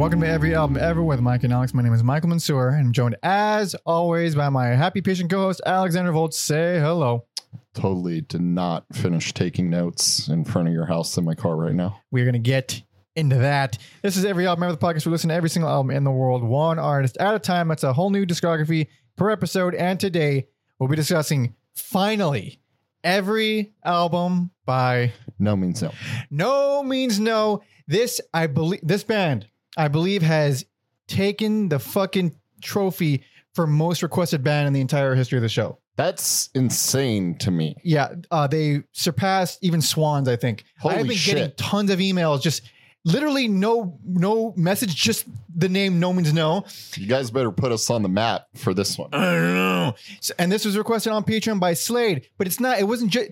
Welcome to Every Album Ever with Mike and Alex. My name is Michael Mansour, and I'm joined as always by my happy patient co-host Alexander Volt. Say hello. Totally did not finish taking notes in front of your house in my car right now. We're gonna get into that. This is Every Album Ever, the podcast. We listen to every single album in the world, one artist at a time. That's a whole new discography per episode. And today we'll be discussing finally every album by No means no. No Means No. This I believe this band I believe has taken the fucking trophy for most requested band in the entire history of the show. That's insane to me. Yeah, uh, they surpassed even Swans. I think. Holy I've been shit. getting tons of emails. Just literally no no message. Just the name No Means No. You guys better put us on the map for this one. I don't know. So- and this was requested on Patreon by Slade, but it's not. It wasn't just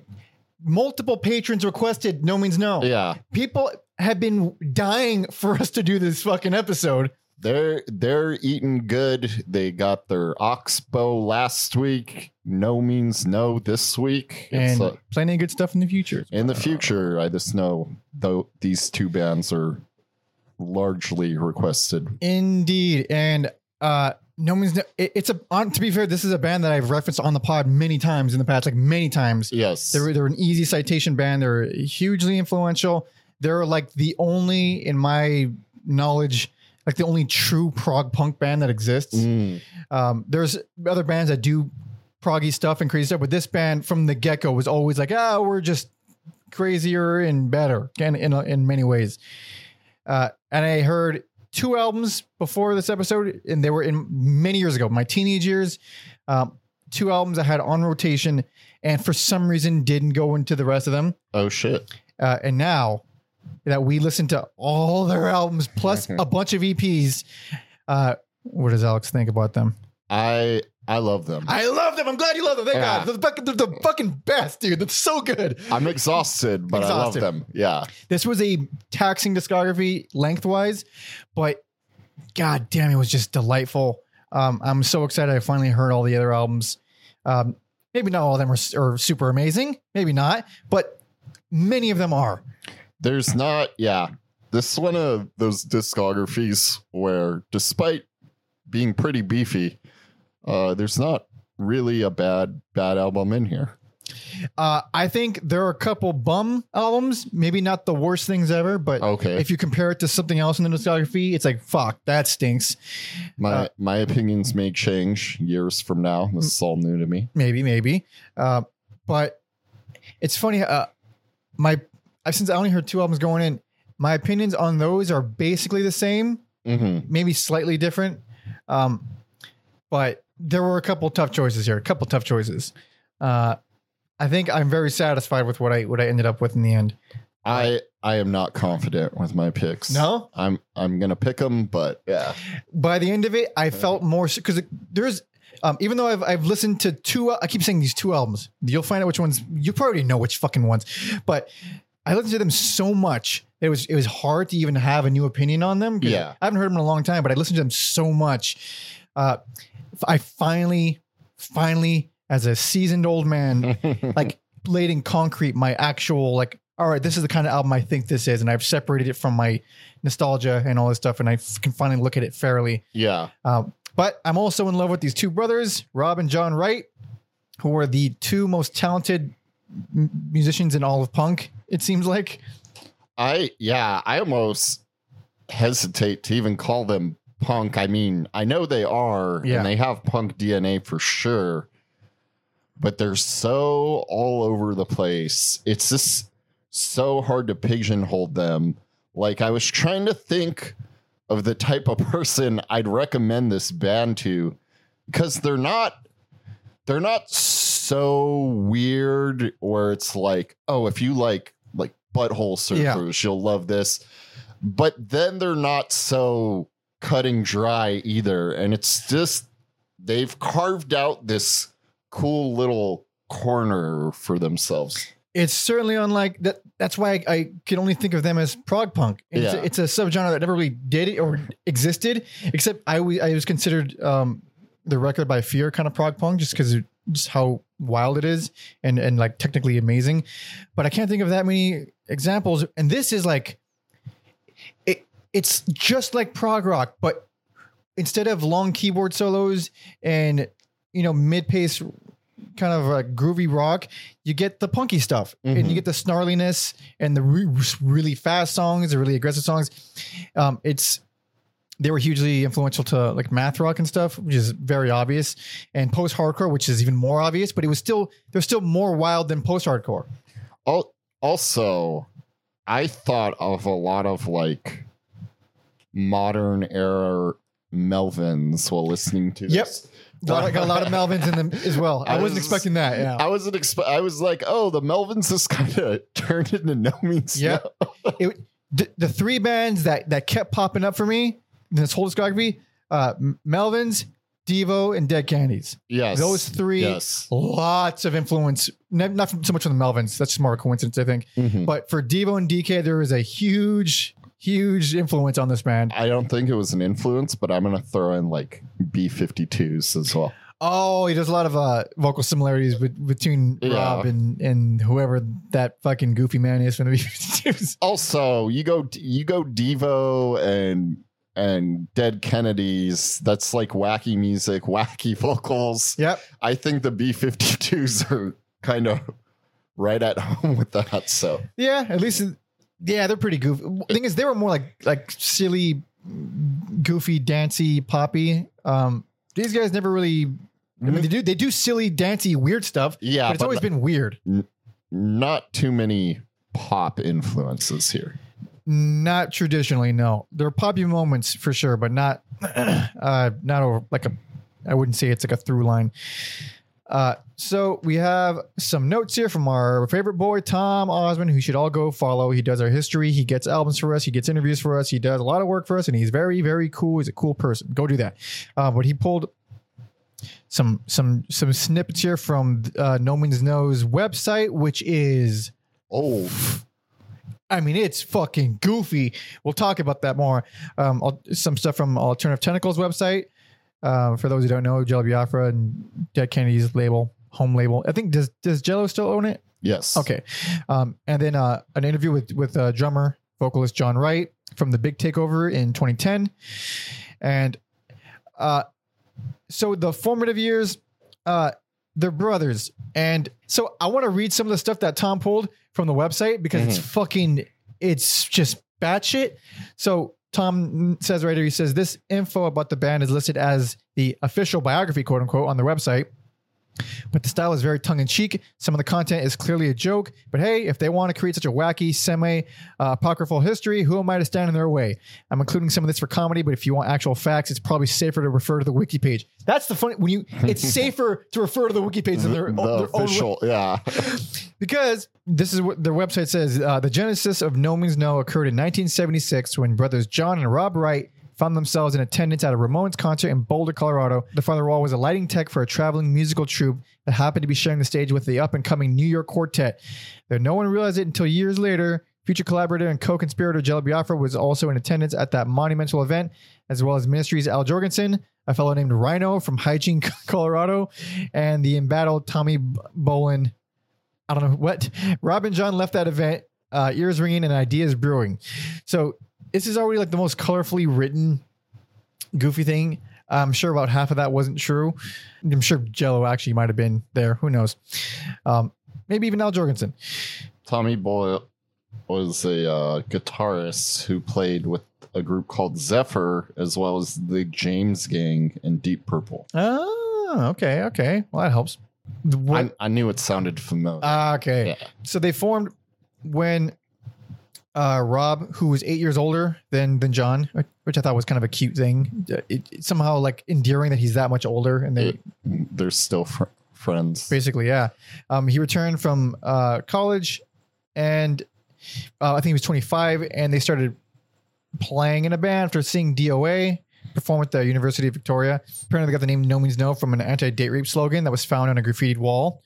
multiple patrons requested. No Means No. Yeah, People have been dying for us to do this fucking episode. they're they're eating good. They got their oxbow last week. No means no this week. It's, and uh, plenty of good stuff in the future. in the future, I just know though these two bands are largely requested. Indeed, and uh, no means no. It, it's a on, to be fair. This is a band that I've referenced on the pod many times in the past, like many times. Yes, They're they're an easy citation band. They're hugely influential. They're like the only, in my knowledge, like the only true prog punk band that exists. Mm, Um, there's other bands that do proggy stuff and crazy stuff, but this band from the get go was always like, ah, we're just crazier and better in in, in many ways. Uh, and I heard two albums before this episode, and they were in many years ago, my teenage years. Um, two albums I had on rotation, and for some reason didn't go into the rest of them. oh shit. Uh, and now that we listen to all their albums plus a bunch of EPs, uh, what does Alex think about them? I I love them. I love them. I'm glad you love them. Thank Yeah. God. They're the, the fucking best, dude. That's so good. I'm exhausted, but Exhausted. I love them. Yeah. This was a taxing discography lengthwise, but god damn, it was just delightful. Um, I'm so excited. I finally heard all the other albums. Um, maybe not all of them are, are super amazing. Maybe not, but many of them are. There's not, yeah. This is one of those discographies where, despite being pretty beefy, uh, there's not really a bad bad album in here. Uh, I think there are a couple bum albums, maybe not the worst things ever, but Okay, if you compare it to something else in the discography, it's like fuck, that stinks. my uh, my opinions may change years from now. This is all new to me. maybe maybe uh, but it's funny uh, my I've since I only heard two albums going in my opinions on those are basically the same hmm maybe slightly different um, but there were a couple tough choices here a couple tough choices uh, I think I'm very satisfied with what I what I ended up with in the end I I am not confident with my picks. no I'm I'm gonna pick them, but yeah, by the end of it, I felt more because there's um, even though I've I've listened to two, I keep saying these two albums. You'll find out which ones. You probably know which fucking ones, but I listened to them so much that it was it was hard to even have a new opinion on them. Yeah. I haven't heard them in a long time, but I listened to them so much. Uh, I finally, finally, as a seasoned old man, like laid in concrete my actual like all right this is the kind of album i think this is and i've separated it from my nostalgia and all this stuff and i can finally look at it fairly yeah. um, but i'm also in love with these two brothers rob and john wright who are the two most talented musicians in all of punk it seems like I yeah, I almost hesitate to even call them punk. I mean, I know they are, Yeah. and they have punk DNA for sure, but they're so all over the place. It's just so hard to pigeonhole them. Like I was trying to think of the type of person I'd recommend this band to because they're not they're not so weird where it's like, oh, if you like like butthole surfers, you'll love this. But then they're not so cutting dry either. And it's just they've carved out this cool little corner for themselves. it's certainly unlike that. That's why I, I can only think of them as prog punk. It's, Yeah. a, it's a subgenre that never really did it or existed, except I, I was considered um, the record by Fear kind of prog punk just because just how wild it is and and like technically amazing. But I can't think of that many examples. And this is like, it it's just like prog rock, but instead of long keyboard solos and you know mid pace kind of uh, groovy rock, you get the punky stuff and Mhm. you get the snarliness and the re- really fast songs, the really aggressive songs. Um, it's they were hugely influential to like math rock and stuff, which is very obvious, and post hardcore, which is even more obvious. But it was still they're still more wild than post hardcore. Also, I thought of a lot of like modern era Melvins while listening to Yep. this. Got, got a lot of Melvins in them as well. I, I wasn't was- expecting that. Yeah, I wasn't expe- I was like, oh, the Melvins just kind of turned into no means Yeah. no. it, the, the three bands that that kept popping up for me this whole discography: uh, Melvins, Devo, and Dead Kennedys. Yes, Those three, Yes, lots of influence. Not, not so much from the Melvins. That's just more a coincidence, I think. Mhm. But for Devo and DK, there is a huge, huge influence on this band. I don't think it was an influence, but I'm gonna throw in like B52s as well. Oh, he does a lot of uh, vocal similarities with, between Yeah. Rob and and whoever that fucking goofy man is from the B-52s. Also, you go you go Devo and and Dead Kennedys. That's like wacky music, wacky vocals. Yep. I think the B52s are kind of right at home with that. So Yeah, at least yeah, they're pretty goofy. The thing is, they were more like like silly, goofy, dancey, poppy. Um, these guys never really. I mean, they do they do silly, dancey, weird stuff, yeah, but it's but always been weird. not too many pop influences here. Not traditionally, no. There are poppy moments for sure, but not uh, not over like a. I wouldn't say it's like a through line. Uh, so we have some notes here from our favorite boy Tom Osmond, who should all go follow. He does our history. He gets albums for us. He gets interviews for us. He does a lot of work for us, and he's very, very cool. He's a cool person. Go do that. Uh, but he pulled some some some snippets here from uh, No Means No's website, which is Oh, I mean, it's fucking goofy. We'll talk about that more. Um, some stuff from Alternative Tentacles website. Uh, for those who don't know, Jello Biafra and Dead Kennedy's label, home label. I think does does Jello still own it? yes. Okay. Um, and then uh, an interview with with uh, drummer vocalist John Wright from the Big Takeover in 2010, and uh, so the formative years, uh, they're brothers, and so I want to read some of the stuff that Tom pulled from the website because it's mm-hmm. fucking, it's just batshit. So. Tom says right here, he says this info about the band is listed as the official biography, quote unquote, on their website but the style is very tongue in cheek. Some of the content is clearly a joke, but hey, if they want to create such a wacky, semi apocryphal history, who am I to stand in their way? I'm including some of this for comedy, but if you want actual facts, it's probably safer to refer to the wiki page. That's the funny when you. It's safer to refer to the wiki page than their, The their own official, yeah. because this is what their website says. Uh, the genesis of No Means No occurred in 1976 when brothers John and Rob Wright found themselves in attendance at a Ramones concert in Boulder, Colorado. The father Wall was a lighting tech for a traveling musical troupe that happened to be sharing the stage with the up and coming New York Quartet. Though no one realized it until years later, future collaborator and co-conspirator Jello Biafra was also in attendance at that monumental event, as well as Ministry's Al Jourgensen, a fellow named Rhino from Hygiene, Colorado, and the embattled Tommy Bolin I don't know what. Rob and John left that event, uh, ears ringing and ideas brewing. So this is already like the most colorfully written, goofy thing. I'm sure about half of that wasn't true. I'm sure Jello actually might have been there. Who knows? Um, maybe even Al Jourgensen. Tommy Bolin was a uh, guitarist who played with a group called Zephyr, as well as the James Gang and Deep Purple. Oh, okay, okay. Well, that helps. I, I knew it sounded familiar. Ah, okay. Yeah. So they formed when uh, Rob, who was eight years older than than John, which I thought was kind of a cute thing. It, it somehow like endearing that he's that much older, and they They're still fr- friends. basically, yeah. Um, he returned from uh, college, and uh, I think he was 25, and they started playing in a band after seeing DOA perform at the University of Victoria. Apparently, they got the name "No Means No" from an anti-date rape slogan that was found on a graffitied wall.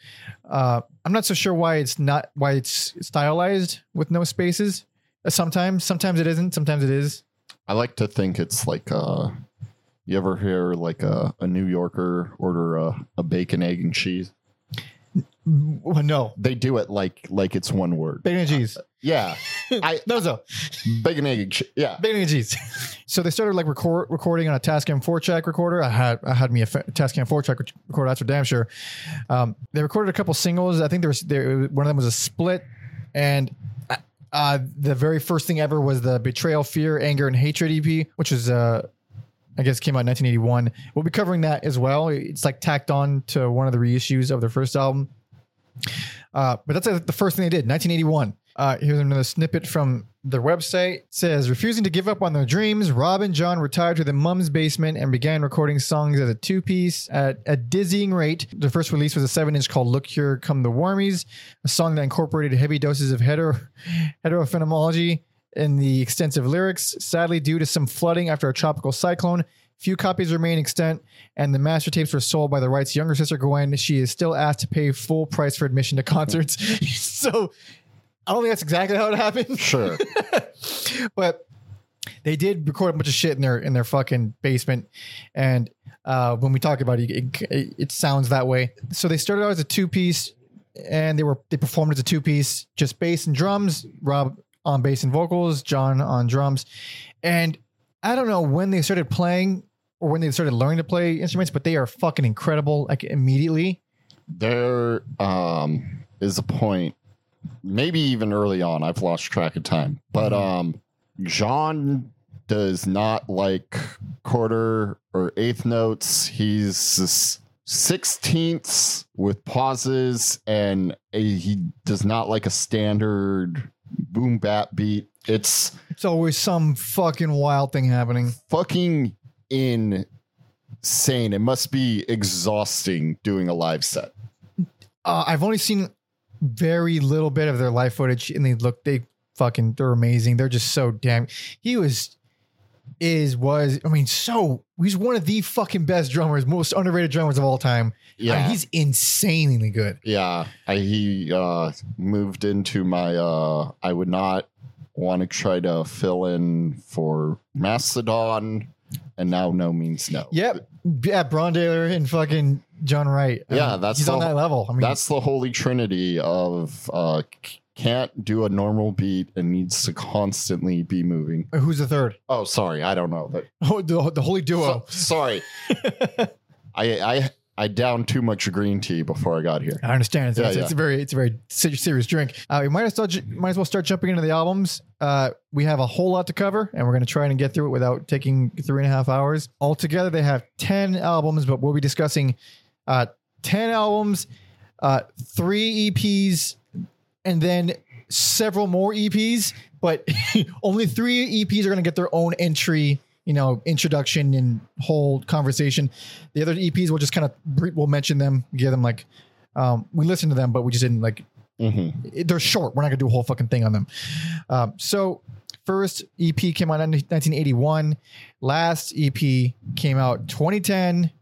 Uh, I'm not so sure why it's not why it's stylized with no spaces. Uh, Sometimes, sometimes it isn't. Sometimes it is. I like to think it's like uh you ever hear like a, a New Yorker order a, a bacon, egg, and cheese? Well, no, They do it like like it's one word. bacon and cheese. Yeah. I no, so bacon egg. ch- Yeah. bacon and cheese. so they started like record recording on a Tascam four track recorder. I had I had me a fa- Tascam four track recorder. That's for damn sure. Um, they recorded a couple singles. I think there was there one of them was a split, and uh, the very first thing ever was the Betrayal, Fear, Anger, and Hatred EP, which is uh, I guess came out in 1981. We'll be covering that as well. It's like tacked on to one of the reissues of their first album. Uh, but that's uh, the first thing they did, 1981. Uh, here's another snippet from their website. Says, refusing to give up on their dreams, Rob and John retired to their mum's basement and began recording songs as a two-piece at a dizzying rate. The first release was a seven-inch called "Look Here Come the Wormies," a song that incorporated heavy doses of hetero heterophenomenology in the extensive lyrics. Sadly, due to some flooding after a tropical cyclone, few copies remain extant, and the master tapes were sold by the Wright's younger sister Gwen. She is still asked to pay full price for admission to concerts. so I don't think that's exactly how it happened, Sure. but they did record a bunch of shit in their in their fucking basement, and uh, when we talk about it, it, it sounds that way. So they started out as a two piece, and they were they performed as a two piece, just bass and drums. Rob on bass and vocals, John on drums, and I don't know when they started playing or when they started learning to play instruments, but they are fucking incredible. Like immediately, there um is a point maybe even early on i've lost track of time but um john does not like quarter or eighth notes. He's sixteenths with pauses and a, he does not like a standard boom bap beat. It's it's always some fucking wild thing happening. fucking insane. It must be exhausting doing a live set. Uh, I've only seen very little bit of their live footage, and they look they fucking they're amazing. They're just so damn. He was is was I mean so he's one of the fucking best drummers, most underrated drummers of all time. yeah I mean, he's insanely good. Yeah, I, he uh, moved into my. Uh, I would not want to try to fill in for Mastodon, and now no means no. Yep, yeah, Brann Dailor and fucking John Wright. I Yeah, mean, that's he's on the- that level. I mean, That's the holy trinity of uh, can't do a normal beat and needs to constantly be moving. who's the third? Oh, sorry, I don't know. But Oh, the, the holy duo. so- sorry, I I I downed too much green tea before I got here. I understand. It's, Yeah, it's, yeah. it's a very it's a very serious drink. Uh, we might as well might as well start jumping into the albums. Uh, we have a whole lot to cover, and we're going to try and get through it without taking three and a half hours. Altogether, they have ten albums, but we'll be discussing uh, ten albums, uh, three EPs, and then several more EPs. But only three EPs are going to get their own entry. You know, introduction and whole conversation. The other EPs will just kind of we'll mention them, give them like um, we listened to them, but we just didn't like. hmm They're short. We're not gonna do a whole fucking thing on them. Um, so first EP came out in 1981. Last EP came out 2010.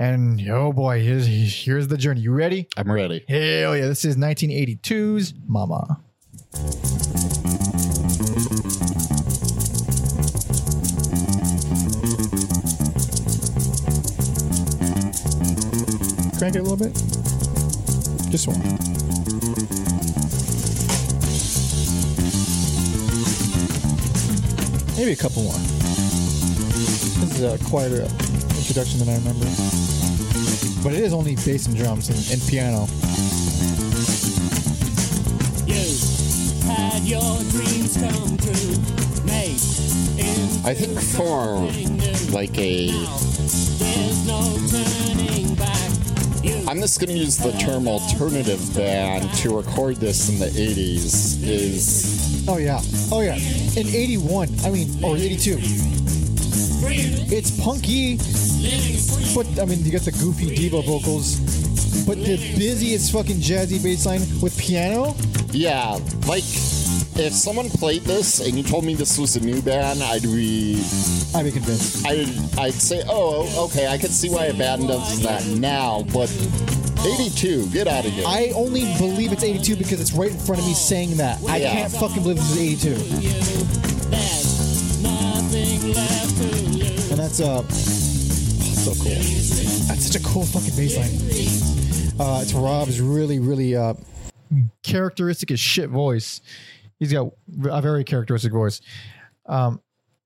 And oh boy, here's here's the journey. You ready? I'm ready. Hell yeah! This is 1982's Mama. Crank it a little bit. Just one. Maybe a couple more. This is a quieter introduction than I remember. But it is only bass and drums and, and piano. You had your dreams come true, mate. I think for like a There's no turning back. You I'm just going to use the term alternative band to record this in the 80s is Oh yeah. Oh yeah. In 81, I mean, or 82. It's punky, but I mean, you got the goofy diva vocals, but the busiest fucking jazzy bass line with piano. yeah, like if someone played this and you told me this was a new band, I'd be I'd be convinced. I'd I'd say, "Oh, okay, I can see why a band does that now." But 82, get out of here. I only believe it's 82 because it's right in front of me saying that. I Yeah. can't fucking believe this is 82. there's nothing left to lose. And that's uh so cool. That's such a cool fucking bass line. Uh, it's Rob's really, really uh, characteristic as shit voice. He's got a very characteristic voice. Um,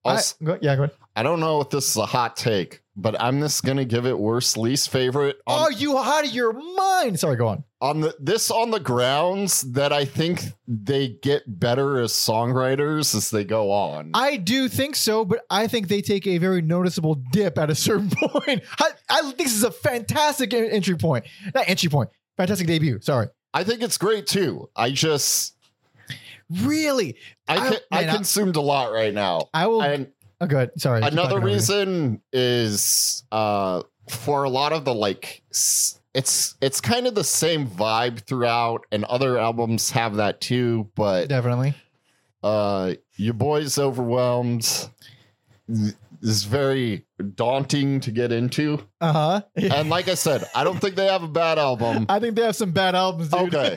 I- go- yeah, go ahead. I don't know if this is a hot take, but I'm just gonna give it worst least favorite on, oh, you out of your mind? Sorry, go on. on the this on the grounds that I think they get better as songwriters as they go on. I do think so, but I think they take a very noticeable dip at a certain point. I, I think this is a fantastic entry point. Not entry point. Fantastic debut. Sorry. I think it's great too. I just Really? I I- man, I- consumed a lot right now. I will. And oh, good. Sorry. Another talking over you. reason is uh for a lot of the like it's it's kind of the same vibe throughout and other albums have that too but Definitely. uh your boy's overwhelmed is very daunting to get into Uh huh. and like i said i don't think they have a bad album I think they have some bad albums, dude. Okay.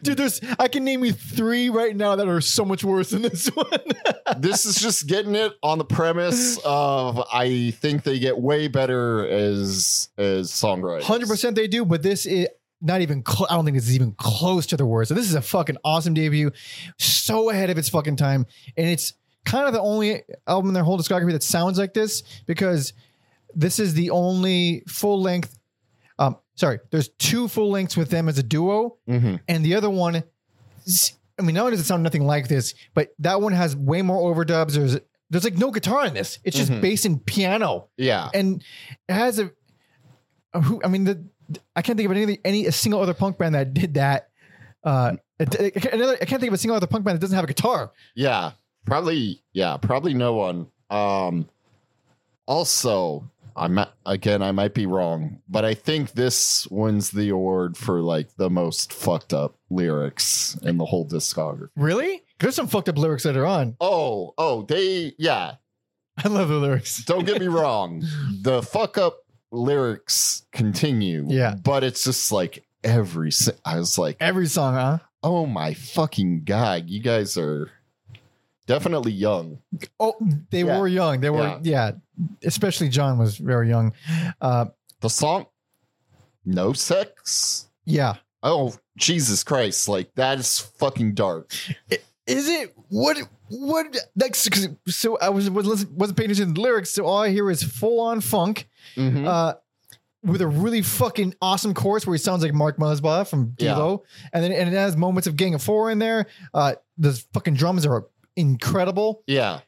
dude, there's I can name you three right now that are so much worse than this one. this is just getting it on the premise of i think they get way better as as songwriters Hundred percent they do, but this is not even. Cl- I don't think this is even close to the worst. So this is a fucking awesome debut, so ahead of its fucking time, and it's kind of the only album in their whole discography that sounds like this because this is the only full length. Um, sorry, there's two full lengths with them as a duo, Mhm. and the other one. I mean, not only does it sound nothing like this, but that one has way more overdubs. There's there's like no guitar in this. It's just Mhm. bass and piano yeah and it has a, a who I mean the I can't think of any any a single other punk band that did that. Uh, another I can't think of a single other punk band that doesn't have a guitar. Yeah, probably. Yeah, probably no one. Um, also, I might again, I might be wrong, but I think this wins the award for like the most fucked up lyrics in the whole discography. Really? There's some fucked up lyrics that are on. Oh, oh, they, yeah. I love the lyrics. Don't get me wrong. The fuck up lyrics continue. Yeah. but it's just like every. I was like, Every song, huh? oh my fucking god, you guys are definitely young. Oh, they Yeah. were young. They were yeah. Especially John was very young. Uh, The song, no sex. yeah. Oh Jesus Christ! Like that is fucking dark. Is it what what like so- 'cause- so I was was wasn't paying attention to the lyrics, so all I hear is full on funk. Mhm. uh, with a really fucking awesome chorus where he sounds like Mark Mothersbaugh from Yeah. And then and it has moments of Gang of Four in there. Uh, the fucking drums are incredible. yeah.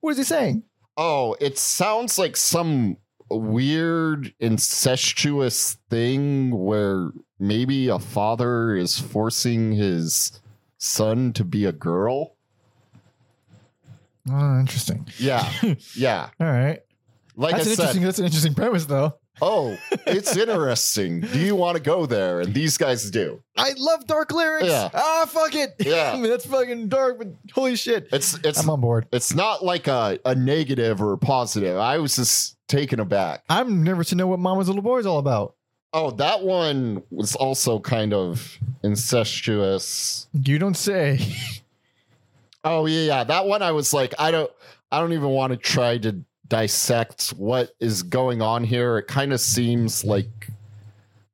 What is he saying? Oh, it sounds like some weird incestuous thing where maybe a father is forcing his son to be a girl. Oh, interesting. Yeah, yeah. All right, Like that's I an interesting. said, That's an interesting premise, though. Oh, it's interesting. Do you want to go there? And these guys do. I love dark lyrics. Yeah. Ah, fuck it. Yeah. I mean, that's fucking dark, but holy shit, It's it's I'm on board. it's not like a, a negative or a positive. I was just taken aback. I'm nervous to know what Mama's Little Boy is all about. Oh, that one was also kind of incestuous. You don't say. Oh yeah, yeah. That one I was like, I don't I don't even want to try to dissect what is going on here. It kind of seems like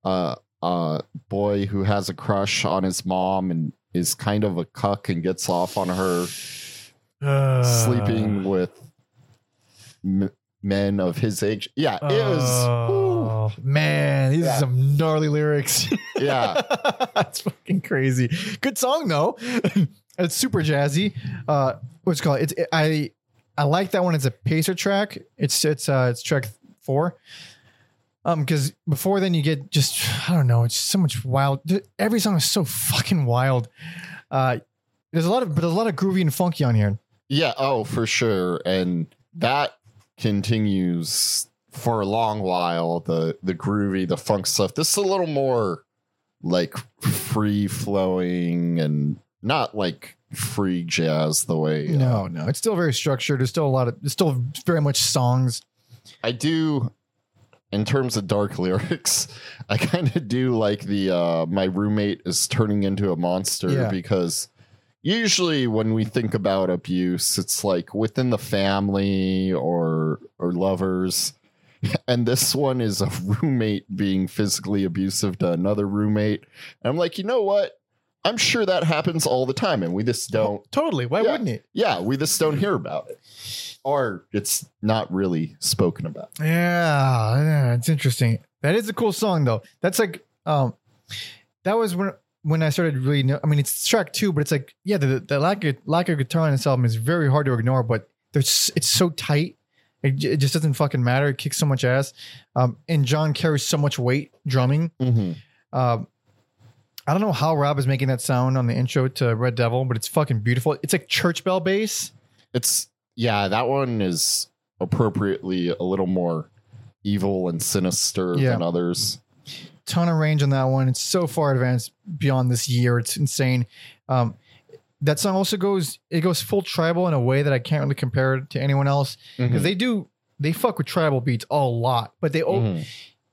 uh a boy who has a crush on his mom and is kind of a cuck and gets off on her Uh, sleeping with m- men of his age. Yeah, it was. Oh man, these Yeah. are some gnarly lyrics. Yeah. that's fucking crazy. Good song though. it's super jazzy. Uh, what's it called? It's it, I I like that one. It's a pacer track. It's it's uh it's track four. Um, because before then you get just I don't know. It's so much wild. Every song is so fucking wild. Uh, there's a lot of but there's a lot of groovy and funky on here. Yeah, oh, for sure. And that continues for a long while. The the groovy, the funk stuff. This is a little more like free flowing and not like free jazz the way uh, No, no, it's still very structured. There's still a lot of. There's still very much songs. I do in terms of dark lyrics, I kind of do like the uh my roommate is turning into a monster Yeah. because usually when we think about abuse, it's like within the family or or lovers. And this one is a roommate being physically abusive to another roommate. And I'm like, you know what? I'm sure that happens all the time, and we just don't. Totally. Why Yeah. wouldn't it? Yeah, we just don't hear about it, or it's not really spoken about. Yeah, yeah, it's interesting. That is a cool song though. That's like um that was when when I started really know, I mean it's track 2 but it's like yeah the the lack of lack of guitar on this album is very hard to ignore but there's it's so tight. It, it just doesn't fucking matter. It kicks so much ass. Um and John carries so much weight drumming. Mm-hmm. Um I don't know how Rob is making that sound on the intro to Red Devil, but it's fucking beautiful. It's like church bell bass. It's yeah, that one is appropriately a little more evil and sinister Yeah. than others. ton of range on that one. It's so far advanced beyond this year. It's insane. Um, that song also goes it goes full tribal in a way that I can't really compare it to anyone else because Mhm. they do they fuck with tribal beats a lot. But they oh Mhm.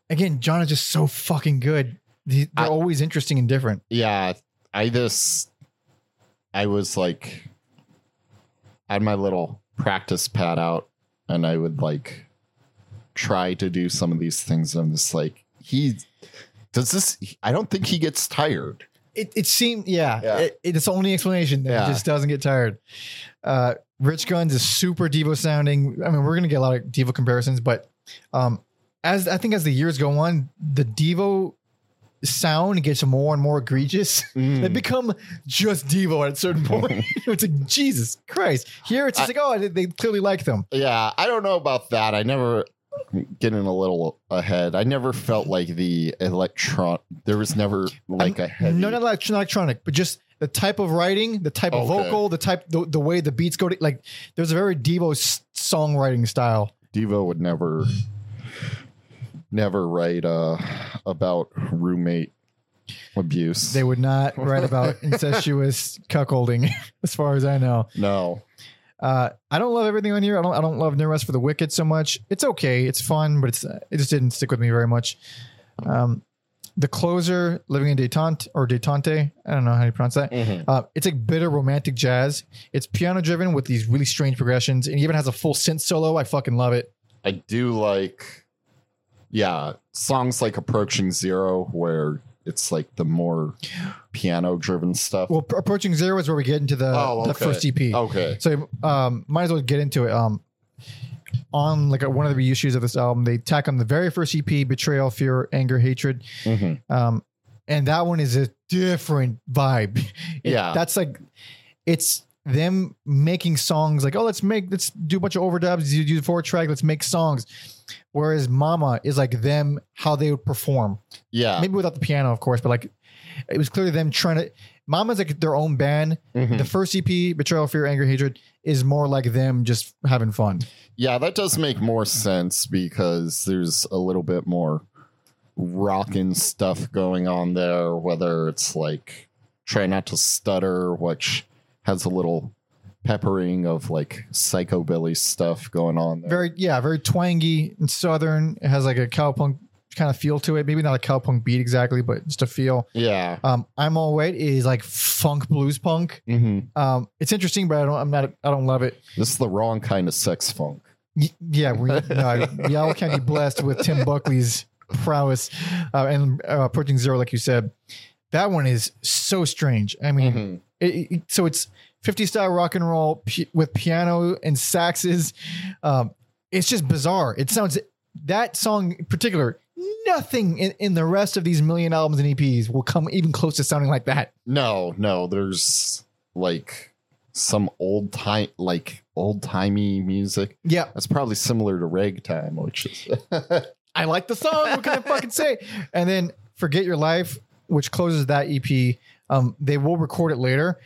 again John is just so fucking good. They- They're I- always interesting and different. yeah, I just I was like I had my little practice pad out and I would like try to do some of these things. and I'm just like, he does this I don't think he gets tired. It it seemed yeah. Yeah. It, it's the only explanation that Yeah. he just doesn't get tired. Uh, Rich Guns is super Devo sounding. I mean, we're gonna get a lot of Devo comparisons, but um, as I think as the years go on, the Devo sound gets more and more egregious. Mm. They become just Devo at a certain point. it's like Jesus Christ. Here it's just I- like oh, they, clearly like them. Yeah, I don't know about that. I never getting a little ahead. I never felt like the electron. There was never like a heavy. No, not electronic, but just the type of writing, the type of Okay. vocal, the type, the, the way the beats go. To, like, there's a very Devo s- songwriting style. Devo would never, never write uh about roommate abuse. They would not write about incestuous cuckolding, as far as I know. no. Uh, I don't love everything on here. I don't. I don't love No Rest for the Wicked so much. It's okay. It's fun, but it's it just didn't stick with me very much. Um, the closer, living in detente or detente. I don't know how you pronounce that. Mhm. Uh, it's like bitter romantic jazz. It's piano driven with these really strange progressions, and even has a full synth solo. I fucking love it. I do like, yeah, songs like "Approaching Zero, where it's like the more piano-driven stuff. Well, approaching zero is where we get into the Oh, the first EP. okay. So um, might as well get into it. Um, on like a, one of the reissues of this album, they tack on the very first EP, "Betrayal, Fear, Anger, Hatred," Mhm. um, and that one is a different vibe. It- Yeah. that's like it's them making songs like, oh, let's make let's do a bunch of overdubs, do, do the four track, let's make songs. Whereas Mama is like them how they would perform, Yeah. maybe without the piano, of course, but like it was clearly them trying to. Mama's like their own band. Mhm. The first EP, Betrayal, Fear, Anger, Hatred, is more like them just having fun. Yeah, that does make more sense because there's a little bit more rockin' stuff going on there, whether it's like try not to stutter, which has a little peppering of like psychobilly stuff going on there. Very, yeah, very twangy and southern. It has like a cowpunk kind of feel to it. Maybe not a cowpunk beat exactly, but just a feel. yeah. Um, I'm all right is like funk blues punk. hmm Um, it's interesting, but I don't. I'm not. I don't love it. This is the wrong kind of sex funk. Y- yeah, we no, y'all can be blessed with Tim Buckley's prowess uh, and uh, approaching zero, like you said. That one is so strange. I mean, Mhm. it, it- so it's 50 style rock and roll p- with piano and saxes. Um, it's just bizarre. It sounds that song in particular. Nothing in, in the rest of these million albums and EPs will come even close to sounding like that. No, no, there's like some old time, like old timey music. Yeah, That's probably similar to ragtime, which is I like the song. What can I fucking say? And then Forget Your Life, which closes that EP. Um, they will record it later.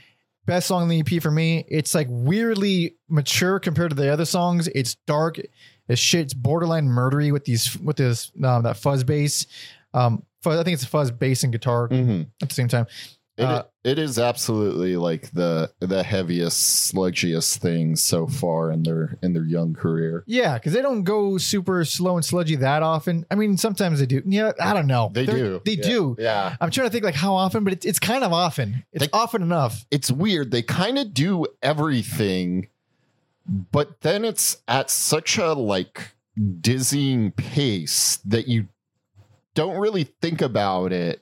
Best song on the EP for me. It's like weirdly mature compared to the other songs. It's dark as shit. It's borderline murdery with these with this um, that fuzz bass. Um, fuzz, I think it's a fuzz bass and guitar Mhm. at the same time. It, Uh, it is absolutely like the the heaviest, sludgiest thing so far in their in their young career. Yeah, because they don't go super slow and sludgy that often. I mean, sometimes they do. Yeah, I don't know. They They're- do. They Yeah. do. Yeah. I'm trying to think like how often, but it's it's kind of often. It's They- often enough. It's weird. They kind of do everything, but then it's at such a like dizzying pace that you don't really think about it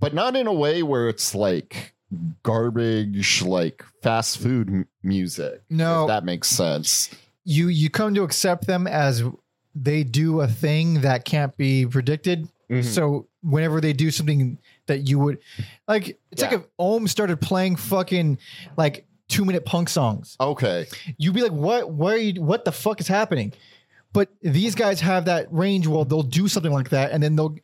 but not in a way where it's like garbage, like fast food m- music. No. that makes sense. you you come to accept them as they do a thing that can't be predicted. Mhm. So whenever they do something that you would like, it's like if Om started playing fucking like two minute punk songs. Okay, You'd be like, what? Why are you? What the fuck is happening? But these guys have that range. Well, they'll do something like that, and then they'll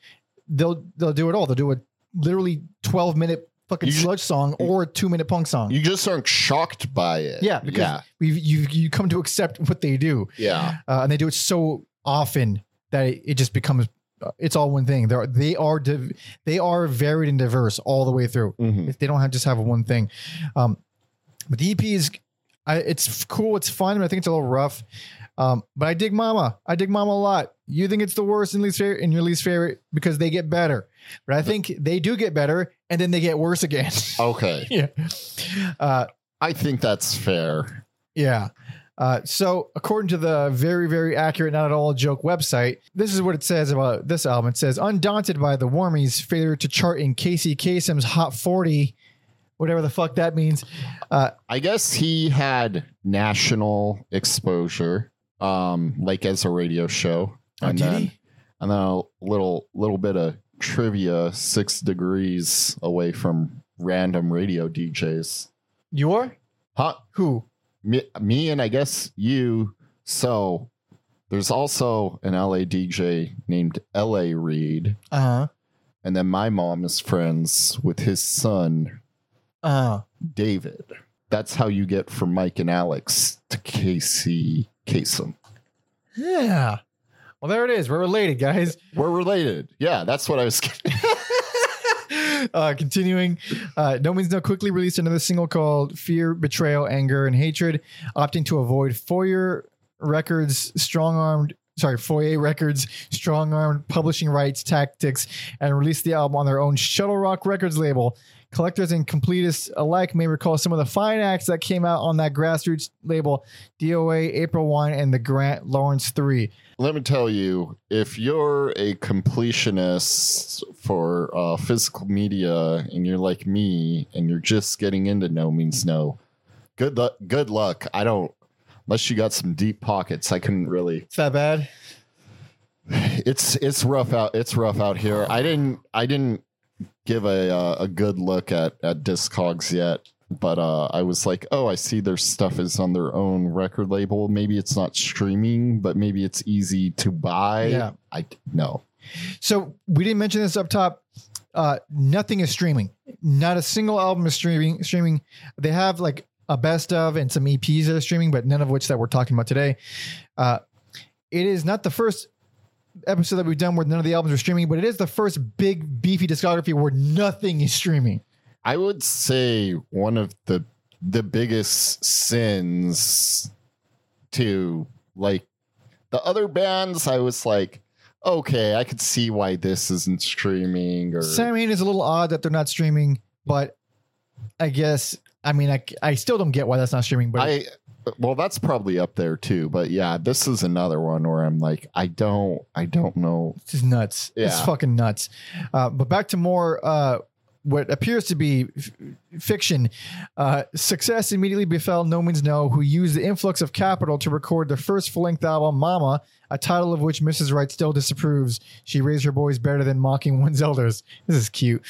they'll they'll do it all. They'll do a literally twelve minute fucking You sludge song or a two minute punk song. you just aren't shocked by it. yeah, because yeah, we you you come to accept what they do yeah. uh, and they do it so often that it, it just becomes uh, it's all one thing. They're they are div- they are varied and diverse all the way through. Mhm. If They don't have just have one thing. Um, but the EP is, I, it's cool. It's fun. But I think it's a little rough. Um, but I dig Mama. I dig Mama a lot. You think it's the worst and least favorite, and your least favorite because they get better. But I think they do get better, and then they get worse again. Okay, yeah. Uh, I think that's fair. yeah. Uh, so, according to the very, very accurate, not at all a joke website, this is what it says about this album. It says, undaunted by the Wormies' failure to chart in Casey Kasem's Hot 40, whatever the fuck that means. Uh, I guess he had national exposure, um, like as a radio show. oh, and did then, he? and then a little little bit of trivia six degrees away from random radio DJs. You are? Huh? Who? Me, me and I guess you. So there's also an LA DJ named LA Reed. Uh huh. And then my mom is friends with his son, Uh David. That's how you get from Mike and Alex to Casey Kasem. Yeah. Well, there it is. We're related, guys. We're related. Yeah, that's what I was. uh, continuing, uh, No Means No quickly released another single called Fear, Betrayal, Anger, and Hatred, opting to avoid Foyer Records' strong armed, sorry, Foyer Records' strong armed publishing rights tactics and released the album on their own Shuttle Rock Records label. Collectors and completists alike may recall some of the fine acts that came out on that grassroots label DOA, April 1, and the Grant Lawrence 3. Let me tell you, if you're a completionist for uh, physical media and you're like me and you're just getting into no means no, good luck. Good luck. I don't. Unless you got some deep pockets, I couldn't really. Is that bad? It's it's rough out. It's rough out here. I didn't. I didn't give a uh, a good look at at Discogs yet, but uh, I was like, oh, I see their stuff is on their own record label. Maybe it's not streaming, but maybe it's easy to buy. Yeah. I no. So we didn't mention this up top. Uh, nothing is streaming. Not a single album is streaming. Streaming. They have like a best of and some EPs that are streaming, but none of which that we're talking about today. Uh, it is not the first episode that we've done where none of the albums are streaming, but it is the first big beefy discography where nothing is streaming. I would say one of the the biggest sins to like the other bands. I was like, okay, I could see why this isn't streaming or Samhain is a little odd that they're not streaming, but I guess I mean I, I still don't get why that's not streaming, but I well, that's probably up there too. But yeah, this is another one where I'm like, I don't, I don't know. It's nuts. It's fucking nuts. Uh, but back to more uh, what appears to be f- fiction. Uh, success immediately befell No Means No, who used the influx of capital to record their first full length album, Mama, a title of which Mrs. Wright still disapproves. She raised her boys better than mocking one's elders. This is cute.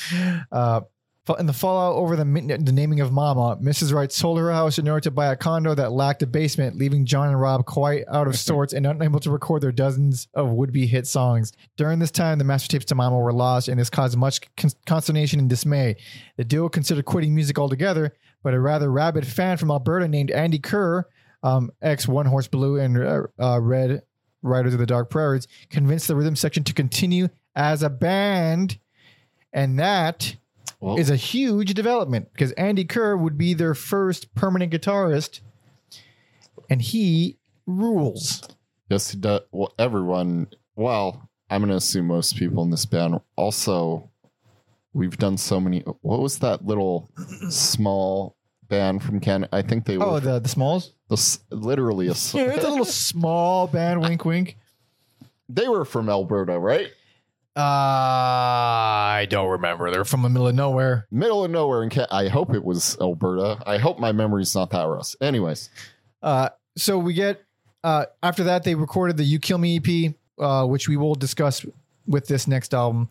In the fallout over the, the naming of Mama, Mrs. Wright sold her house in order to buy a condo that lacked a basement, leaving John and Rob quite out of sorts and unable to record their dozens of would-be hit songs. During this time, the master tapes to Mama were lost, and this caused much con- consternation and dismay. The duo considered quitting music altogether, but a rather rabid fan from Alberta named Andy Kerr, um, ex One Horse Blue and uh, uh, Red Riders of the Dark Prairies, convinced the rhythm section to continue as a band, and that Is a huge development because Andy Kerr would be their first permanent guitarist, and he rules. yes, he does. Well, everyone. Well, I'm gonna assume most people in this band also. We've done so many. What was that little small band from Canada? I think they oh, were Oh, the the Smalls. the literally a. Yeah, it's a little small band. Wink, wink. they were from Alberta, right? Uh, I don't remember. They're from the middle of nowhere. Middle of nowhere in Ca- I hope it was Alberta. I hope my memory's not that rough. Anyways, Uh, so we get uh, after that they recorded the "You Kill Me" EP, uh, which we will discuss with this next album.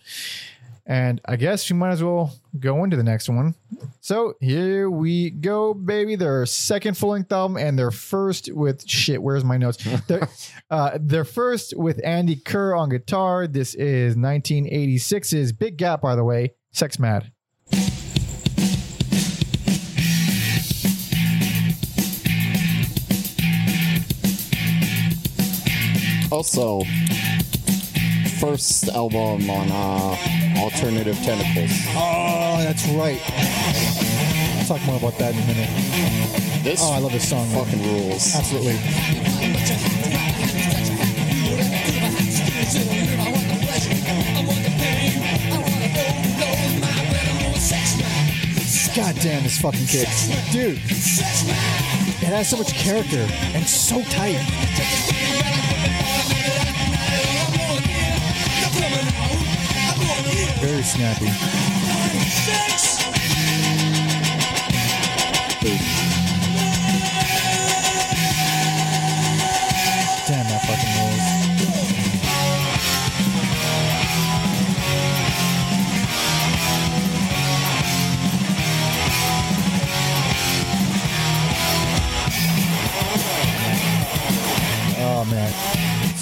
And I guess we might as well go into the next one. So here we go, baby. Their second full length album and their first with shit. Where's my notes? their, uh, their first with Andy Kerr on guitar. This is 1986's Big Gap, by the way. Sex Mad. Also, first album on uh, Alternative Tentacles. Oh, that's right. I'll talk more about that in a minute. This Oh, I love this song. man. fucking rules. Absolutely. God damn, this fucking kicks. Dude, it has so much character and so tight. Very snappy. Damn,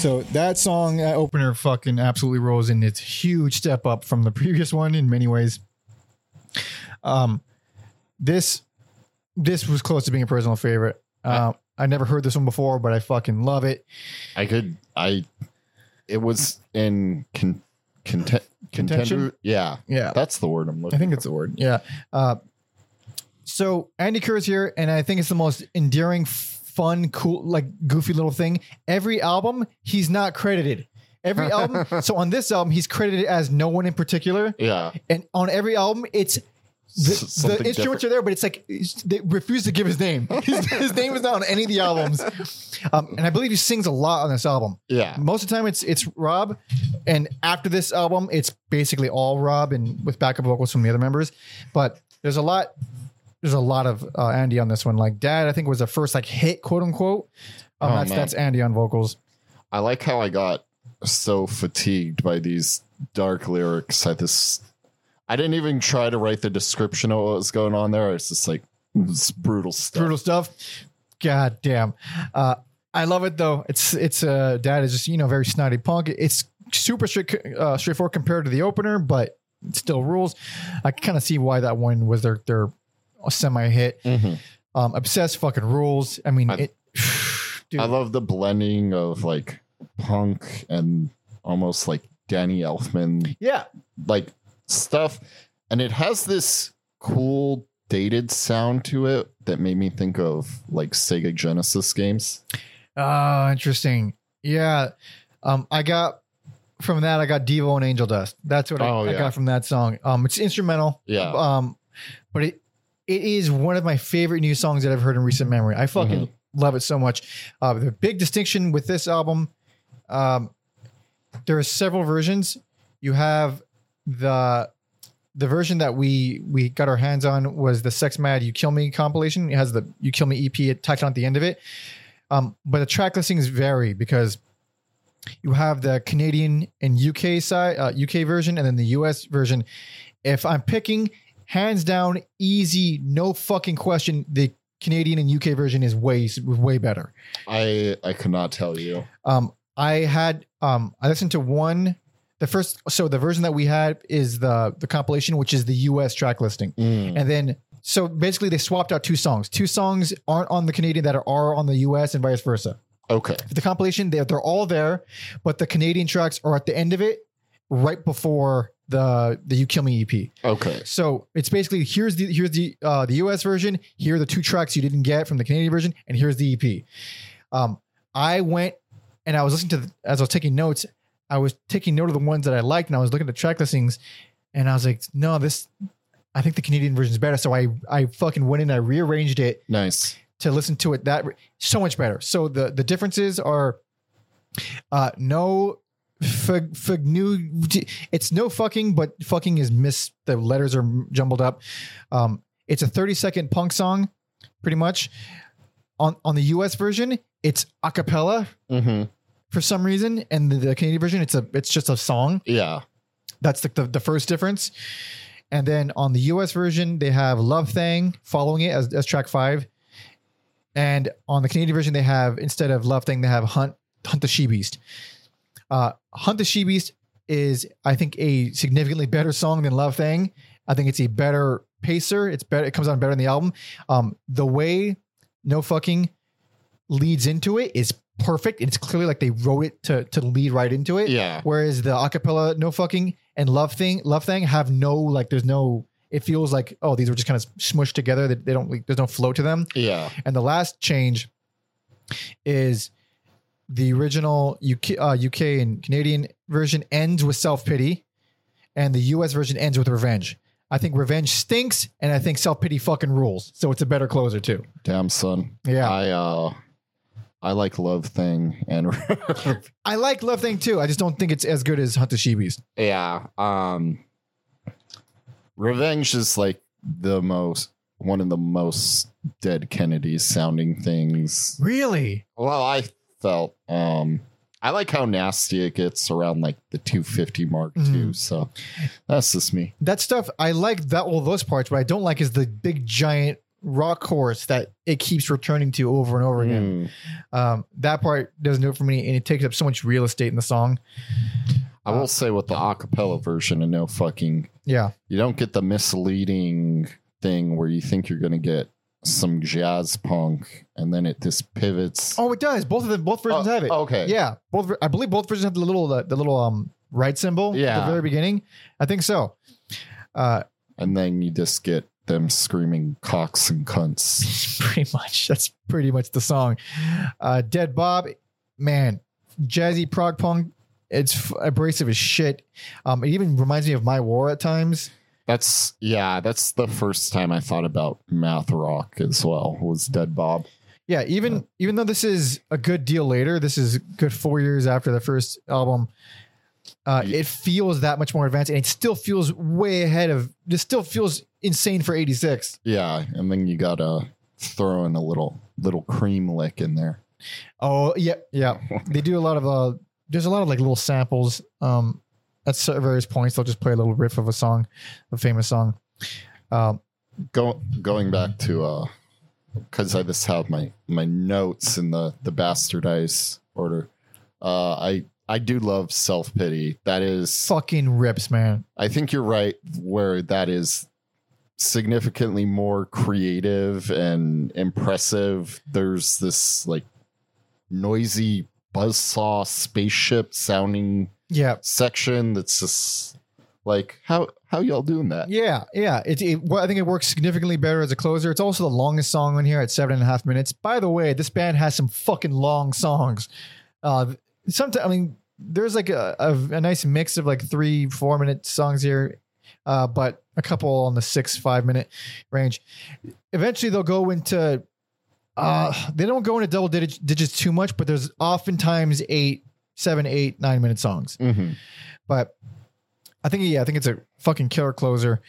So that song opener fucking absolutely rolls and it's huge step up from the previous one in many ways. Um this this was close to being a personal favorite. Um I never heard this one before, but I fucking love it. I could. I. It was in con, content, Contention? contender. Yeah, Yeah. that's the word I'm looking. I think it's the word. Yeah. Uh, so Andy Kerr's here, and I think it's the most endearing, fun, cool, like goofy little thing. Every album, he's not credited. Every album. so on this album, he's credited as no one in particular, Yeah, and on every album, it's. The, the instruments are there, but it's like they refuse to give his name. His, his name is not on any of the albums, um, and I believe he sings a lot on this album yeah. most of the time it's it's Rob, and after this album, it's basically all Rob and with backup vocals from the other members. But there's a lot, there's a lot of uh, Andy on this one. Like Dad, I think was the first like hit, quote unquote. Um, Oh, that's man. that's Andy on vocals. I like how I got so fatigued by these dark lyrics. I this. I didn't even try to write the description of what was going on there. It's just like it's brutal stuff. Brutal stuff. God damn. Uh, I love it though. It's it's uh Dad is just you know very snotty punk. It's super straight, uh, straightforward compared to the opener, but still rules. I kind of see why that one was their their semi hit. Mhm. Um, obsessed fucking rules. I mean, I- it. I love the blending of like punk and almost like Danny Elfman yeah, like stuff and it has this cool dated sound to it that made me think of like Sega Genesis games. oh, interesting. Yeah, um, I got from that. I got Devo and Angel Dust. That's what I, Oh, I yeah. got from that song. Um, it's instrumental. Yeah. Um, but it it is one of my favorite new songs that I've heard in recent memory. I fucking love it so much. Uh, the big distinction with this album, um, there are several versions. You have the the version that we we got our hands on was the Sex Mad You Kill Me compilation. It has the You Kill Me EP attached on at the end of it. Um, but the track listings vary because you have the Canadian and UK side, uh, UK version, and then the US version. If I'm picking hands down, easy, no fucking question, the Canadian and UK version is way way better. I I could not tell you. Um, I had um, I listened to one. The first, so the version that we had is the the compilation, which is the US track listing, Mm. and then so basically they swapped out two songs. Two songs aren't on the Canadian that are, are on the US, and vice versa. Okay. The compilation, they're, they're all there, but the Canadian tracks are at the end of it, right before the the You Kill Me EP. Okay. So it's basically here's the here's the uh, the US version. Here are the two tracks you didn't get from the Canadian version, and here's the EP. Um, I went and I was listening to the, as I was taking notes. I was taking note of the ones that I liked, and I was looking at the track listings, and I was like, no, this. I think the Canadian version is better. So I I fucking went in, I rearranged it Nice. to listen to it that so much better. So the the differences are uh no Fug, Fugnu, it's no fucking, but fucking is miss. The letters are jumbled up. Um, it's a 30 second punk song, pretty much. On on the US version, it's a cappella Mm-hmm. for some reason, and the, the Canadian version, it's a it's just a song. Yeah. That's like the, the first difference. And then on the US version, they have Love Thing following it as, as track five. And on the Canadian version, they have instead of Love Thing, they have Hunt Hunt the She Beast. Uh, Hunt the She Beast is, I think, a significantly better song than Love Thing. I think it's a better pacer. It's better. It comes on better in the album. Um, the way No Fucking leads into it is perfect. It's clearly like they wrote it to to lead right into it. Yeah. Whereas the acapella no fucking and love thing love thing have no like there's no it feels like oh these were just kind of smushed together that they don't like, there's no flow to them. Yeah. And the last change is the original UK uh, UK and Canadian version ends with self pity, and the US version ends with revenge. I think revenge stinks, and I think self pity fucking rules. So it's a better closer too. Damn son. Yeah, I uh I like Love Thing and I like love thing too. I just don't think it's as good as Hunt the She Beast. Yeah. Um Revenge is like the most one of the most dead Kennedys sounding things. Really? Well, I felt um I like how nasty it gets around like the 250 mark too. Mhm. So that's just me. that stuff I like that all those parts. What I don't like is the big giant rock chorus that it keeps returning to over and over again. Mm. Um, that part doesn't do it for me, and it takes up so much real estate in the song. I will say with the acapella version and no fucking Yeah, you don't get the misleading thing where you think you're going to get some jazz punk and then it just pivots. Oh, it does. Both of them, both versions Oh, have it. okay. Yeah, both. ver- I believe both versions have the little the, the little um ride cymbal. at Yeah. the very beginning. I think so. Uh, And then you just get them screaming cocks and cunts. pretty much. That's pretty much the song. Uh, Dead Bob, man, jazzy prog punk. It's f- abrasive as shit. Um, it even reminds me of My War at times. That's yeah, that's the first time I thought about math rock as well. Was Dead Bob. Yeah, even even though this is a good deal later, this is good four years after the first album. Uh, Yeah. it feels that much more advanced, and it still feels way ahead of. This still feels insane for '86. Yeah, and then you gotta throw in a little little cream lick in there. Oh yeah, yeah. they do a lot of uh. There's a lot of like little samples. Um, at various points, they'll just play a little riff of a song, a famous song. Um, Go going back to uh because I just have my my notes in the the bastardized order. Uh I I do love self pity. That is fucking rips, man. I think you're right where that is significantly more creative and impressive. There's this like noisy buzzsaw spaceship sounding Yeah, section that's just like how how y'all doing that? Yeah, yeah. It, it, well, I think it works significantly better as a closer. It's also the longest song on here at seven and a half minutes. By the way, this band has some fucking long songs. Uh, sometimes I mean, there's like a, a, a nice mix of like three, four minute songs here, uh, but a couple on the six, five minute range. Eventually, they'll go into. Uh, they don't go into double digits, digits too much, but there's oftentimes eight, seven, eight, nine minute songs Mm-hmm. but I think yeah, I think it's a fucking killer closer.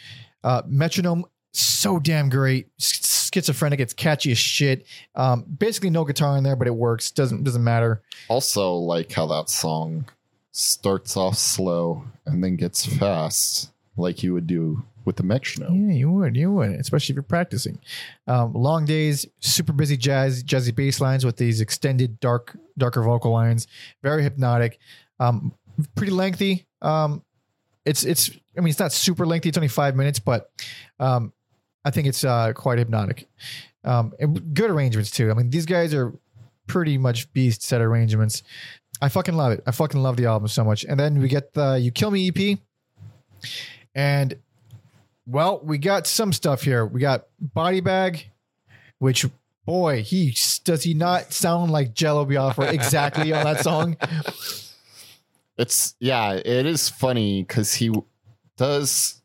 Uh, Metronome, so damn great. Schizophrenic, it's catchy as shit. Um, basically no guitar in there, but it works. Doesn't doesn't matter. Also, like how that song starts off slow and then gets fast, like you would do with the metronome. Yeah, you would, you would, especially if you're practicing. Um, long days, super busy jazz, jazzy bass lines with these extended dark, darker vocal lines. Very hypnotic. Um, pretty lengthy. Um, it's it's. I mean, it's not super lengthy. It's only five minutes, but um, I think it's uh, quite hypnotic. Um, and good arrangements too. I mean, these guys are pretty much beast at arrangements. I fucking love it. I fucking love the album so much. And then we get the "You Kill Me" EP, and well, we got some stuff here. We got Body Bag, which boy, he does he not sound like Jello Biafra exactly on that song? It's yeah, it is funny because he does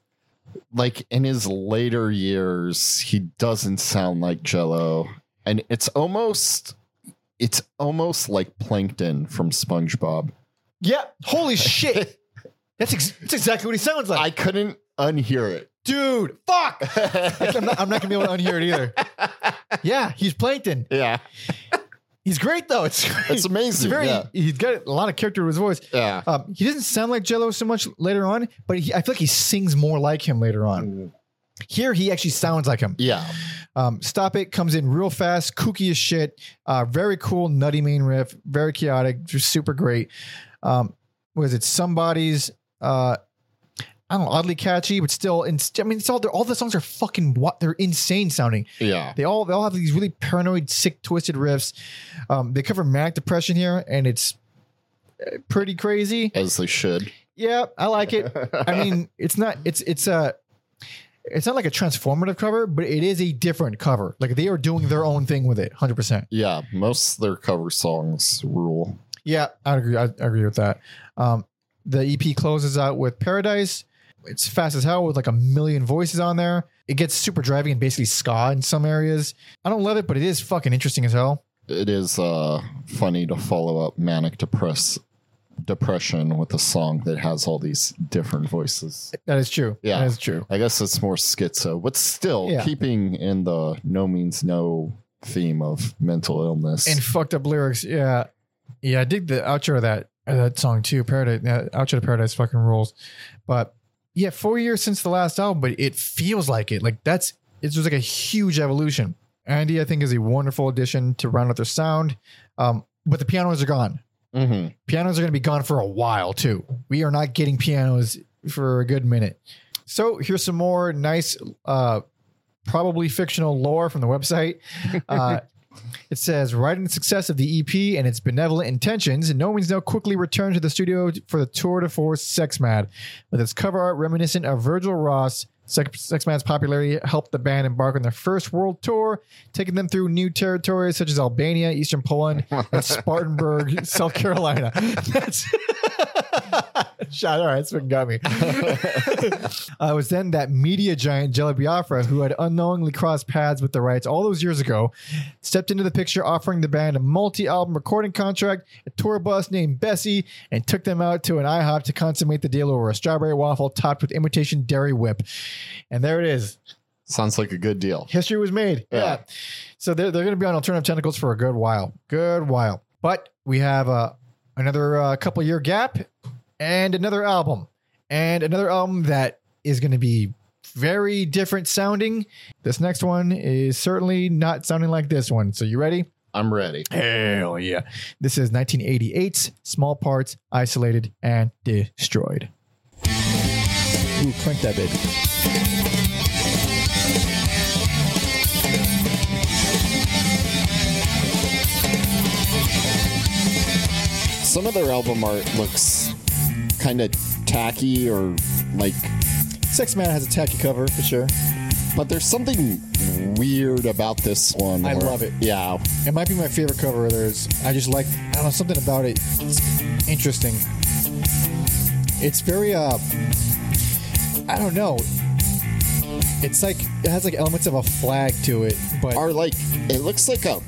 like in his later years, he doesn't sound like Jello, and it's almost it's almost like Plankton from SpongeBob. Yeah. Holy shit. That's, ex- that's exactly what he sounds like. I couldn't unhear it. Dude, fuck. I'm not, I'm not gonna be able to unhear it either. Yeah, he's Plankton. yeah, He's great though. It's great. It's amazing, very. yeah. He's got a lot of character to his voice. yeah. Um, he doesn't sound like Jello so much later on, but he, I feel like he sings more like him later on. Here, he actually sounds like him. Yeah, Um, Stop It comes in real fast, kooky as shit. Uh, very cool, nutty main riff, very chaotic, just super great. Um, was it somebody's? Uh, I don't know, oddly catchy, but still. I mean, it's all all the songs are fucking what they're insane sounding. yeah. They all they all have these really paranoid, sick, twisted riffs. Um, they cover manic depression here, and it's uh, pretty crazy. As they should. Yeah, I like it. I mean, it's not it's it's a it's not like a transformative cover, but it is a different cover. Like they are doing their own thing with it, hundred percent. Yeah, most of their cover songs rule. Yeah, I agree. I, I agree with that. Um, the EP closes out with Paradise. It's fast as hell with like a million voices on there. It gets super driving and basically ska in some areas. I don't love it, but it is fucking interesting as hell. It is uh, funny to follow up manic depress depression with a song that has all these different voices. That is true. Yeah. that is true. I guess it's more schizo, but still Yeah. keeping in the no means no theme of mental illness. and fucked up lyrics. Yeah, yeah. I dig the outro of that that song too. Paradise, yeah, outro to Paradise fucking rules. But yeah, four years since the last album, but it feels like it. Like that's it's just like a huge evolution. Andy, I think, is a wonderful addition to round out their sound. Um, but the pianos are gone. Mhm. Pianos are going to be gone for a while too. We are not getting pianos for a good minute. So here's some more nice, uh, probably fictional lore from the website. Uh, it says, riding the success of the EP and its benevolent intentions, No Means No quickly returned to the studio for the tour de force Sex Mad. With its cover art reminiscent of Virgil Ross, Sex, Sex Mad's popularity helped the band embark on their first world tour, taking them through new territories such as Albania, Eastern Poland, and Spartanburg, South Carolina. That's shot. All right, that's what got me. uh, it was then that media giant Jello Biafra, who had unknowingly crossed paths with the Wrights all those years ago, stepped into the picture, offering the band a multi-album recording contract, a tour bus named Bessie, and took them out to an IHOP to consummate the deal over a strawberry waffle topped with imitation dairy whip. And there it is. Sounds like a good deal. History was made. Yeah. Yeah. So they're, they're going to be on Alternative Tentacles for a good while. Good while. But we have uh, another uh, couple year gap and another album. And another album that is going to be very different sounding. This next one is certainly not sounding like this one. So you ready? I'm ready. Hell yeah. This is 1988's Small Parts, Isolated, and Destroyed. Ooh, crank that baby. Some of their album art looks kind of tacky or like, Sex Mad has a tacky cover for sure. but there's something weird about this one. I where- love it. Yeah. It might be my favorite cover of theirs. I just like I don't know something about it. It's interesting. It's very uh I don't know. It's like it has like elements of a flag to it, but Are like, it looks like a,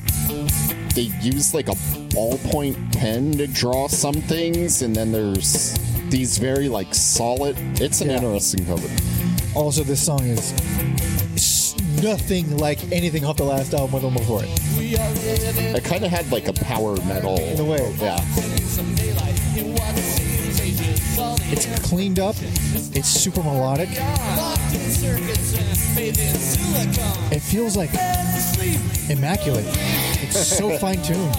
they use like a ballpoint pen to draw some things, and then there's these very like solid, it's an Yeah. interesting cover. also this song is nothing like anything off the last album or the one before it. It kind of had like a power metal. In a way. Yeah. It's cleaned up. It's super melodic. It feels like immaculate. It's so fine tuned.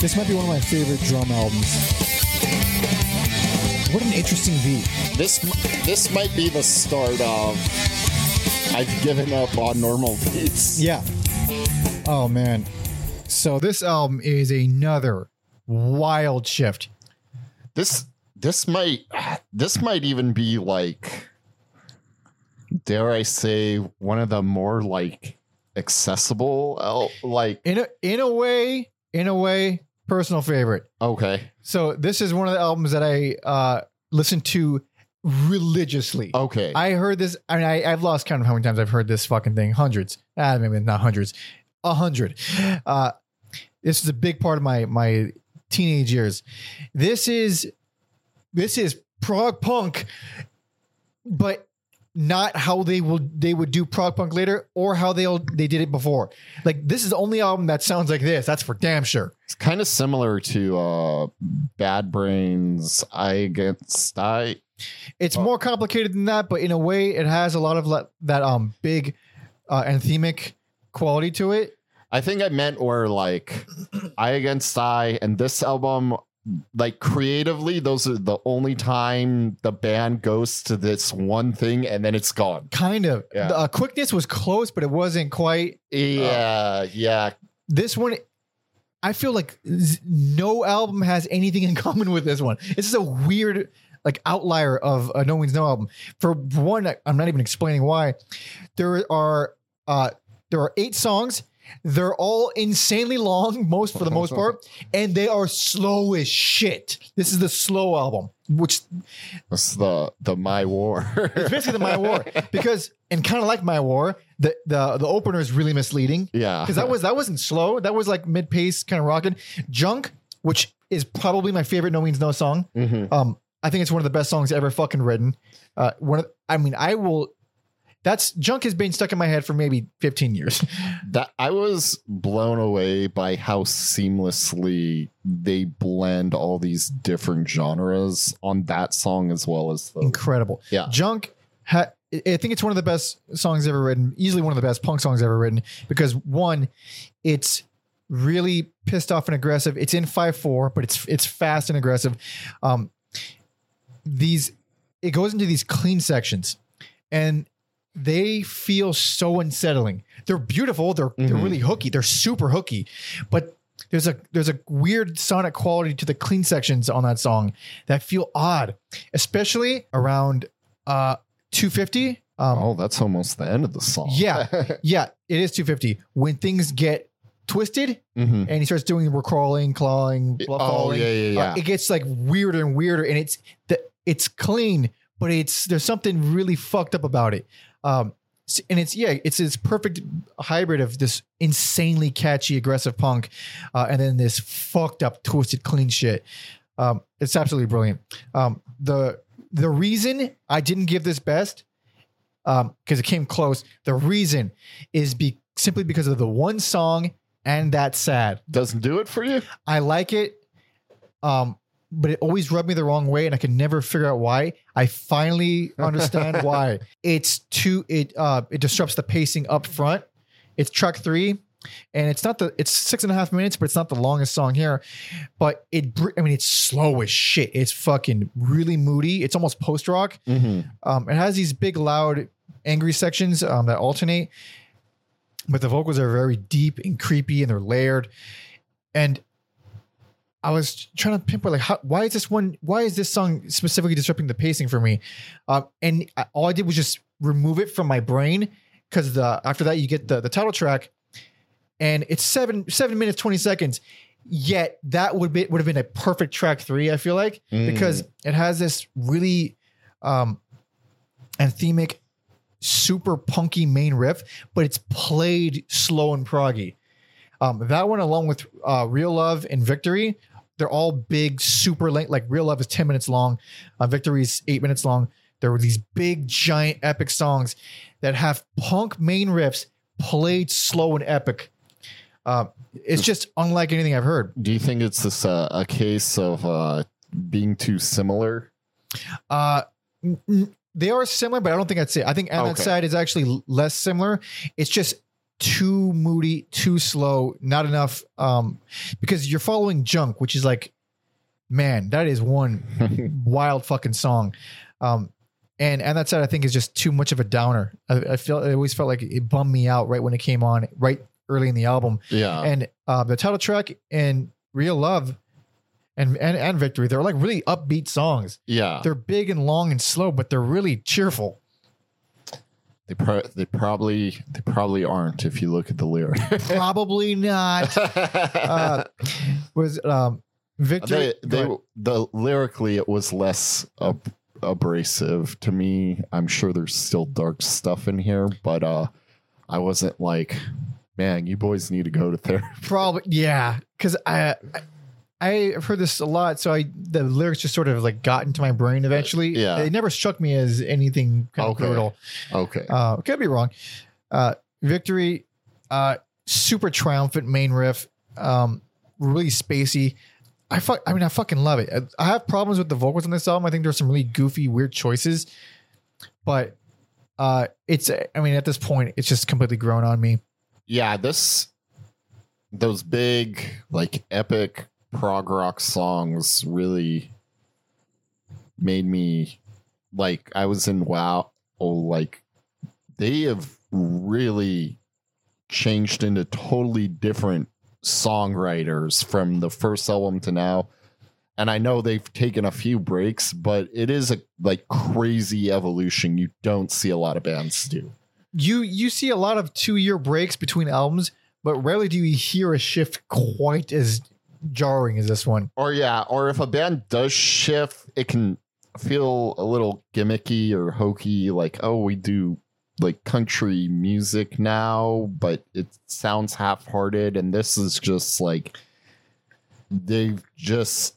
This might be one of my favorite drum albums. What an interesting beat. This this might be the start of I've given up on normal beats. Yeah. Oh man. So this album is another wild shift. This this might this might even be like dare I say, one of the more like accessible, like In a in a way, in a way, personal favorite. okay, So this is one of the albums that I uh listen to religiously. okay, I heard this. I mean, I, I've lost count of how many times I've heard this fucking thing. Hundreds. Ah, maybe not hundreds. A hundred. Uh, this is a big part of my my teenage years. This is this is prog punk, but not how they will they would do prog punk later or how they'll they did it before. Like this is the only album that sounds like this. That's for damn sure. it's kind of similar to uh Bad Brains. I against I. It's Oh. more complicated than that, but in a way, it has a lot of le- that um big uh, anthemic quality to it. I think I meant where like I against I and this album, like creatively, those are the only time the band goes to this one thing and then it's gone. Kind of. Yeah. The uh, quickness was close, but it wasn't quite. Yeah, yeah. This one, I feel like z- no album has anything in common with this one. This is a weird like outlier of a No Means No album. For one, I'm not even explaining why. There are uh there are eight songs. They're all insanely long, most for the most part, and they are slow as shit. This is the slow album, which That's the the My War. it's basically the My War because, and kind of like My War, the the the opener is really misleading yeah, because that was that wasn't slow. That was like mid pace, kind of rocking. Junk, which is probably my favorite No Means No song. Mhm. Um, I think it's one of the best songs ever fucking written. Uh, one of, I mean, I will. That's Junk has been stuck in my head for maybe 15 years. that I was blown away by how seamlessly they blend all these different genres on that song as well as the Incredible. Yeah. Junk. Ha- I think it's one of the best songs ever written. Easily one of the best punk songs ever written because one, it's really pissed off and aggressive. It's in five four, but it's it's fast and aggressive. Um, these it goes into these clean sections, and they feel so unsettling. They're beautiful. They're they're Mhm. really hooky. They're super hooky, but there's a there's a weird sonic quality to the clean sections on that song that feel odd, especially around uh 250. Um, Oh, that's almost the end of the song. Yeah. yeah, it is 250. When things get twisted Mhm. and he starts doing the recrawling, clawing, Oh, falling, yeah, yeah, yeah. uh, it gets like weirder and weirder, and it's the it's clean, but it's there's something really fucked up about it. Um, and it's yeah, it's this perfect hybrid of this insanely catchy, aggressive punk, uh, and then this fucked up, twisted, clean shit. Um, it's absolutely brilliant. Um, the the reason I didn't give this best, um, because it came close. The reason is be simply because of the one song and that sad. Doesn't do it for you? I like it, um, but it always rubbed me the wrong way, and I could never figure out why. I finally understand why. It's too it uh it disrupts the pacing up front. It's track three, and it's not the it's six and a half minutes, but it's not the longest song here. But it I mean it's slow as shit. It's fucking really moody. It's almost post rock. Mm-hmm. Um, it has these big, loud, angry sections um, that alternate, but the vocals are very deep and creepy, and they're layered. And I was trying to pinpoint like, how, why is this one? Why is this song specifically disrupting the pacing for me? Um, and I, all I did was just remove it from my brain because the after that you get the the title track, and it's seven seven minutes twenty seconds. Yet that would be would have been a perfect track three. I feel like because it has this really um anthemic super punky main riff but it's played slow and proggy um that one along with uh real love and victory they're all big super length like real love is 10 minutes long uh, victory is 8 minutes long there were these big giant epic songs that have punk main riffs played slow and epic uh, it's just unlike anything i've heard Do you think it's this uh, a case of uh, being too similar? Uh, n- n- they are similar, but I don't think I'd say. I think that Okay. side is actually less similar. It's just too moody, too slow, not enough. Um, because you're following Junk, which is like, man, that is one wild fucking song. Um, and and that said, I think is just too much of a downer. I, I feel I always felt like it bummed me out right when it came on, right early in the album. yeah. And uh, the title track and Real Love. And, and and victory, they're like really upbeat songs yeah. they're big and long and slow, but they're really cheerful. They pro- they probably they probably aren't if you look at the lyrics. Probably not. Uh, was um Victor? they, they the lyrically it was less ab- abrasive to me. I'm sure there's still dark stuff in here, but uh I wasn't like, man, you boys need to go to therapy. Probably yeah, because I. I I've heard this a lot, so I the lyrics just sort of like got into my brain eventually. Yeah. it never struck me as anything kind Okay. of brutal. Okay. Uh, could be wrong. Uh, victory, uh, super triumphant main riff, um, really spacey. I fuck, I mean, I fucking love it. I, I have problems with the vocals on this album. I think there's some really goofy, weird choices, but uh, it's. I mean, at this point, it's just completely grown on me. yeah, this those big like epic prog rock songs really made me like I was in wow oh like they have really changed into totally different songwriters from the first album to now. And I know they've taken a few breaks but it is a like crazy evolution you don't see a lot of bands do. You you see a lot of two year breaks between albums, but rarely do you hear a shift quite as jarring as this one. Or yeah, or if a band does shift, it can feel a little gimmicky or hokey, like, oh, we do like country music now, but it sounds half hearted. And this is just like they've just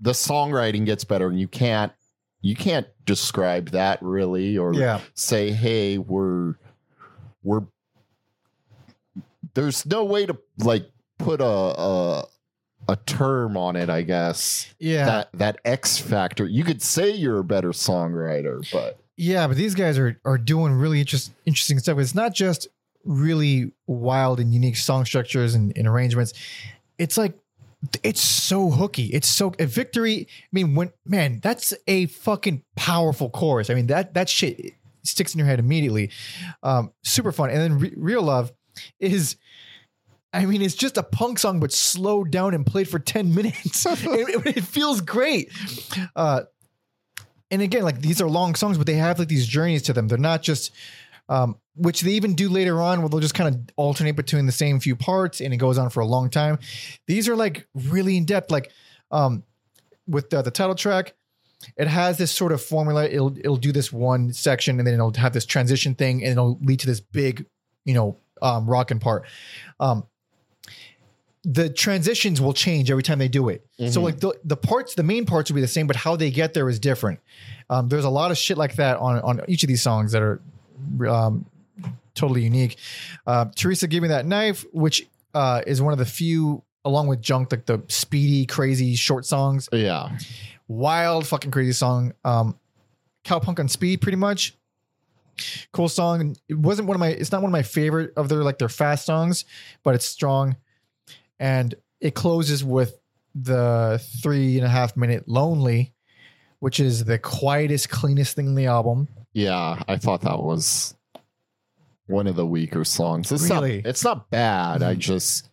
the songwriting gets better and you can't you can't describe that really or Yeah. say, hey, we're we're there's no way to like put a a, a term on it, I guess. Yeah. That that X factor. You could say you're a better songwriter, but Yeah, but these guys are are doing really interest, interesting stuff. It's not just really wild and unique song structures and, and arrangements. It's like it's so hooky. It's so a victory. I mean, when man, that's a fucking powerful chorus. I mean that that shit sticks in your head immediately. Um, super fun. And then Re- real love is. I mean, it's just a punk song, but slowed down and played for 10 minutes. it, it- feels great. Uh, and again, like these are long songs, but they have like these journeys to them. They're not just, um, which they even do later on, where they'll just kind of alternate between the same few parts, and it goes on for a long time. These are like really in depth. Like, um, with the, the title track, it has this sort of formula. It'll it'll do this one section, and then it'll have this transition thing, and it'll lead to this big, you know, um, rocking part. Um, the transitions will change every time they do it. So Mhm. like the the parts, the main parts will be the same, but how they get there is different. Um, there's a lot of shit like that on on each of these songs that are um, totally unique. Uh, Teresa, gave me that knife, which uh, is one of the few, along with Junk, like the speedy, crazy short songs. yeah. Wild, fucking crazy song. Um, Cowpunk on speed, pretty much. Cool song. It wasn't one of my. It's not one of my favorite of their like their fast songs, but it's strong, and it closes with the three and a half minute "Lonely," which is the quietest, cleanest thing in the album. Yeah. I thought that was one of the weaker songs. It's Really? not it's not bad. I hmm. just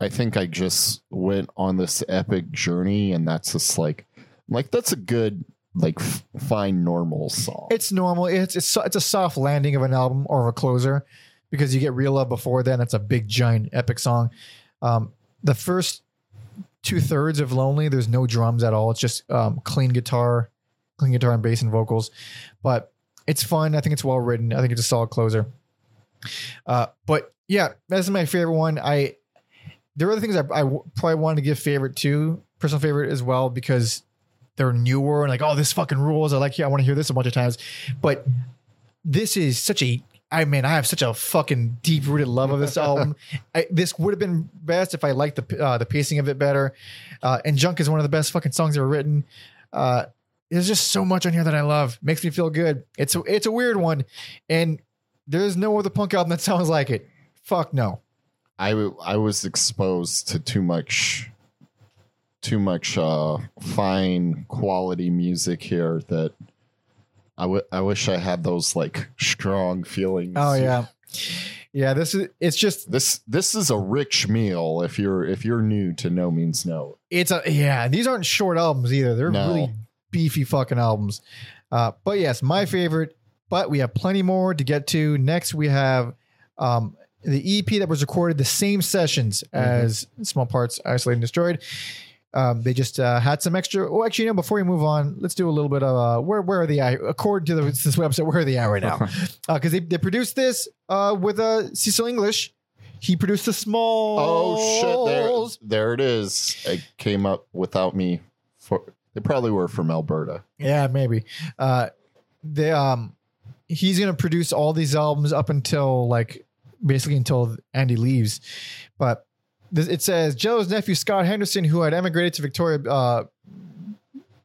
I think I just went on this epic journey and that's just like like that's a good like f- fine normal song. It's normal. It's it's so- it's a soft landing of an album or of a closer because you get real love before then. It's a big giant epic song. Um, the first two thirds of Lonely, there's no drums at all. It's just um, clean guitar, clean guitar and bass and vocals. But it's fun. I think it's well written. I think it's a solid closer. Uh, but yeah, that's my favorite one. I there are other things I probably wanted to give favorite to personal favorite as well because they're newer and like oh this fucking rules. I like yeah I want to hear this a bunch of times, but this is such a I mean I have such a fucking deep rooted love of this album. I, this would have been best if I liked the uh, the pacing of it better. Uh, and Junk is one of the best fucking songs ever written. Uh, there's just so much on here that I love. Makes me feel good. It's a, it's a weird one, and there's no other punk album that sounds like it. Fuck no. I w- I was exposed to too much too much uh fine quality music here that I w- I wish I had those like strong feelings. Oh yeah, yeah. This is it's just This this is a rich meal if you're if you're new to No Means No. it's a yeah. These aren't short albums either. They're No. really beefy fucking albums. Uh, but yes, my favorite but we have plenty more to get to. Next, we have um, the EP that was recorded the same sessions as Small Parts Isolated and Destroyed. Um, they just uh, had some extra. Oh, actually, you know, before we move on, let's do a little bit of uh, where where are they at? According to the, this website, where are they at right now? Because they, they produced this uh, with uh, Cecil English. He produced the small. Oh shit! There, there it is. It came up without me. For they probably were from Alberta. Yeah, maybe. Uh, they um, he's gonna produce all these albums up until like basically until Andy leaves. But this, it says Joe's nephew Scott Henderson, who had emigrated to Victoria. Uh,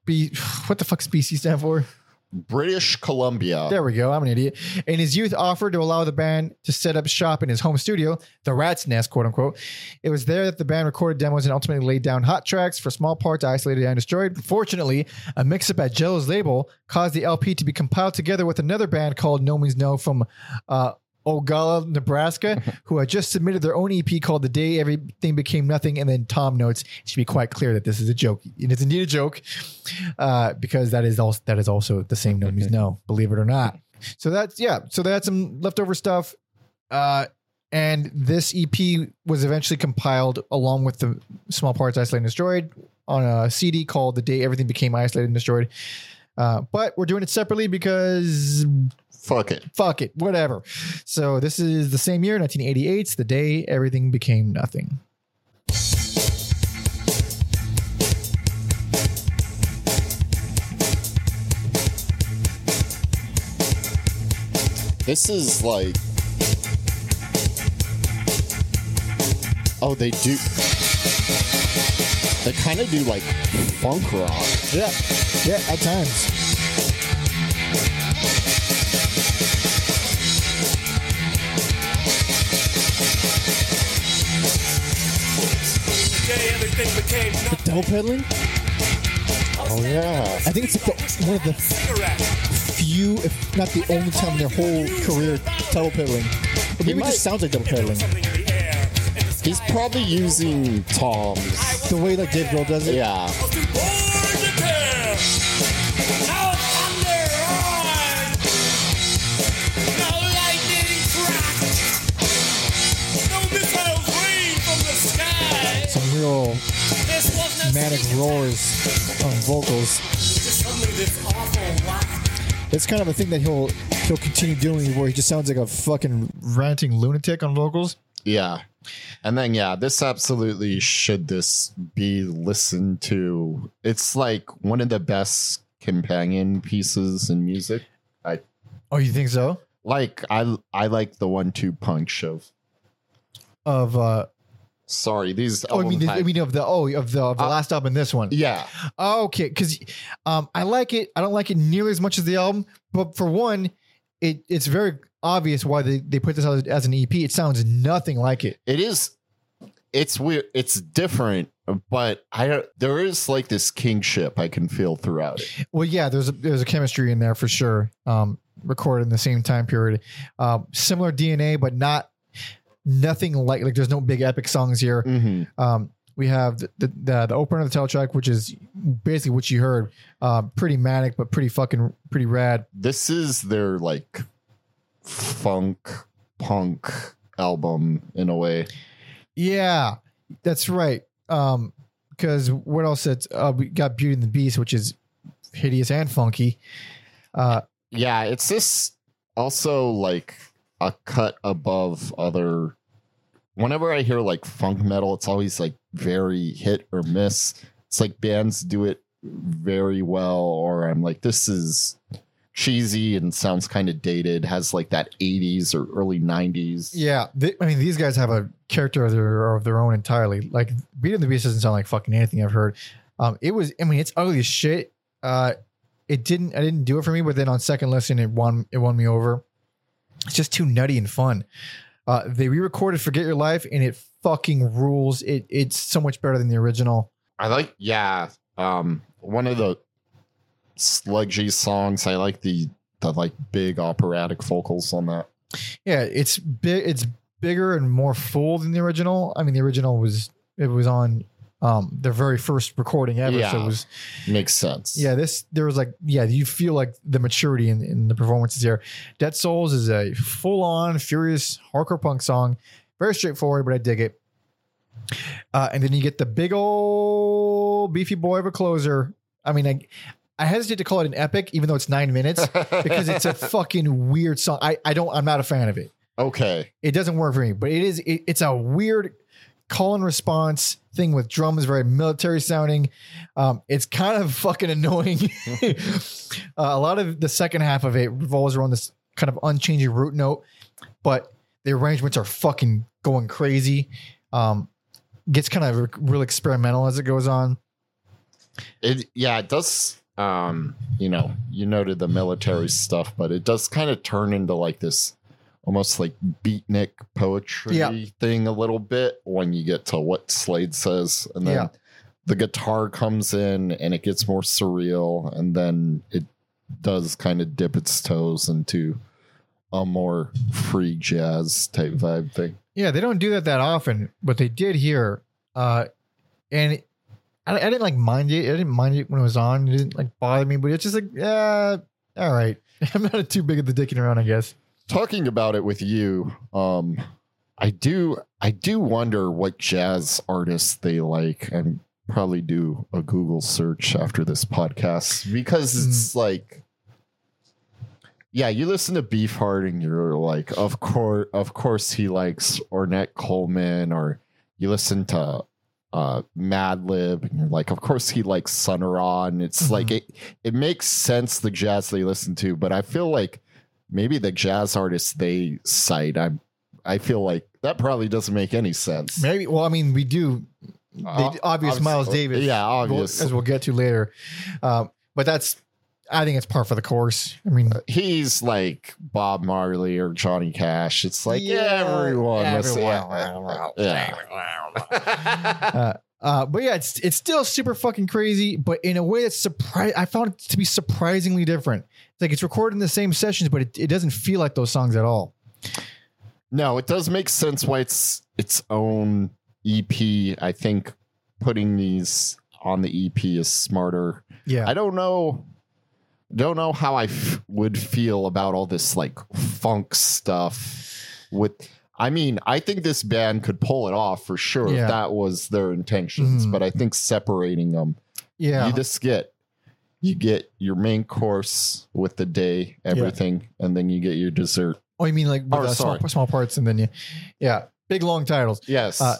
B, what the fuck's BC stand for? British Columbia. There we go. I'm an idiot. In his youth, offered to allow the band to set up shop in his home studio, the Rat's Nest, quote unquote. It was there that the band recorded demos and ultimately laid down hot tracks for small parts, isolated and destroyed. Fortunately, a mix-up at Joe's label caused the LP to be compiled together with another band called No Means No from uh, Ogalla, Nebraska, who had just submitted their own EP called "The Day Everything Became Nothing." And then Tom notes it should be quite clear that this is a joke. And it's indeed a joke, uh, because that is also that is also the same No Means No, believe it or not. So that's yeah. So they had some leftover stuff, uh, and this EP was eventually compiled along with the small parts isolated and destroyed on a CD called "The Day Everything Became Isolated and Destroyed." Uh, but we're doing it separately because Fuck it. fuck it, whatever. So this is the same year, 1988. It's the day everything became nothing. This is like. Oh, they do. They kind of do like funk rock. Yeah, yeah, at times. The double pedaling? Oh yeah. I think it's like the, one of the few, if not the only time in their whole career double pedaling. Or maybe it just sounds like double pedaling. He's probably using Tom's. The way like Dave Grohl does it. Yeah. Real manic roars on vocals. It's kind of a thing that he'll he'll continue doing where he just sounds like a fucking Ranting lunatic on vocals. Yeah. And then yeah, this absolutely should this be listened to. It's like one of the best companion pieces in music. I Oh, you think so? like I I like the one two punch of Of uh, sorry, these oh, I mean, I mean of the oh of the of the Uh, last album, and this one. yeah. Okay, because um, I like it. I don't like it nearly as much as the album, but for one, it it's very obvious why they, they put this out as an EP. It sounds nothing like it. It is it's weird it's different, but I don't there is like this kingship I can feel throughout it. Well, yeah, there's a there's a chemistry in there for sure. Um, recorded in the same time period, um, similar DNA, but not nothing like like. There's no big epic songs here. Mhm. Um, we have the, the the the opener of the title track, which is basically what you heard. Uh, pretty manic, but pretty fucking pretty rad. This is their like funk punk album in a way. Yeah, that's right. Um, because what else? It's uh, we got Beauty and the Beast, which is hideous and funky. Uh, Yeah, it's this also like a cut above other. Whenever I hear like funk metal, it's always like very hit or miss. It's like bands do it very well, or I'm like, this is cheesy and sounds kind of dated, has like that 80s or early 90s. yeah, I mean these guys have a character of their of their own entirely. Like Beauty and the Beast doesn't sound like fucking anything I've heard. Um, it was. I mean, it's ugly as shit. Uh, it didn't. I didn't do it for me, but then on second listen, it won. It won me over. It's just too nutty and fun. Uh, they re-recorded "Forget Your Life" and it fucking rules. It it's so much better than the original. I like, yeah. Um, one of the sludgy songs. I like the the like big operatic vocals on that. Yeah, it's big. It's bigger and more full than the original. I mean, the original was it was on um, their very first recording ever. So Yeah. it was Makes sense. yeah. This there was like yeah, you feel like the maturity in, in the performances here. Dead Souls is a full on furious hardcore punk song, very straightforward, but I dig it. Uh, and then you get the big old beefy boy of a closer. I mean, I, I hesitate to call it an epic, even though it's nine minutes, because it's a fucking weird song. I, I don't, I'm not a fan of it. Okay. It doesn't work for me, but it is, it, it's a weird call and response thing with drums, very military sounding. Um, it's kind of fucking annoying. uh, a lot of the second half of it revolves around this kind of unchanging root note, but the arrangements are fucking going crazy. Um, gets kind of real experimental as it goes on. It yeah, it does um, you know, you noted the military stuff, but it does kind of turn into like this almost like beatnik poetry Yeah. thing a little bit when you get to what Slade says. And then Yeah. the guitar comes in and it gets more surreal, and then it does kind of dip its toes into a more free jazz type vibe thing. Yeah, they don't do that that often, but they did here. Uh, and I, I didn't like mind it. I didn't mind it when it was on. It didn't like bother me, but it's just like, yeah, all right. I'm not too big at the dicking around, I guess. Talking about it with you um i do i do wonder what jazz artists they like and probably do a google search after this podcast because it's like yeah you listen to beefheart and you're like of course of course he likes ornette coleman or you listen to uh madlib and you're like of course he likes sun Ra, and it's Mhm. like it it makes sense the jazz they listen to but i feel like maybe the jazz artists they cite i'm i feel like that probably doesn't make any sense Maybe. Well, I mean, we do. Uh, obvious Miles Davis. yeah obvious as we'll get to later. Um, but that's, I think it's par for the course. I mean, he's like bob marley or johnny cash it's like Yeah, everyone everyone. yeah uh, but yeah, it's it's still super fucking crazy, but in a way that's surprise. I found it to be surprisingly different. It's like it's recorded in the same sessions, but it, it doesn't feel like those songs at all. No, it does make sense why it's its own EP. I think putting these on the EP is smarter. Yeah, I don't know don't know how I f- would feel about all this like funk stuff with I mean, I think this band could pull it off for sure Yeah. if that was their intentions, Mhm. but I think separating them yeah, you just get you get your main course with the day, everything, and then you get your dessert. Oh, you mean like with, Oh, uh, small, small parts, and then you, yeah, big long titles. Yes. Uh,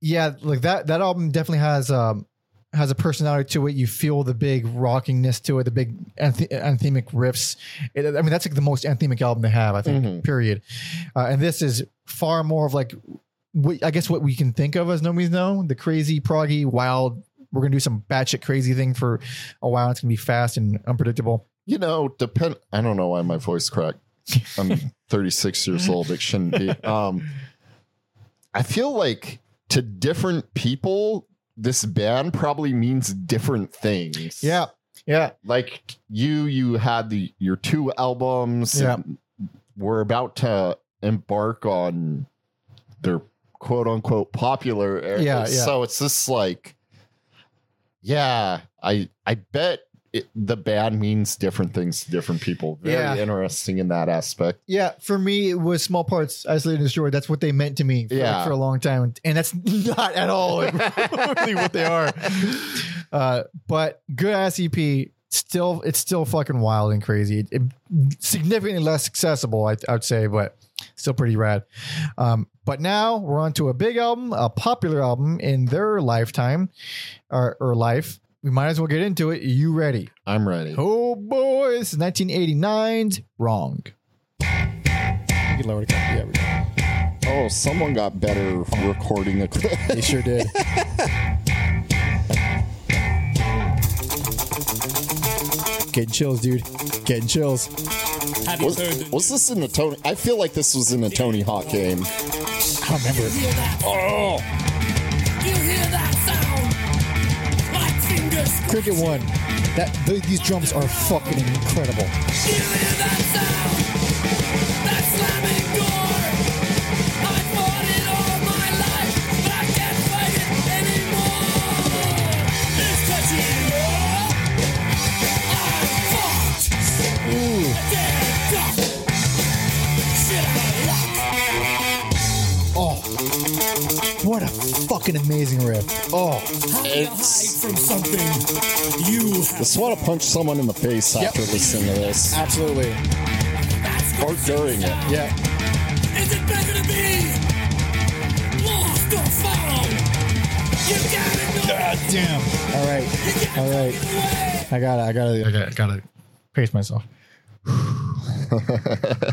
Yeah, like that. That album definitely has um has a personality to it. You feel the big rockingness to it, the big anthe- anthemic riffs. It, I mean, that's like the most anthemic album they have, I think. Mhm. Period. Uh, and this is far more of like, what, I guess what we can think of as No Means No, the crazy, proggy, wild. We're gonna do some batshit crazy thing for a while. It's gonna be fast and unpredictable. you know, depend I don't know why my voice cracked. I'm 36 years old. It shouldn't be. Um I feel like to different people, this band probably means different things. Yeah, yeah, Like you, you had the your two albums. Yeah. and We're about to embark on their quote unquote popular era. Yeah, yeah. So it's just like, yeah, I I bet it, the band means different things to different people. Very Yeah. interesting in that aspect. yeah. For me, it was small parts, isolated and destroyed. That's what they meant to me for, Yeah. for a long time, and that's not at all really what they are. Uh, but good ass EP. Still, it's still fucking wild and crazy. It, it- significantly less accessible, I, I would say, but still pretty rad. Um, but now we're on to a big album, a popular album in their lifetime or, or life. We might as well get into it. you ready? I'm ready. Oh boy, this is 1989's Wrong. You can lower the Yeah, we go. Oh, someone got better recording equipment. They sure did. Getting chills, dude. Getting chills. Have you Was, heard the was this in the Tony? I feel like this was in the Tony Hawk game. I don't remember. hear that? Oh! You hear that sound? Like fingers Cricket one. That th- these drums are fucking incredible. You hear that sound? Fucking amazing riff. Oh, How to It's- hide from something you. Just want to punch someone in the face after listening to this absolutely. That's or during it. Yeah. Is it better to be lost or found? You gotta know. God damn. All right. You gotta All right. find your way. I got it. I got it. I gotta, gotta pace myself.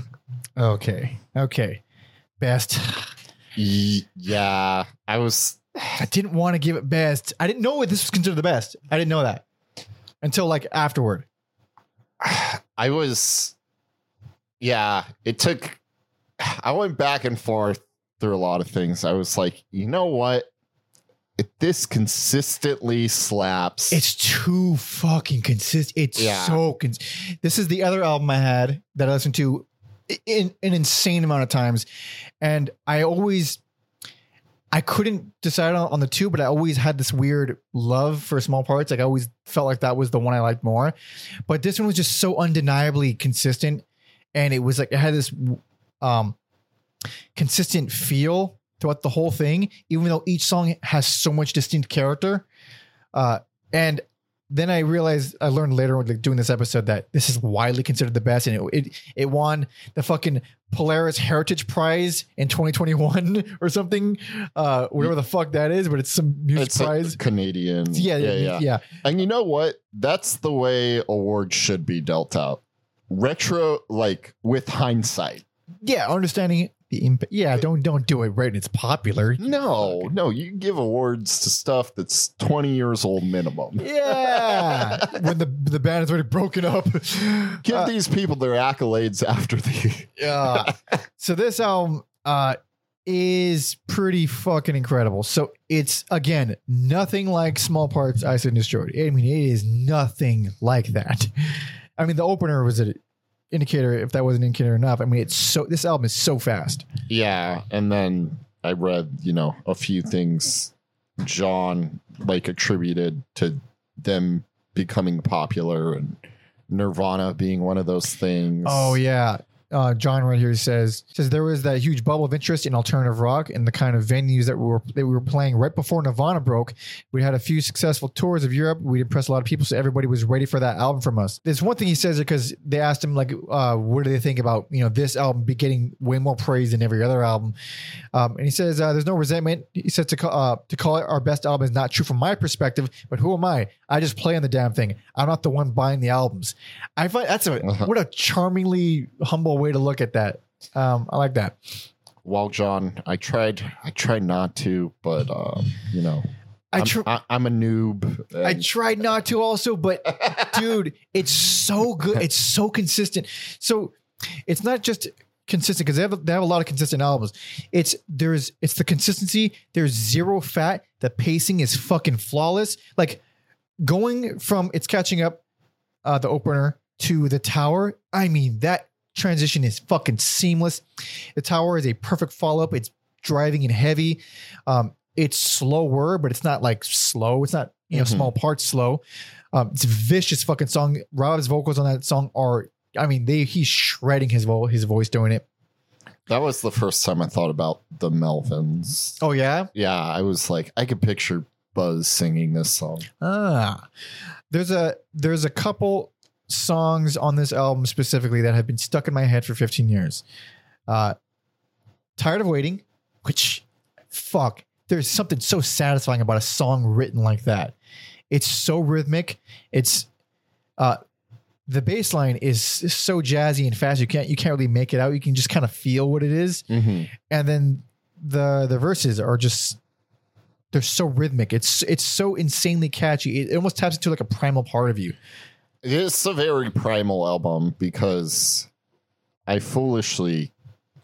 okay. Okay. Best. Yeah, I was. I didn't want to give it best. I didn't know this was considered the best. I didn't know that until like afterward. I was. Yeah, it took. I went back and forth through a lot of things. I was like, you know what? If this consistently slaps, It's too fucking consistent. It's Yeah. so cons- This is the other album I had that I listened to in an insane amount of times, and I always. I couldn't decide on, the two, but I always had this weird love for small parts. Like I always felt like that was the one I liked more. But this one was just so undeniably consistent, and it was like it had this um consistent feel throughout the whole thing, even though each song has so much distinct character. Uh, and then I realized I learned later when like, doing this episode that this is widely considered the best, and it it, it won the fucking Polaris Heritage Prize in 2021 or something, uh, whatever the fuck that is, but it's some music it's prize. Canadian. yeah, yeah, yeah, yeah. And you know what? That's the way awards should be dealt out. Retro, like with hindsight. Yeah, understanding the impact. Yeah, don't don't do it right. It's popular. No, no, you give awards to stuff that's 20 years old minimum. Yeah, when the the band is already broken up. Give Uh, these people their accolades after the. Yeah. so this album uh is pretty fucking incredible. So it's again nothing like Small Parts I Said Destroyed. I mean, it is nothing like that. I mean, the opener was an indicator if that wasn't indicator enough. I mean, it's so this album is so fast. Yeah, and then I read, you know, a few things John like attributed to them becoming popular and Nirvana being one of those things. Oh yeah. Uh, John Wright here says says there was that huge bubble of interest in alternative rock and the kind of venues that we were that we were playing right before Nirvana broke. We had a few successful tours of Europe. We impressed a lot of people, so everybody was ready for that album from us. There's one thing he says because they asked him like, uh, "What do they think about you know this album be getting way more praise than every other album?" Um, and he says, uh, "There's no resentment." He says to call, uh, to call it our best album is not true from my perspective, but who am I? I just play on the damn thing. I'm not the one buying the albums. I find that's a Uh-huh. what a charmingly humble way to look at that. Um, I like that. Well, John, I tried I tried not to, but um, you know, I I'm, tr- I, I'm a noob. I tried not to also, but dude, it's so good. It's so consistent. So it's not just consistent because they have they have a lot of consistent albums. It's there's it's the consistency. There's zero fat. The pacing is fucking flawless. Like going from it's catching up, uh, the opener to the tower. I mean that transition is fucking seamless. The tower is a perfect follow up. It's driving and heavy. Um, it's slower, but it's not like slow. It's not you know Mhm. small parts slow. Um, it's a vicious fucking song. Rob's vocals on that song are. I mean, they he's shredding his vo- his voice doing it. that was the first time I thought about the Melvins. Oh yeah, Yeah, I was like, I could picture Buzz singing this song. ah. There's a there's a couple songs on this album specifically that have been stuck in my head for 15 years. Uh, Tired of waiting, which fuck, there's something so satisfying about a song written like that. It's so rhythmic. It's uh the bass line is so jazzy and fast you can't you can't really make it out. You can just kind of feel what it is. Mm-hmm. and then the the verses are just they're so rhythmic. It's it's so insanely catchy. It, it almost taps into like a primal part of you. It's a very primal album because I foolishly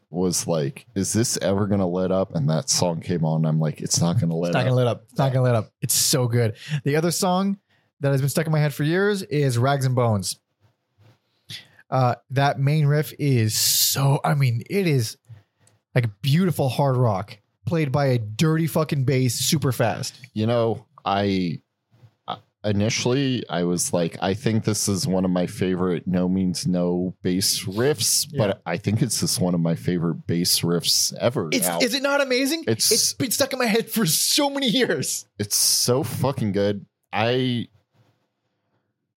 was like, is this ever gonna let up? And that song came on. I'm like, it's not gonna let It's not up. gonna let up. It's not gonna let up. It's so good. The other song that has been stuck in my head for years is Rags and Bones. Uh, that main riff is so. I mean, it is like beautiful hard rock played by a dirty fucking bass, super fast. you know, I, I initially I was like, I think this is one of my favorite No Means No bass riffs, but I think it's just one of my favorite bass riffs ever. Is it not amazing? It's- it's been stuck in my head for so many years. it's so fucking good. I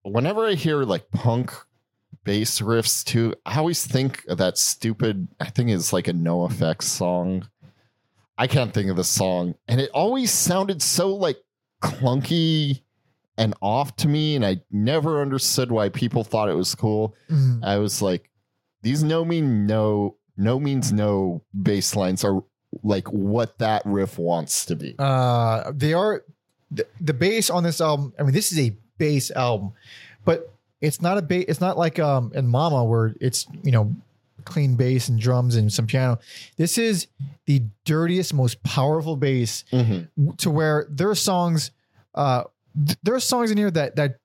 whenever I hear like punk bass riffs too, I always think of that stupid I think it's like a NOFX song. I can't think of the song. And it always sounded so like clunky and off to me, and I never understood why people thought it was cool. I was like, these no mean no no means no bass lines are like what that riff wants to be. Uh, they are the, the bass on this album. I mean, this is a bass album, but it's not a bass. It's not like um in Mama where it's you know clean bass and drums and some piano. This is the dirtiest, most powerful bass Mhm. to where there are songs. Uh, th- there are songs in here that that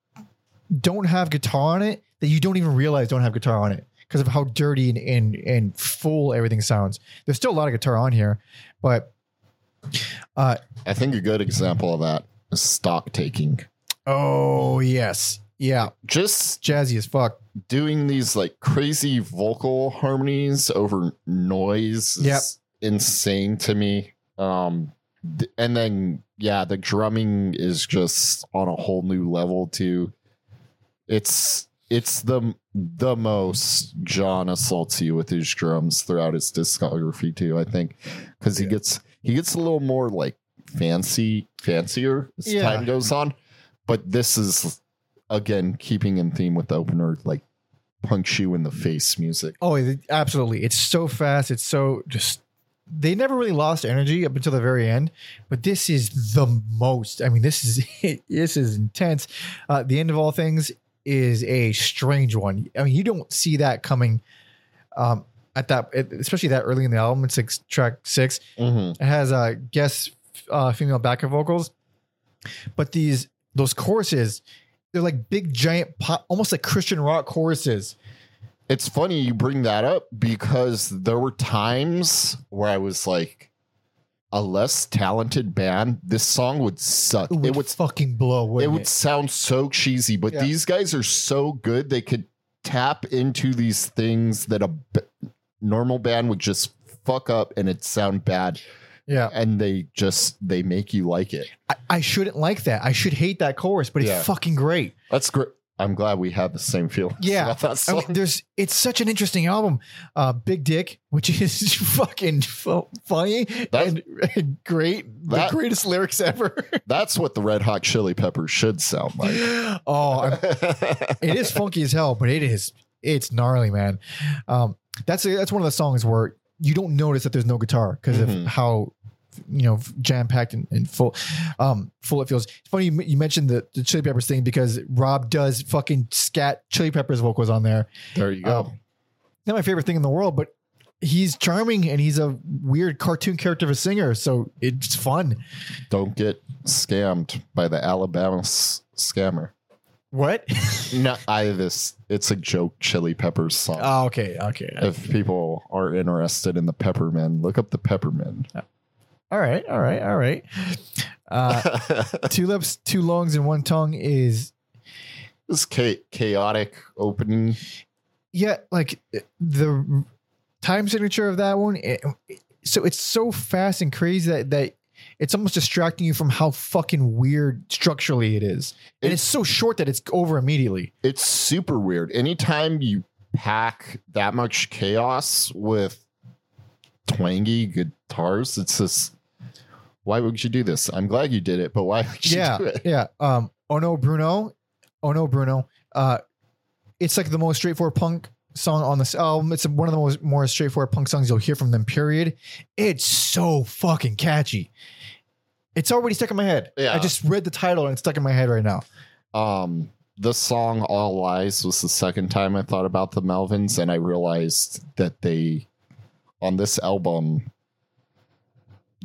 don't have guitar on it that you don't even realize don't have guitar on it because of how dirty and, and and full everything sounds. There's still a lot of guitar on here, but uh, I think a good example of that is stock taking. Oh yes, yeah, Just jazzy as fuck. doing these like crazy vocal harmonies over noise is Yep. insane to me. Um th- and then yeah, the drumming is just on a whole new level too. It's it's the the most John assaults you with his drums throughout his discography too, I think. Cause he gets he gets a little more like fancy fancier as Yeah. time goes on. But this is again keeping in theme with the opener, like punch you in the face music. Oh, absolutely. It's so fast. It's so just. They never really lost energy up until the very end, but this is the most. I mean, this is this is intense. Uh, the end of all things is a strange one. I mean, you don't see that coming. Um, at that, especially that early in the album, it's like track six. Mm-hmm. It has uh, guest uh, female backup vocals, but these those choruses, they're like big giant pop, almost like Christian rock choruses. It's funny you bring that up because there were times where I was like, a less talented band, this song would suck. It would, It would fucking blow. it Wouldn't would sound so cheesy, but Yeah. these guys are so good they could tap into these things that a b- normal band would just fuck up and it sound bad Yeah, and they just they make you like it. I, I shouldn't like that. I should hate that chorus, but it's Yeah. fucking great. That's great. I'm glad we have the same feeling. Yeah. about that I mean, there's it's such an interesting album. Uh, Big Dick, which is fucking fu- funny That- and, and great, that- the greatest lyrics ever. That's what the Red Hot Chili Peppers should sound like. oh, it is funky as hell, but it is it's gnarly, man. Um, that's that's one of the songs where you don't notice that there's no guitar because Mhm. of how you know jam packed and, and full, um, full it feels. It's funny you, you mentioned the, the Chili Peppers thing because Rob does fucking scat Chili Peppers vocals on there. there you go. Um, not my favorite thing in the world, but he's charming and he's a weird cartoon character of a singer, so it's fun. Don't get scammed by the Alabama s- scammer. What? No, I this it's a joke Chili Peppers song. oh, okay, okay. if people are interested in the Peppermen, look up the Peppermen. All right, all right, all right. Uh, two lips, two lungs, and one tongue is this cha- chaotic opening. yeah, like the time signature of that one. it- so it's so fast and crazy that that it's almost distracting you from how fucking weird structurally it is, and It- it's so short that it's over immediately. It's super weird. Anytime you pack that much chaos with twangy guitars, it's just why would you do this? I'm glad you did it, but why would you yeah, do it? yeah. Um, oh no, Bruno. Oh no, Bruno. Uh, it's like the most straightforward punk song on this album. It's one of the most more straightforward punk songs you'll hear from them. Period. It's so fucking catchy. It's already stuck in my head. Yeah. I just read the title and it's stuck in my head right now. Um, the song "All Lies" was the second time I thought about the Melvins, and I realized that they, on this album,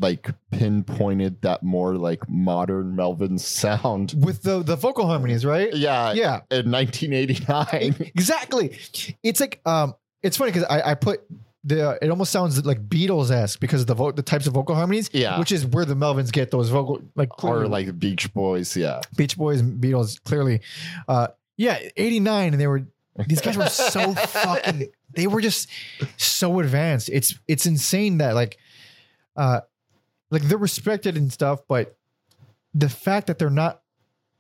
like pinpointed that more like modern Melvin sound. With the the vocal harmonies, right? Yeah, Yeah. In 1989, exactly. It's like um, it's funny because I, I put the it almost sounds like Beatles esque because of the vo- the types of vocal harmonies. Yeah. which is where the Melvins get those vocal like or like Beach Boys. Yeah. Beach Boys, and Beatles, clearly. Uh, yeah, eighty nine, and they were these guys were so fucking. They were just so advanced. It's it's insane that like, uh, like they're respected and stuff, but the fact that they're not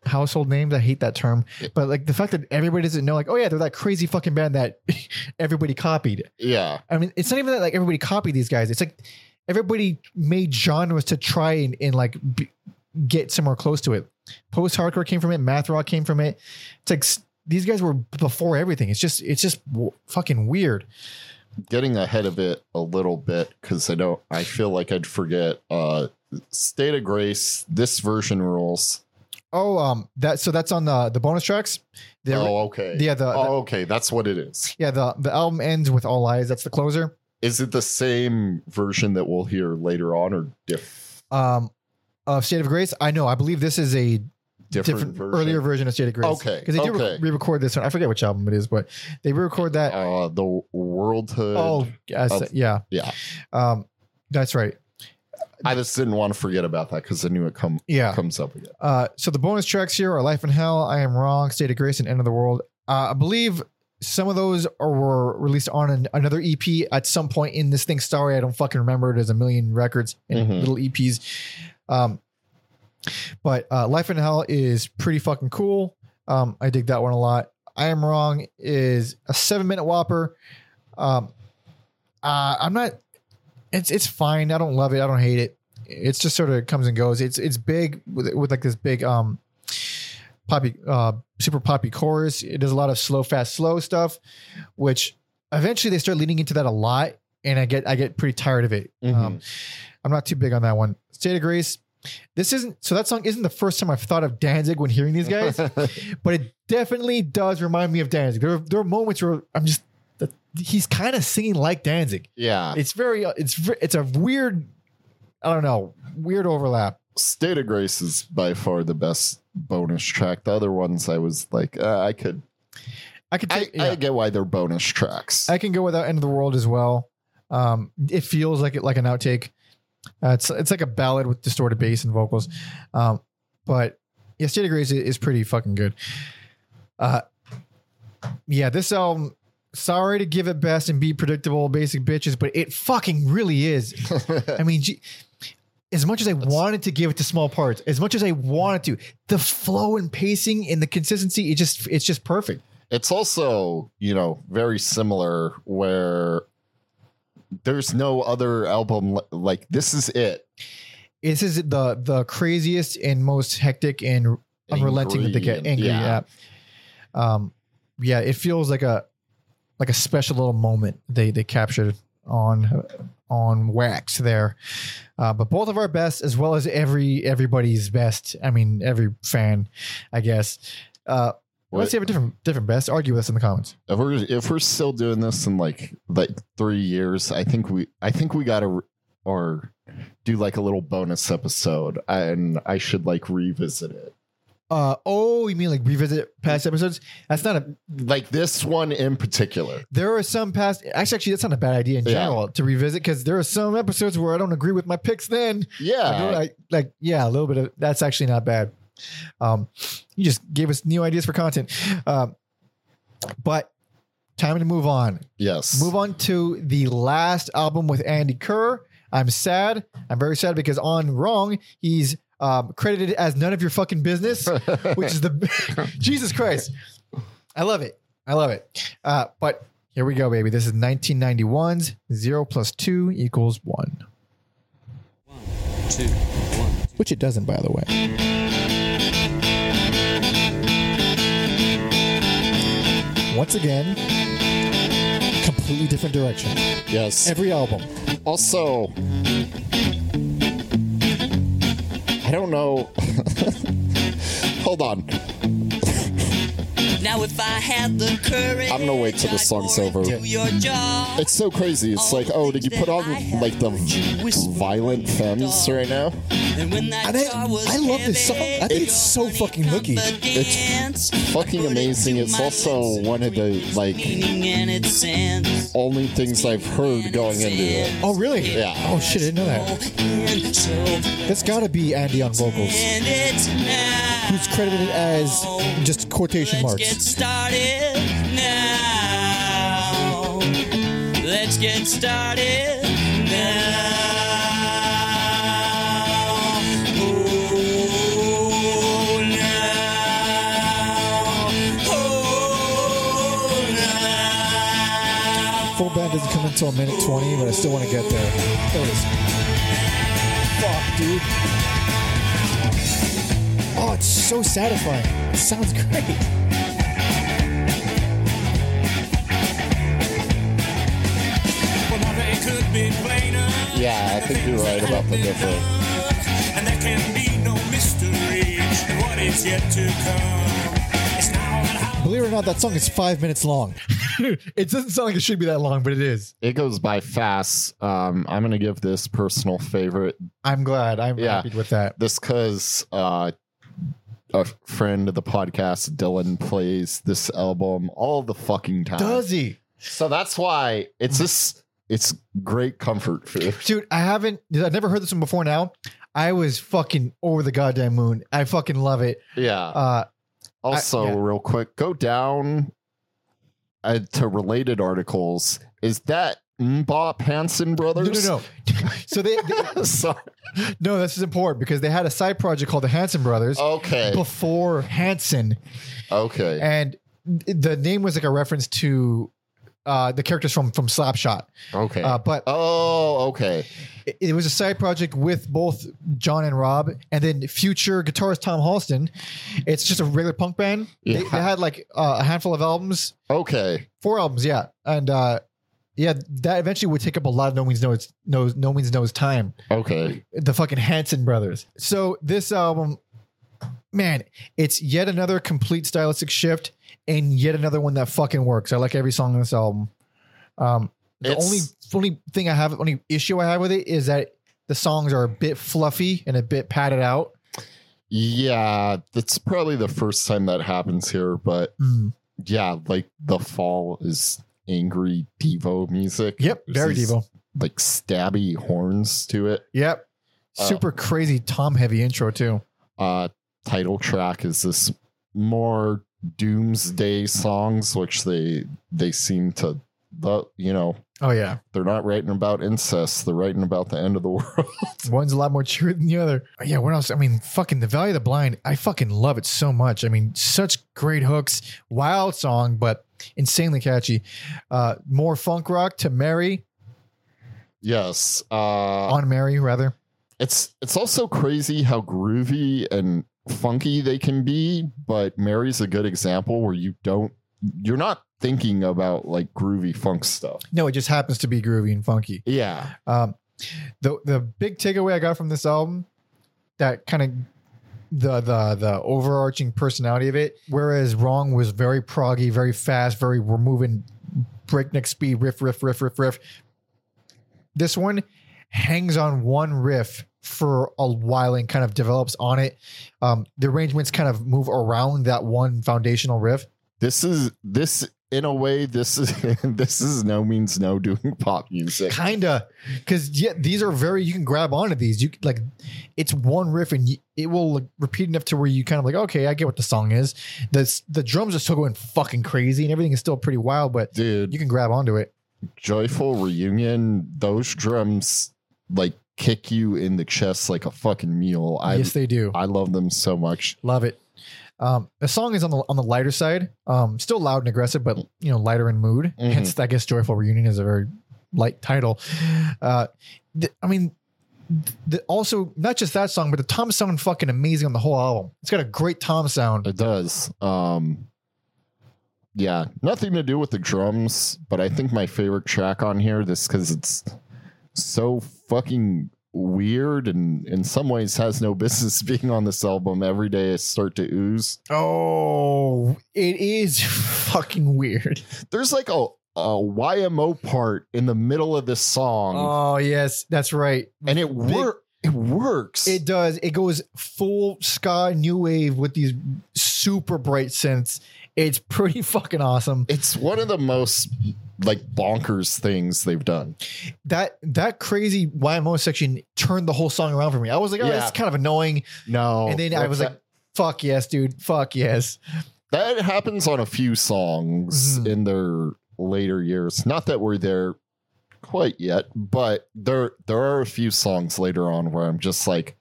household names, I hate that term, but like the fact that everybody doesn't know, like, oh yeah, they're that crazy fucking band that everybody copied. Yeah. I mean, it's not even that like everybody copied these guys. It's like everybody made genres to try and, and like b- get somewhere close to it. Post hardcore came from it. Math rock came from it. It's like these guys were before everything. It's just it's just w- fucking weird. Getting ahead of it a little bit because I don't. I feel like I'd forget. Uh, State of Grace. This version rules. Oh, um, that so that's on the the bonus tracks. The, oh, okay. yeah, the- oh, okay. That's what it is. yeah, the the album ends with all lies. That's the closer. Is it the same version that we'll hear later on, or diff- Um, of State of Grace. I know. I believe this is a different, different, version? earlier version of State of Grace. Okay, because they do okay. re-record this one. I forget which album it is, but they re-record that. Uh, the Worldhood. oh, yes, of- yeah, yeah. Um, that's right. I just didn't want to forget about that because I knew it come Yeah. comes up again. Uh, so the bonus tracks here are Life in Hell, I Am Wrong, State of Grace, and End of the World. Uh, I believe some of those are, were released on an, another EP at some point in this thing's story. I don't fucking remember. There's a million records and Mhm. little EPs. Um, but uh, Life in Hell is pretty fucking cool. Um, I dig that one a lot. I Am Wrong is a seven minute whopper. Um, uh, I'm not. It's it's fine. I don't love it. I don't hate it. It's just sort of comes and goes. It's it's big with with like this big um poppy uh super poppy chorus. It does a lot of slow fast slow stuff, which eventually they start leaning into that a lot, and I get I get pretty tired of it. Um, I'm not too big on that one. State of Grace. This isn't so that song isn't the first time I've thought of Danzig when hearing these guys, but it definitely does remind me of Danzig. There are, there are moments where I'm just he's kind of singing like Danzig. yeah. It's very it's it's a weird I don't know weird overlap. State of Grace is by far the best bonus track. The other ones, I was like, uh, I could, I could I, take yeah. I get why they're bonus tracks. I can go without End of the World as well. Um, it feels like it like an outtake. Uh, it's it's like a ballad with distorted bass and vocals. Um, but yeah, State of Grace is, pretty fucking good. Uh, yeah, this album. Sorry to give it best and be predictable, basic bitches, but it fucking really is. I mean, gee, as much as I wanted to give it to small parts, as much as I wanted to, the flow and pacing and the consistency, it just it's just perfect. it's also, you know, very similar where there's no other album like this is it. this is the the craziest and most hectic and unrelenting that they get Angry yeah. yeah. um yeah it feels like a like a special little moment they they captured on on wax there uh, but both of our best as well as every everybody's best i mean every fan i guess uh What- let's have a different different best argue with us in the comments If we're if we're still doing this in like like three years, I think we I think we gotta or do like a little bonus episode, and I should like revisit it. uh oh you mean like revisit past episodes that's not a Like this one in particular. there are some past actually, actually that's not a bad idea in Yeah. general to revisit because there are some episodes where I don't agree with my picks then. Yeah, Like, like, like, yeah, a little bit of that's actually not bad. Um you just gave us new ideas for content. Um but time to move on. yes. Move on to the last album with Andy Kerr. I'm sad. I'm very sad because on Wrong, he's um, credited as none of your fucking business, which is the Jesus Christ. I love it. I love it. Uh, but here we go, baby. This is 1991's zero plus two equals one. Two, one. Which it doesn't, by the way. Once again, completely different direction. Yes. Every album. Also, I don't know. Hold on. Now if I had the courage, I'm gonna wait till the I'd song's over. into Your jaw. It's so crazy. It's like, oh, did you put on like the violent femmes right now? And when that I- was I love this song. I think it's so fucking hooky. It's Fucking amazing. It's also one of the like and its sense. only things I've heard going into it. Oh, really? Yeah. Oh, shit, I didn't know that. And That's gotta be Andy on vocals, and it's now. who's credited as just quotation marks. Get started now. Let's get started now. Oh, now. Oh, now. Full band doesn't come until a minute 20, but I still want to get there. There it is. Fuck, dude. Oh, it's so satisfying. It sounds great. Yeah, I think you're right about the different. And there can be no mystery in what is yet to come. It's now that how Believe it or not, that song is five minutes long. it doesn't sound like it should be that long, but it is. It goes by fast. Um, I'm gonna give this personal favorite. I'm glad. I'm Yeah. happy with that. This because uh, a friend of the podcast, Dylan, plays this album all the fucking time. Does he? So that's why it's this. It's great comfort food. Dude, I haven't, I've never heard this one before now. I was fucking over the goddamn moon. I fucking love it. Yeah. Uh, Also, yeah. real quick, go down uh, to related articles. Is that MMMBop Hanson no, brothers? no, no. so they, they- Sorry. no, this is important because they had a side project called the Hanson Brothers Okay. before Hanson. Okay. And the name was like a reference to uh, the characters from, from Slapshot. Okay. Uh, but oh, okay. it, it was a side project with both John and Rob, and then future guitarist Tom Holliston. It's just a regular punk band. They, Yeah. they had like uh, a handful of albums, Okay. four albums, yeah, and uh, yeah, that eventually would take up a lot of No Means No's No No Means No's time. Okay. The fucking Hanson brothers. So this album, man, it's yet another complete stylistic shift, and yet another one that fucking works. I like every song on this album. Um, the It's- only only thing I have, only issue I have with it is that the songs are a bit fluffy and a bit padded out. Yeah, that's probably the first time that happens here, but Mm. yeah, like the fall is angry Devo music. Yep, There's very these, Devo. Like stabby horns to it. Yep, Uh, super crazy Tom heavy intro too. Uh title track is this more doomsday songs, which they they seem to the you know, Oh yeah, they're not writing about incest, they're writing about the end of the world. one's a lot more true than the other. Yeah, what else? I mean, fucking the Valley of the Blind. I fucking love it so much. I mean, such great hooks, wild song, but insanely catchy. Uh, more funk rock to Mary yes. Uh on Mary rather. it's it's also crazy how groovy and funky they can be but mary's a good example where you don't you're not thinking about like groovy funk stuff No, it just happens to be groovy and funky. yeah Um, the the big takeaway I got from this album, that kind of the the the overarching personality of it. Whereas Wrong was very proggy, very fast, very we're moving breakneck speed, riff, riff, riff, riff, riff. This one hangs on one riff for a while and kind of develops on it. Um, the arrangements kind of move around that one foundational riff. this is this in a way this is this is no means no doing pop music Kinda, because yeah, these are very. You can grab onto these. You like, it's one riff and you, it will like, repeat enough to where you kind of like, okay, I get what the song is. The the drums are still going fucking crazy and everything is still pretty wild, but dude you can grab onto it. joyful reunion those drums like kick you in the chest like a fucking mule i yes, they do. i love them so much Love it. Um, the song is on the on the lighter side. Um, still loud and aggressive, but you know, lighter in mood. Mhm. Hence, I guess "Joyful Reunion" is a very light title. Uh, th- I mean, the, also not just that song, but the tom sound fucking amazing on the whole album. It's got a great tom sound. It does. Um yeah, nothing to do with the drums, but I think my favorite track on here this cuz it's so fucking weird and in some ways has no business being on this album. Every day I start to ooze. Oh, it is fucking weird. There's like a, a YMO part in the middle of this song, Oh yes, that's right. and it wor- it works. It does. It goes full ska new wave with these super bright synths. It's pretty fucking awesome. it's one of the most like bonkers things they've done. That that crazy YMO section turned the whole song around for me. I was like, oh, Yeah. that's kind of annoying. No, and then I was like, fuck yes, dude. Fuck yes. that happens on a few songs Mhm. in their later years. Not that we're there quite yet, but there there are a few songs later on where I'm just like,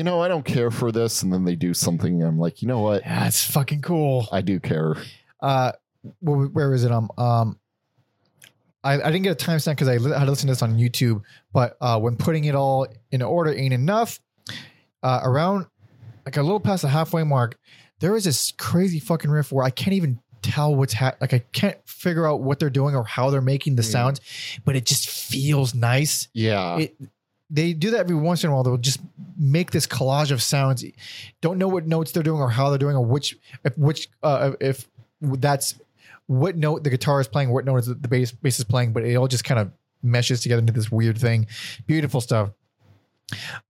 you know, I don't care for this, and then they do something, and I'm like, you know what, Yeah, it's fucking cool. I do care. Uh, where, where is it? Um, um, I, I didn't get a timestamp because I li- had to listen to this on YouTube. But uh, when putting it all in order ain't enough. Uh, around like a little past the halfway mark, there is this crazy fucking riff where I can't even tell what's ha- like I can't figure out what they're doing or how they're making the Mm. sounds, but it just feels nice. Yeah, it they do that every once in a while. They'll just make this collage of sounds. Don't know what notes they're doing or how they're doing or which if which uh, if that's what note the guitar is playing, what note is the bass bass is playing, but it all just kind of meshes together into this weird thing. Beautiful stuff.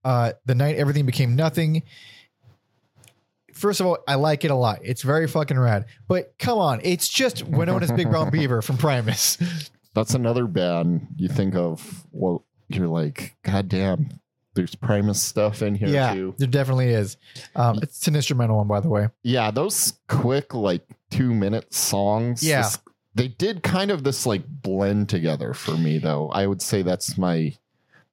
Uh, the night everything became nothing. First of all, I like it a lot. It's very fucking rad. But come on, it's just Winona's Big Brown Beaver from Primus. that's another band you think of. Well, you're like, God damn, there's Primus stuff in here yeah, too. there definitely is. Um, it's an instrumental one, by the way. Yeah, those quick like two minute songs. Yeah. this- they did kind of this like blend together for me though. I would say that's my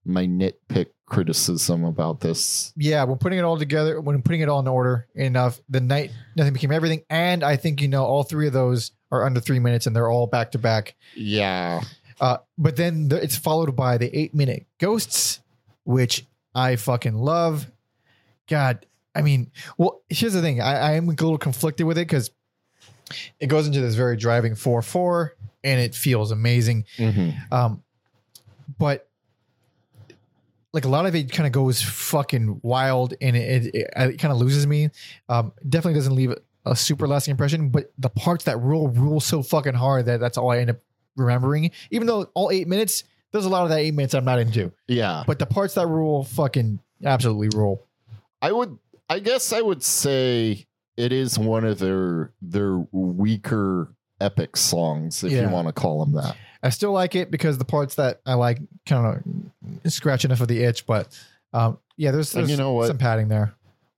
my nitpick criticism about this. yeah, when putting it all together, when putting it all in order enough, the night nothing became everything, and I think you know all three of those are under three minutes, and they're all back to back. Yeah. Uh, but then the, it's followed by the eight minute ghosts, which I fucking love. God, I mean, well, here's the thing. I, I am a little conflicted with it because it goes into this very driving four four, and it feels amazing. Mhm. Um, but like a lot of it kind of goes fucking wild and it, it, it kind of loses me. Um, definitely doesn't leave a super lasting impression, but the parts that rule rule so fucking hard that that's all I end up remembering. Even though all eight minutes, there's a lot of that eight minutes I'm not into, Yeah. but the parts that rule fucking absolutely rule. I would I guess I would say it is one of their their weaker epic songs, if you want to call them that. I still like it because the parts that I like kind of scratch enough of the itch, but um, yeah, there's, there's you know what? some padding there.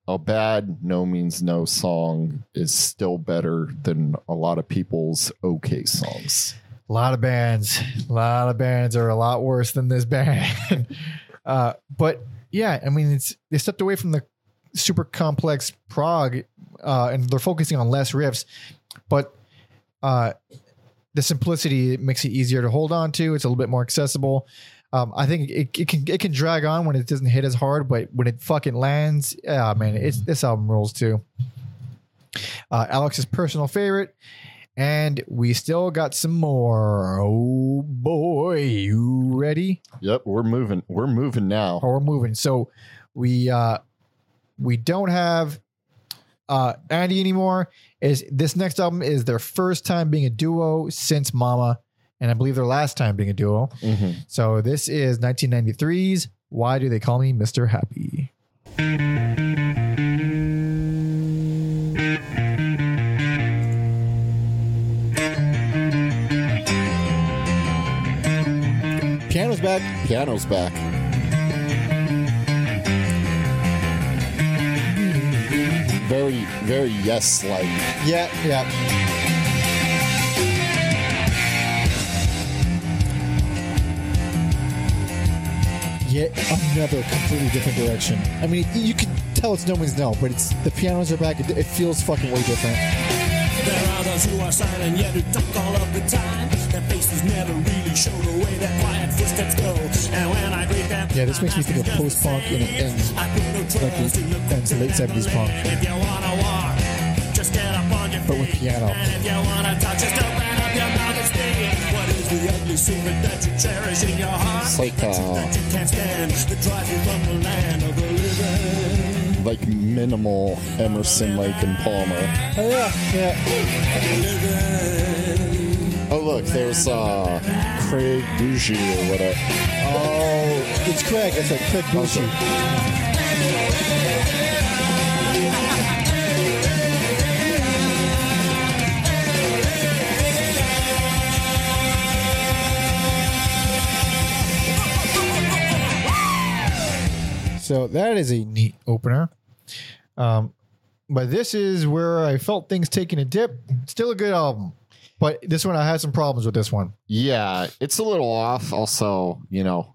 A bad no means no song is still better than a lot of people's okay songs. A lot of bands, a lot of bands are a lot worse than this band. uh, but yeah, I mean, it's they stepped away from the super complex prog, uh, and they're focusing on less riffs, but uh, the simplicity makes it easier to hold on to. It's a little bit more accessible. Um, I think it, it can it can drag on when it doesn't hit as hard, but when it fucking lands, yeah, man, it's this album rules too. Uh, Alex's personal favorite, and we still got some more. Oh boy, you ready? Yep, we're moving. We're moving now. Oh, we're moving. So we uh we don't have uh Andy anymore. Is this next album is their first time being a duo since Mama, and I believe their last time being a duo. Mhm. So this is 1993's Why Do They Call Me Mr. Happy? Back. Piano's back. Very, very yes like. Yeah, yeah. Yet another completely different direction. I mean, you can tell it's no means no, but it's the pianos are back. It, it feels fucking way different. There are those who are silent yet who talk all of the time. Their faces never really show the way their quiet footsteps go. And when I greet them, Yeah, this makes me think of post-punk and, and I put no like in the and late seventies punk, If you wanna walk, just get up on your but with piano. And if you wanna talk, just open up your mouth and speak. What is the ugly secret that you cherish in your heart. It's like, uh, that you can't stand, that you from the land of the. Like minimal Emerson, Lake, and Palmer. Oh, yeah, yeah. Oh, look, there's uh, Craig Bougie or whatever. Oh, it's Craig. That's right, Craig Bushi. So that is a neat opener. Um, but this is where I felt things taking a dip. Still a good album, but this one I had some problems with this one. Yeah, it's a little off. Also, you know,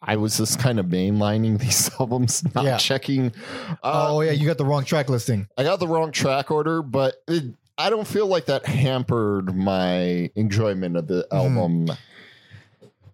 I was just kind of mainlining these albums, not Yeah. checking. Uh, oh yeah, you got the wrong track listing. I got the wrong track order, but it, I don't feel like that hampered my enjoyment of the album.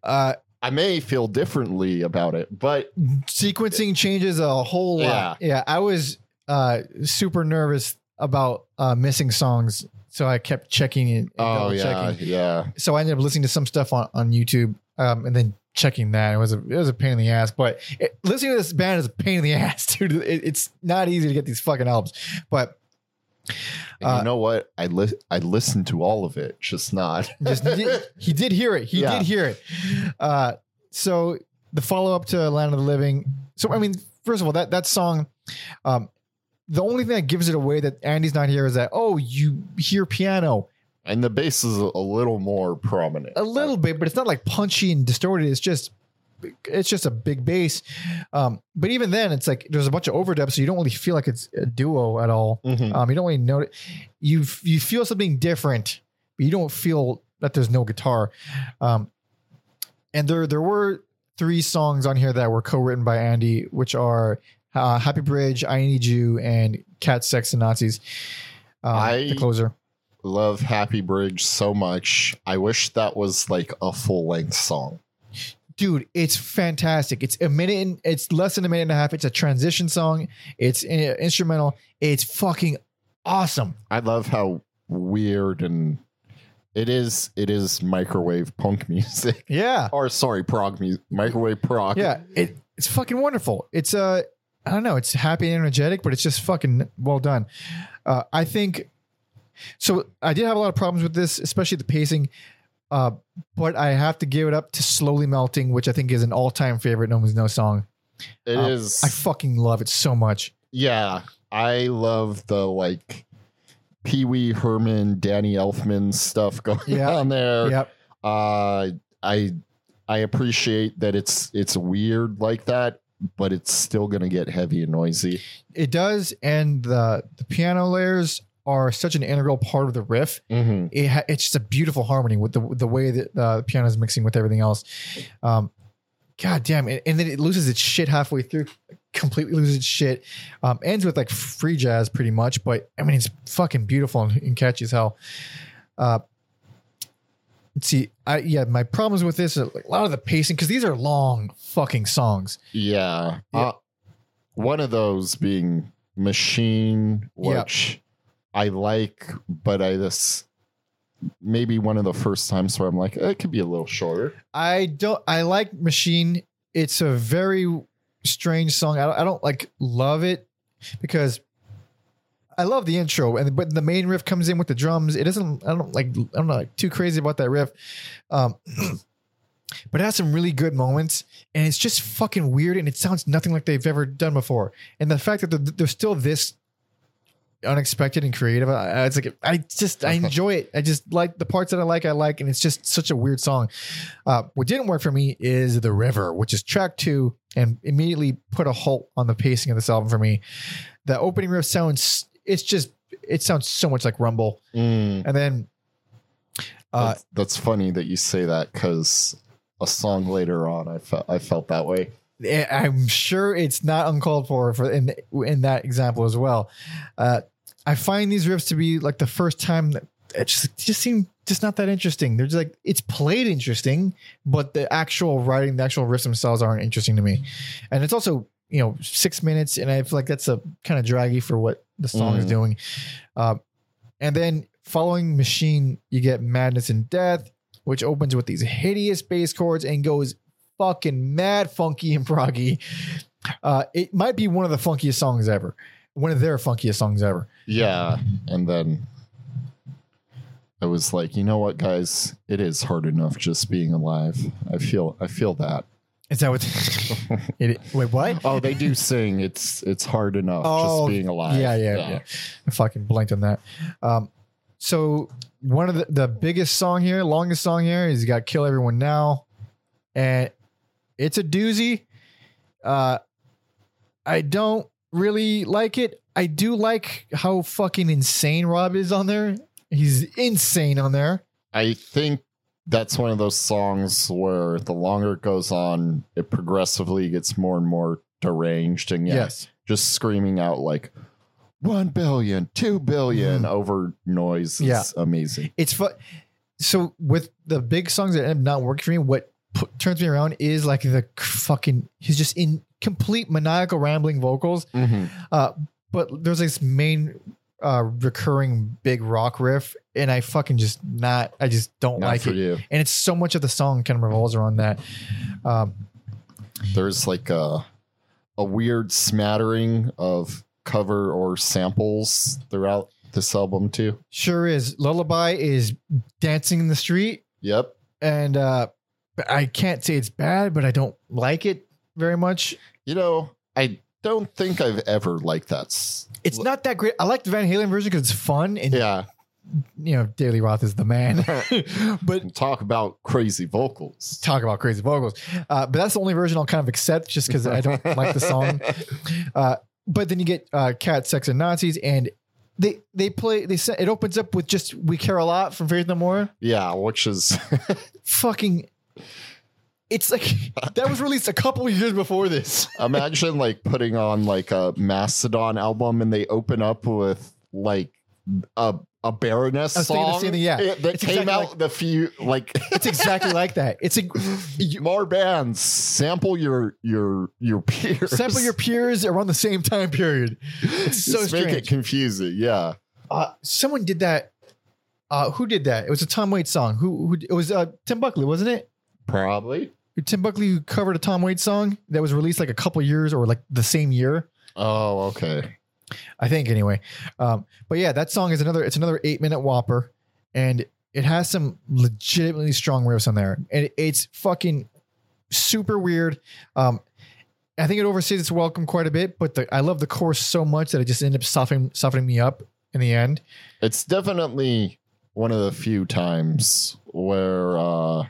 Uh, I may feel differently about it, but sequencing changes a whole lot. Yeah, I was uh, super nervous about uh, missing songs, so I kept checking it. oh yeah, checking. yeah. So I ended up listening to some stuff on, on YouTube, um, and then checking that. It was a it was a pain in the ass. But it, listening to this band is a pain in the ass, dude. It, it's not easy to get these fucking albums. But Uh, you know what? I li- I listened to all of it, just not. just did, he did hear it. He Yeah. did hear it. Uh, so the follow up to Land of the Living. So I mean, first of all, that that song, um, the only thing that gives it away that Andy's not here is that oh, you hear piano and the bass is a, a little more prominent. a little bit, but it's not like punchy and distorted. It's just it's just a big bass. Um, but even then, it's like there's a bunch of overdubs, so you don't really feel like it's a duo at all. Mhm. Um, you don't really know it. You you feel something different, but you don't feel that there's no guitar. Um, and there there were three songs on here that were co-written by Andy, which are uh, "Happy Bridge," "I Need You," and "Cat, Sex, and Nazis." Um, I- the closer. Love Happy Bridge so much. I wish that was like a full length song. Dude it's fantastic. It's a minute and it's less than a minute and a half. It's a transition song. It's uh, instrumental. It's fucking awesome. I love how weird and it is. It is microwave punk music, yeah. Or sorry, prog music, microwave prog. yeah it, it's fucking wonderful. It's uh i don't know. It's happy and energetic but it's just fucking well done. Uh i think so i did have a lot of problems with this especially the pacing uh but i have to give it up to slowly melting which i think is an all-time favorite No Means No song It is. Um, i fucking love it so much yeah, I love the like Pee Wee Herman, Danny Elfman stuff going Yeah. on there. yep Uh, I I appreciate that it's it's weird like that, but it's still gonna get heavy and noisy. It does, and the the piano layers are such an integral part of the riff. Mm-hmm. It ha- it's just a beautiful harmony with the the way that uh, the piano is mixing with everything else. Um, God damn it! And then it loses its shit halfway through, completely loses its shit. Um, ends with like free jazz pretty much, but I mean it's fucking beautiful and, and catchy as hell. Uh, let's see, I yeah, my problems with this are like a lot of the pacing because these are long fucking songs. Yeah. Yeah. Uh, one of those being Machine, Yeah. I like, but I this maybe one of the first times where I'm like, eh, it could be a little shorter. I don't. I like Machine. It's a very strange song. I don't, I don't like love it because I love the intro, and but the main riff comes in with the drums. It doesn't. I don't like. I'm not like, too crazy about that riff, um, but it has some really good moments, and it's just fucking weird, and it sounds nothing like they've ever done before. And the fact that they're, they're still this unexpected and creative, I, it's like I just I enjoy it. I just like the parts that I like. I like, and it's just such a weird song. Uh, what didn't work for me is the river, which is track two, and immediately put a halt on the pacing of this album for me. The opening riff sounds it's just it sounds so much like Rumble, and then uh, that's, that's funny that you say that because a song later on, I felt I felt that way. eh, I'm sure it's not uncalled for for in in that example as well. Uh, I find these riffs to be like the first time that it just it just seem just not that interesting. They're just like it's played interesting, but the actual writing, the actual riffs themselves aren't interesting to me. And it's also you know six minutes, and I feel like that's a kind of draggy for what the song is Mhm. doing. Um, and then following Machine, you get Madness and Death, which opens with these hideous bass chords and goes fucking mad funky and proggy. Uh, it might be one of the funkiest songs ever. One of their funkiest songs ever. Yeah. And then I was like, you know what, guys? It is hard enough just being alive. I feel I feel that. Is that what? it, wait, what? Oh, they do sing. It's it's hard enough just being alive. Oh, Yeah, yeah, yeah. I fucking blanked on that. Um, so one of the, the biggest song here, longest song here is you got Kill Everyone Now. And it's a doozy. Uh I don't really like it. I do like how fucking insane Rob is on there. He's insane on there. I think that's one of those songs where the longer it goes on, it progressively gets more and more deranged and yeah, Yes. just screaming out like one billion, two billion over noise is Mm. Yeah. amazing. It's fun. So with the big songs that end up not working for me, what pu- turns me around is like the fucking. He's just in complete maniacal rambling vocals. Uh, but there's this main uh, recurring big rock riff, and I fucking just not. I just don't Not like it. you. And it's so much of the song kind of revolves around that. Um, There's like a a weird smattering of cover or samples throughout this album too. sure is. Lullaby is dancing in the street, Yep. and uh, I can't say it's bad, but I don't like it very much. You know, I don't think I've ever liked that. It's not that great. I like the Van Halen version because it's fun and Yeah. you know David Lee Roth is the man. but Talk about crazy vocals. talk about crazy vocals. Uh, but that's the only version I'll kind of accept just because I don't like the song. Uh, but then you get uh, Cat, Sex, and Nazis, and they they play. They it opens up with just "We Care a Lot" from Faith No More. Yeah, which is Fucking. It's like that was released a couple of years before this. imagine like putting on like a Mastodon album and they open up with like a a Baroness song same thing, yeah. it- that It's came exactly out like- the few like It's exactly like that. It's a more bands sample your your your peers sample your peers around the same time period. It's so Just make strange. it confusing yeah uh, someone did that. Uh, who did that? It was a Tom Waits song. Who? who it was uh, Tim Buckley, wasn't it? probably Tim Buckley covered a Tom Waits song that was released like a couple years or like the same year. oh okay I think anyway. Um, but yeah, that song is another. It's another eight minute whopper, and it has some legitimately strong riffs on there, and it's fucking super weird. Um, I think it overstays its welcome quite a bit, but the, I love the chorus so much that it just ended up softening softening me up in the end. it's definitely one of the few times where uh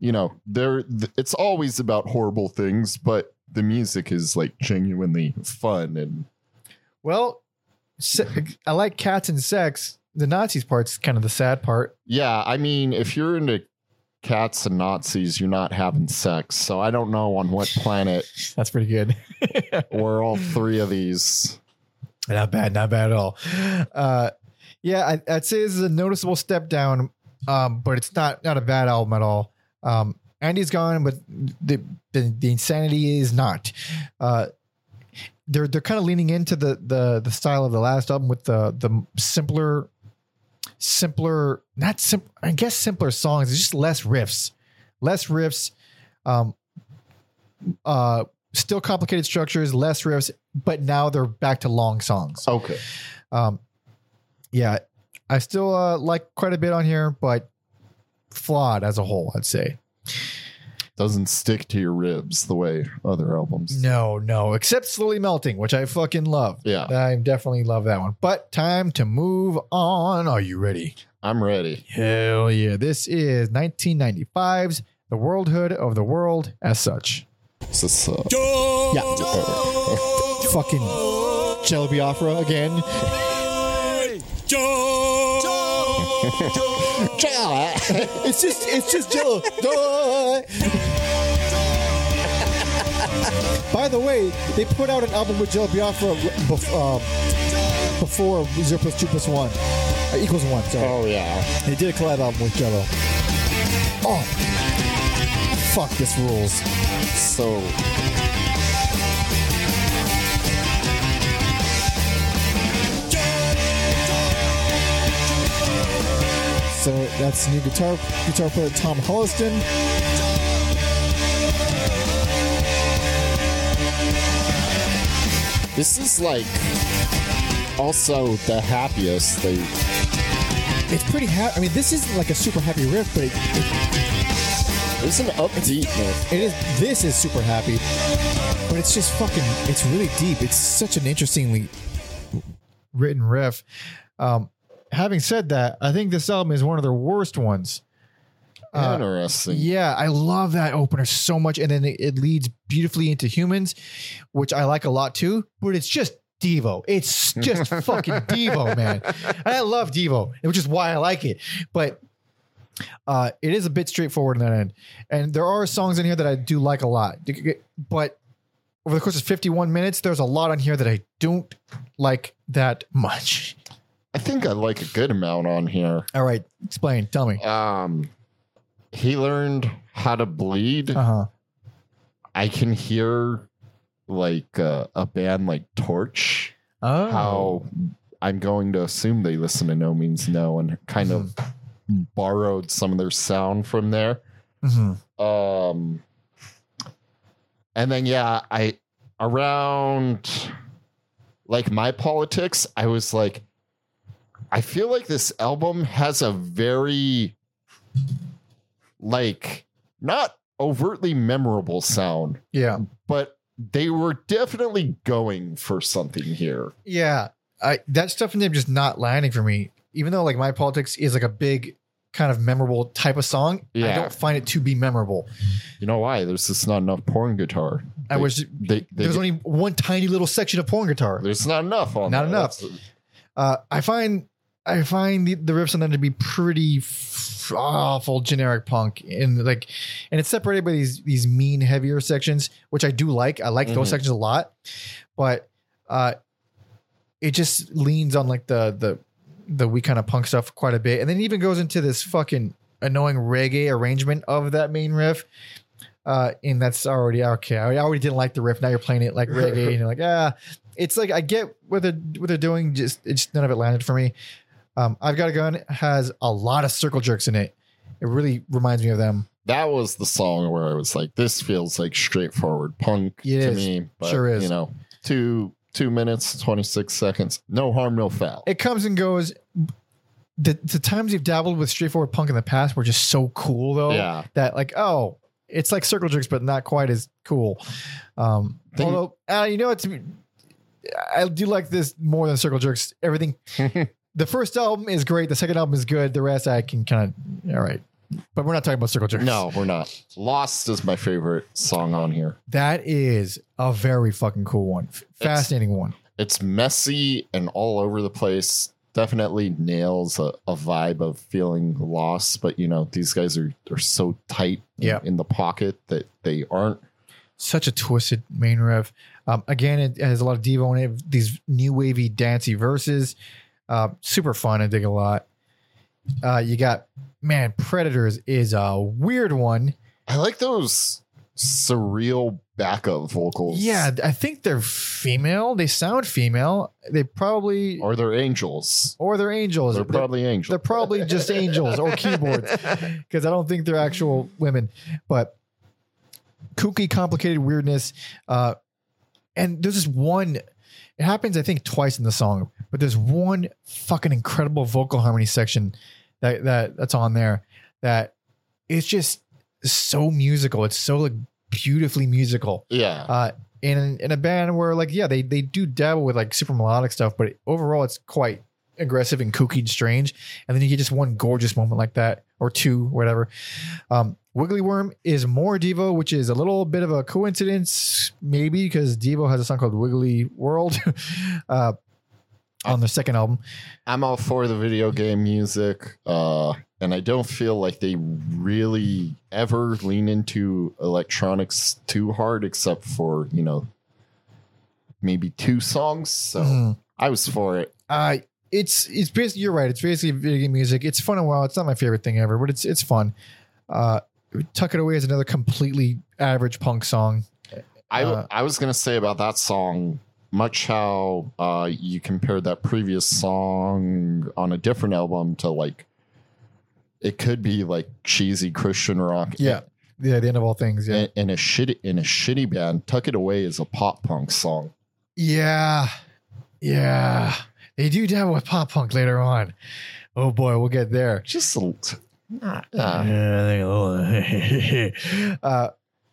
you know there th- it's always about horrible things but the music is like genuinely fun and Well, se- I like cats and sex. The Nazis part's kind of the sad part. yeah i mean if you're into cats and nazis you're not having sex so i don't know on what planet That's pretty good. we're all three of these not bad, not bad at all. Uh, yeah, I, I'd say this is a noticeable step down, um, but it's not not a bad album at all. Um, Andy's gone, but the the, the insanity is not. Uh, they're they're kind of leaning into the the the style of the last album with the the simpler, simpler, not simple. I guess simpler songs. It's just less riffs, less riffs. Um, uh, still complicated structures, less riffs, but now they're back to long songs. okay Um, yeah, I still uh, like quite a bit on here, but flawed as a whole, I'd say. doesn't stick to your ribs the way other albums No, no, except slowly melting, which I fucking love. Yeah. I definitely love that one. But time to move on. Are you ready? i'm ready Hell yeah! This is 1995's "The Worldhood of the World" as such. Is this, uh, Yeah. Fucking Jello Biafra again. It's just it's just Jello. By the way, they put out an album with Jello Biafra bef- um, before zero plus two plus one uh, equals one. Sorry. oh yeah. They did a collab album with Jello. Oh, fuck! This rules. So So that's new guitar guitar player Tom Holliston. This is like also the happiest they It's pretty happy. I mean, this isn't like a super happy riff, but it, there's an upbeat riff. it is. This is super happy, but it's just fucking. It's really deep. It's such an interestingly. written riff. Um, having said that, I think this album is one of their worst ones. Uh, Interesting. Yeah, I love that opener so much, and then it, it leads beautifully into humans, which I like a lot too. But it's just Devo. It's just fucking Devo, man. And I love Devo, which is why I like it. But uh, it is a bit straightforward in that end, and there are songs in here that I do like a lot. But over the course of 51 minutes, there's a lot on here that I don't like that much. I think I like a good amount on here. All right, explain. Tell me. Um, he learned how to bleed. Uh huh. I can hear like uh, a band like Torche. Oh, How I'm going to assume they listen to No Means No and kind of borrowed some of their sound from there. Mhm. Um, and then yeah, I around like my politics, I was like, I feel like this album has a very like not overtly memorable sound, yeah, but they were definitely going for something here. yeah. I that stuff in them just not landing for me. Even though like my politics is like a big kind of memorable type of song, yeah. I don't find it to be memorable. You know why? There's just not enough porn guitar. I was they, they there's only one tiny little section of porn guitar. there's not enough on Not that. enough. Uh, I find I find the, the riffs on them to be pretty f- awful generic punk and like and it's separated by these these mean heavier sections which I do like I like those Mhm. sections a lot but uh it just leans on like the the the we kind of punk stuff quite a bit and then it even goes into this fucking annoying reggae arrangement of that main riff uh and that's already okay I already didn't like the riff now you're playing it like reggae and you're like ah it's like I get what they're what they're doing. Just it's just none of it landed for me. Um, I've got a gun has a lot of circle jerks in it. It really reminds me of them. that was the song where I was like, this feels like straightforward punk It to is. me. But, Sure is. You know, two two minutes, twenty six seconds. No harm, no foul. It comes and goes. The the times you've dabbled with straightforward punk in the past were just so cool though. Yeah. That like oh, it's like circle jerks, but not quite as cool. Um, Think- although uh, you know it's. I do like this more than circle jerks. Everything. the first album is great. The second album is good. The rest I can kind of all right. But we're not talking about circle jerks. no, we're not. Lost is my favorite song on here. That is a very fucking cool one. Fascinating one. It's messy and all over the place. Definitely nails a, a vibe of feeling lost, but you know, these guys are, are so tight in- Yeah. in the pocket that they aren't Such a twisted main riff. Um, again, it has a lot of Devo in it. These new wavy, dancey verses. Uh, super fun. I dig a lot. Uh, you got man, Predators is a weird one. I like those surreal backup vocals. Yeah, I think they're female. They sound female. They probably Or they're angels. or they're angels. They're probably angels. They're probably just angels or keyboards because I don't think they're actual women. But kooky, complicated weirdness. Uh, and there's this one. It happens, I think, twice in the song, but there's one fucking incredible vocal harmony section that that that's on there that it's just so musical. It's so like beautifully musical yeah. uh, in in a band where like yeah they they do dabble with like super melodic stuff, but overall it's quite aggressive and kooky and strange. And then you get just one gorgeous moment like that or two, whatever. Um, Wiggly Worm is more Devo, which is a little bit of a coincidence, maybe because Devo has a song called Wiggly World uh, on their second album. I'm all for the video game music, uh, and I don't feel like they really ever lean into electronics too hard, except for you know maybe two songs. So Mhm. I was for it. Uh, it's it's basically you're right. It's basically video game music. It's fun and well. It's not my favorite thing ever, but it's it's fun. Uh, Tuck It Away is another completely average punk song. I Uh, I was gonna say about that song, much how uh, you compared that previous song on a different album to like it could be like cheesy Christian rock. Yeah. Yeah, the end of all things. Yeah. And, and a shitty in a shitty band, Tuck It Away is a pop punk song. Yeah. Yeah. They do dabble with pop punk later on. Oh boy, we'll get there. Just a, uh, uh,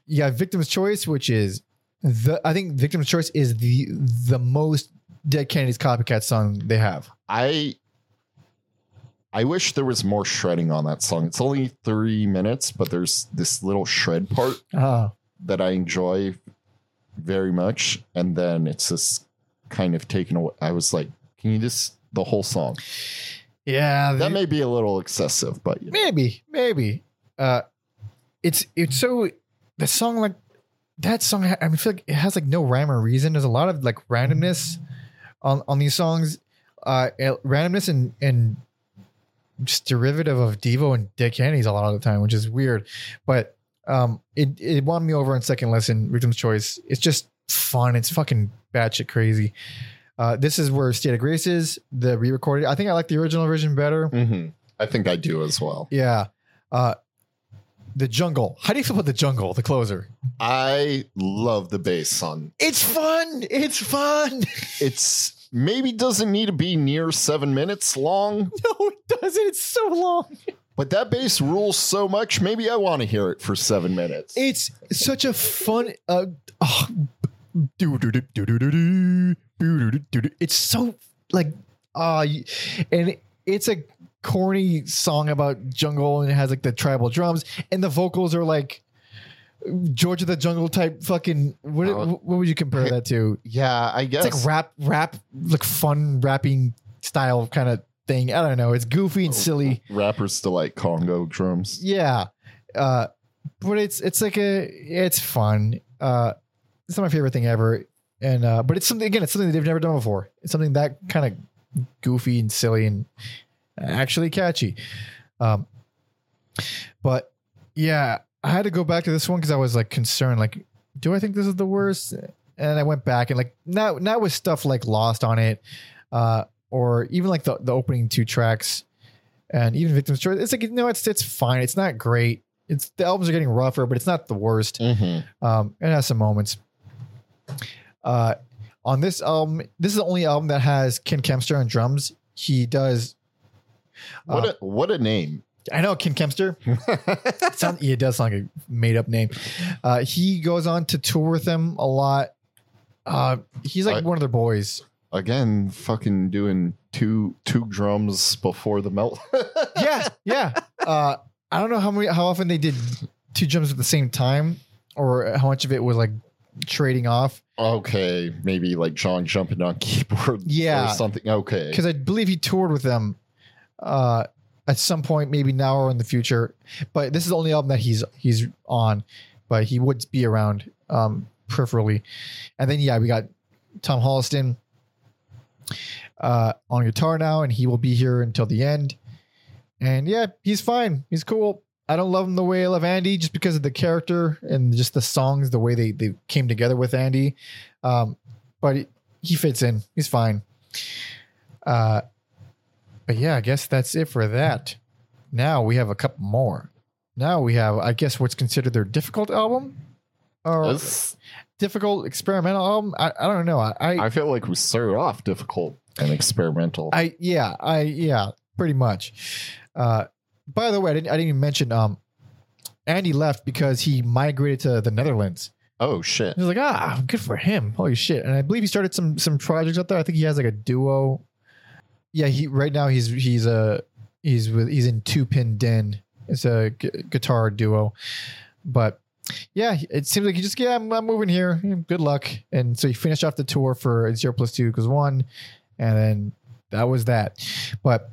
you got Victim's Choice, which is the I think Victim's Choice is the the most Dead Kennedys copycat song they have. I I wish there was more shredding on that song. It's only three minutes, but there's this little shred part Oh. that I enjoy very much, and then it's just kind of taken away. I was like, can you just the whole song? Yeah. That may be a little excessive, but you know. maybe, maybe. Uh it's it's so the song like that song I mean, I feel like it has like no rhyme or reason. There's a lot of like randomness on on these songs. Uh randomness and and just derivative of Devo and Dead Kennedys a lot of the time, which is weird. But um it it won me over on second listen, Victim's Choice. It's just fun. It's fucking batshit crazy. Uh, this is where State of Grace is, the re-recorded. I think I like the original version better. Mhm. I think I do as well. Yeah. Uh the jungle. How do you feel about the jungle, the closer? I love the bass on. It's fun. It's fun. It's maybe doesn't need to be near seven minutes long, no, it doesn't. It's so long. but that bass rules so much. Maybe I want to hear it for seven minutes. It's such a fun uh oh, doo-doo-doo-doo-doo. it's so like uh and it's a corny song about jungle and it has like the tribal drums and the vocals are like George of the Jungle type fucking what Oh. what would you compare that to? yeah, I guess. It's like rap, rap, like fun rapping style kind of thing. I don't know. It's goofy and silly. Rappers to like Congo drums. Yeah. Uh, but it's it's like a it's fun. Uh, it's not my favorite thing ever. And uh, but it's something again. It's something that they've never done before. It's something that kind of goofy and silly and actually catchy. Um, but yeah, I had to go back to this one because I was like concerned. Like, do I think this is the worst? And I went back and like not not with stuff like Lost on it, uh, or even like the the opening two tracks, and even Victim's Choice. It's like no, it's it's fine. It's not great. It's the albums are getting rougher, but it's not the worst. Mm-hmm. Um, it has some moments. Uh, on this album, this is the only album that has Ken Kempster on drums. He does. What Uh, a what a name! I know Ken Kempster. it, sound, yeah, it does sound like a made up name. Uh, he goes on to tour with them a lot. Uh, he's like I- one of their boys. Again, fucking doing two two drums before the melt. Yeah, yeah. Uh, I don't know how many, how often they did two drums at the same time, or how much of it was like trading off. okay, maybe like John jumping on keyboard. Yeah. or something. Okay, because I believe he toured with them uh, at some point, maybe now or in the future. But this is the only album that he's he's on, but he would be around um, peripherally. And then yeah, we got Tom Holliston uh, on guitar now, and he will be here until the end. And yeah, he's fine. He's cool. I don't love him the way I love Andy, just because of the character and just the songs, the way they they came together with Andy. Um, but he, he fits in. He's fine. Uh, but yeah, I guess that's it for that. Now we have a couple more. Now we have, I guess, what's considered their difficult album or This- difficult experimental album. I, I don't know. I, I, I feel like we started off difficult and experimental. I, yeah, I, yeah, pretty much. Uh, by the way, I didn't, I didn't even mention, um, Andy left because he migrated to the Netherlands. oh shit! He was like, ah, good for him. Holy shit. And I believe he started some some projects out there. I think he has like a duo. Yeah, he right now he's he's uh he's with he's in Two Pin Den. It's a gu- guitar duo. But yeah, it seems like he just yeah, I'm, I'm moving here. Good luck. And so he finished off the tour for zero plus two equals one, and then that was that. But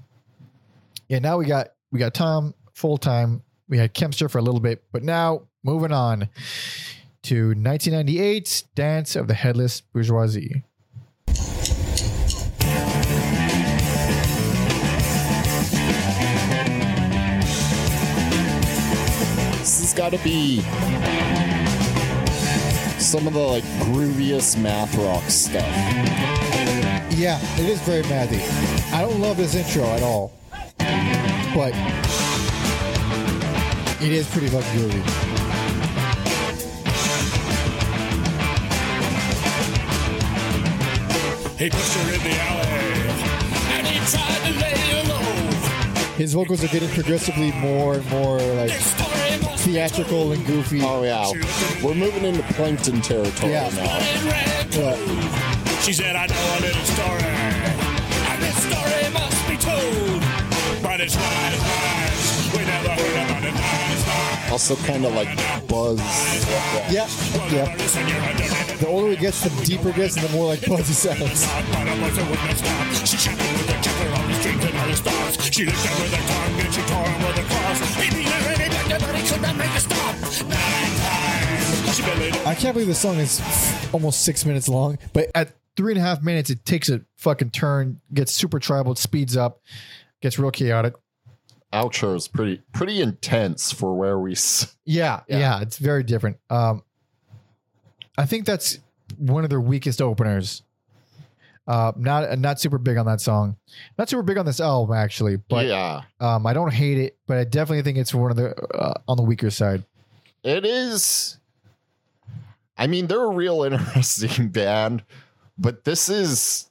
yeah, now we got we got Tom full time. We had Kempster for a little bit, but now moving on to 1998's Dance of the Headless Bourgeoisie. Got to be some of the like grooviest math rock stuff. Yeah, it is very mathy. I don't love this intro at all, but It is pretty fucking groovy. He pushed her in the alley, and he tried to lay her low. His vocals are getting progressively more and more like theatrical and goofy. Oh yeah, we're moving into plankton territory Yeah. now. in. Yeah. She said, I know a little story, and this story must be told. But it's lies, lies. We never heard about it, lies, lies. Also, kind of like buzz. Yeah, yeah. A The older it gets, the deeper it gets, and the more like sounds. A a licked him with her and she with he could not make her stop. I can't believe the song is almost six minutes long, but At three and a half minutes, it takes a fucking turn, gets super tribal, it speeds up, gets real chaotic. Outro is pretty pretty intense for where we. s- Yeah, Yeah. yeah, it's very different. Um, I think that's one of their weakest openers. Uh, not not super big on that song, not super big on this album actually, but yeah, um, I don't hate it, but I definitely think it's one of the uh, on the weaker side. it is. I mean, they're a real interesting band, but this is.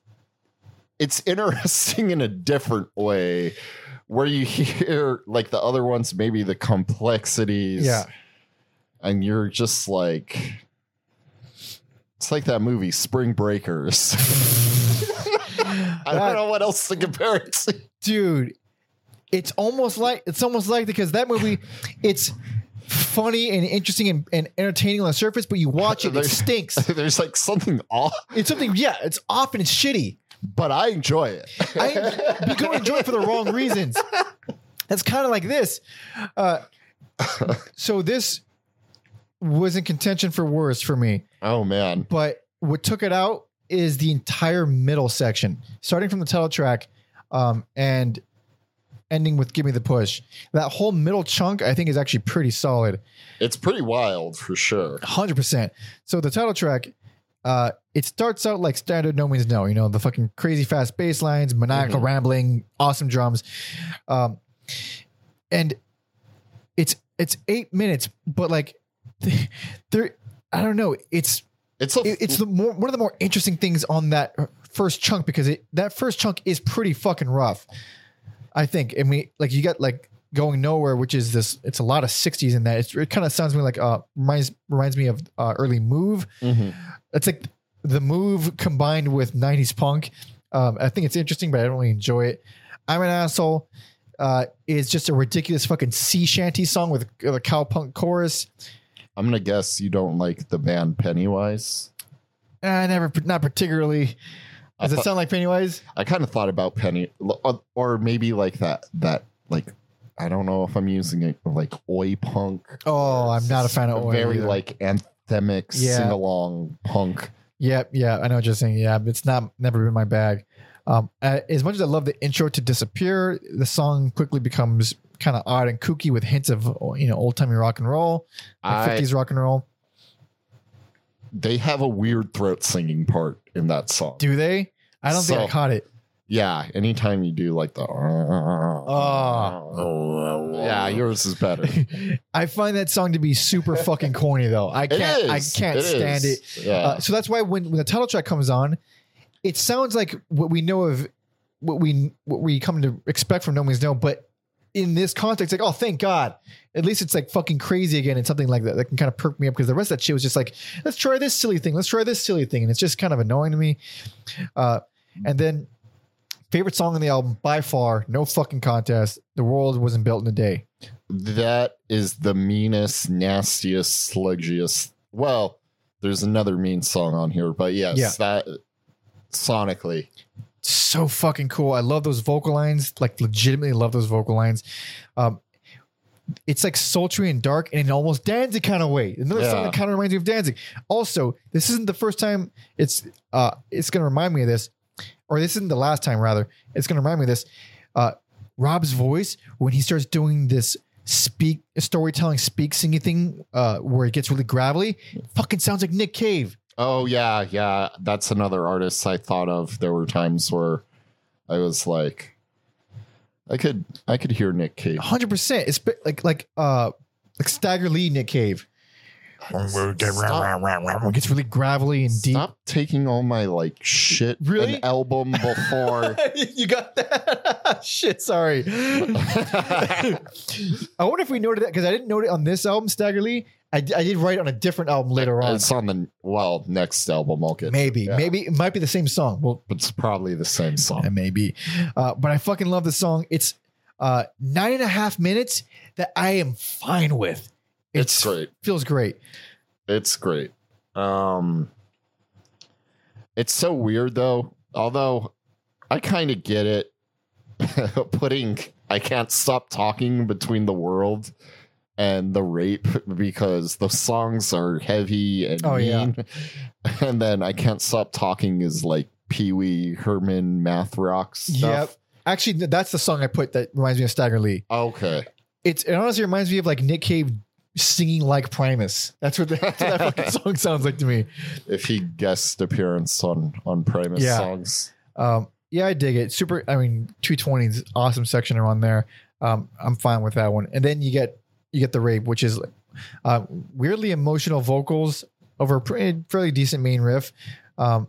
It's interesting in a different way, where you hear like the other ones, maybe the complexities. Yeah, and you're just like it's like that movie spring breakers i don't know what else to compare it to dude, it's almost like it's almost like because that movie, it's funny and interesting and, and entertaining on the surface, but you watch it, it There's- stinks. there's like something off It's something, yeah, it's off and it's shitty. But i enjoy it I you go enjoy it for the wrong reasons. That's kind of like this. Uh, so this was in contention for worst for me, oh man but what took it out is the entire middle section, starting from the title track, um, and ending with "Give Me the Push." That whole middle chunk, I think, is actually pretty solid. it's pretty wild for sure Hundred percent. So the title track, uh, it starts out like standard No Means No. You know the fucking crazy fast bass lines, maniacal rambling, awesome drums, um, and it's it's eight minutes, but like there, I don't know. It's it's a it- it's the more one of the more interesting things on that first chunk because it that first chunk is pretty fucking rough. I think. I mean, like you got like going nowhere, which is this. It's a lot of '60s in that. It's, it kind of sounds to me like uh reminds reminds me of uh, early Move. Mhm. It's like the Move combined with '90s punk. Um, I think it's interesting, but I don't really enjoy it. I'm an asshole. Uh, is just a ridiculous fucking sea shanty song with a cowpunk chorus. i'm gonna guess you don't like the band pennywise I never, not particularly. Does it sound like Pennywise? i kind of thought about penny or maybe like that that like i don't know if i'm using it like oi punk Oh, I'm not a fan of Oi very either. like anthemic Yeah. sing along punk. Yep, yeah, I know what you're saying. Yeah, it's not never been my bag. Um, as much as I love the intro to disappear, the song quickly becomes kind of odd and kooky with hints of you know old timey rock and roll, like I, 50s rock and roll. they have a weird throat singing part in that song. Do they? I don't think I caught it. Yeah, anytime you do like the Oh. yeah, yours is better. I find that song to be super fucking corny though. I can't. I can't It stand is. it. Yeah. Uh, so that's why when, when the title track comes on, it sounds like what we know of what we what we come to expect from No Means No, but in this context, like, oh, thank God. At least it's like fucking crazy again and something like that that can kind of perk me up because the rest of that shit was just like, let's try this silly thing, let's try this silly thing. And it's just kind of annoying to me. Uh, and then favorite song on the album by far, no fucking contest. The world wasn't built in a day. that is the meanest, nastiest, sludgiest. Well, there's another mean song on here, but yes, Yeah. that sonically. so fucking cool. I love those vocal lines. Like legitimately love those vocal lines. Um, it's like sultry and dark in an almost Danzig kind of way. Another song that kind of reminds me of Danzig. Also, this isn't the first time it's uh it's gonna remind me of this, or this isn't the last time rather. It's gonna remind me of this. Uh, Rob's voice when he starts doing this speak storytelling, speak singing thing, uh, where it gets really gravelly, fucking sounds like Nick Cave. Oh yeah, yeah. That's another artist I thought of. There were times where I was like, I could, I could hear Nick Cave. hundred percent. It's like like uh like Stagger Lee Nick Cave. It gets really gravelly and deep. Stop taking all my like shit Really? an album before. you got that? Shit, sorry. I wonder if we noted that because I didn't note it on this album, Stagger Lee. I, I did write on a different album later on. it's on the well next album. I'll get Maybe, Yeah. maybe it might be the same song. Well, It's probably the same song. maybe, uh, but I fucking love the song. It's uh, nine and a half minutes that I am fine with. It's great. Feels great. It's great. Um It's so weird though. Although I kind of get it putting I can't stop talking between the world and the rape because the songs are heavy and Oh, yeah. mean. And then I can't stop talking is like Pee Wee Herman math rock stuff. Yep. Actually, that's the song I put that reminds me of Stagger Lee. Okay. It's it honestly reminds me of like Nick Cave singing like Primus. That's what, that's what that fucking song sounds like to me. If he guest appearance on on Primus Yeah. songs. Um, yeah, I dig it. Super. I mean, two twenties, awesome section around there. Um, I'm fine with that one. And then you get you get the rape, which is uh, weirdly emotional vocals over a pretty, fairly decent main riff. Um,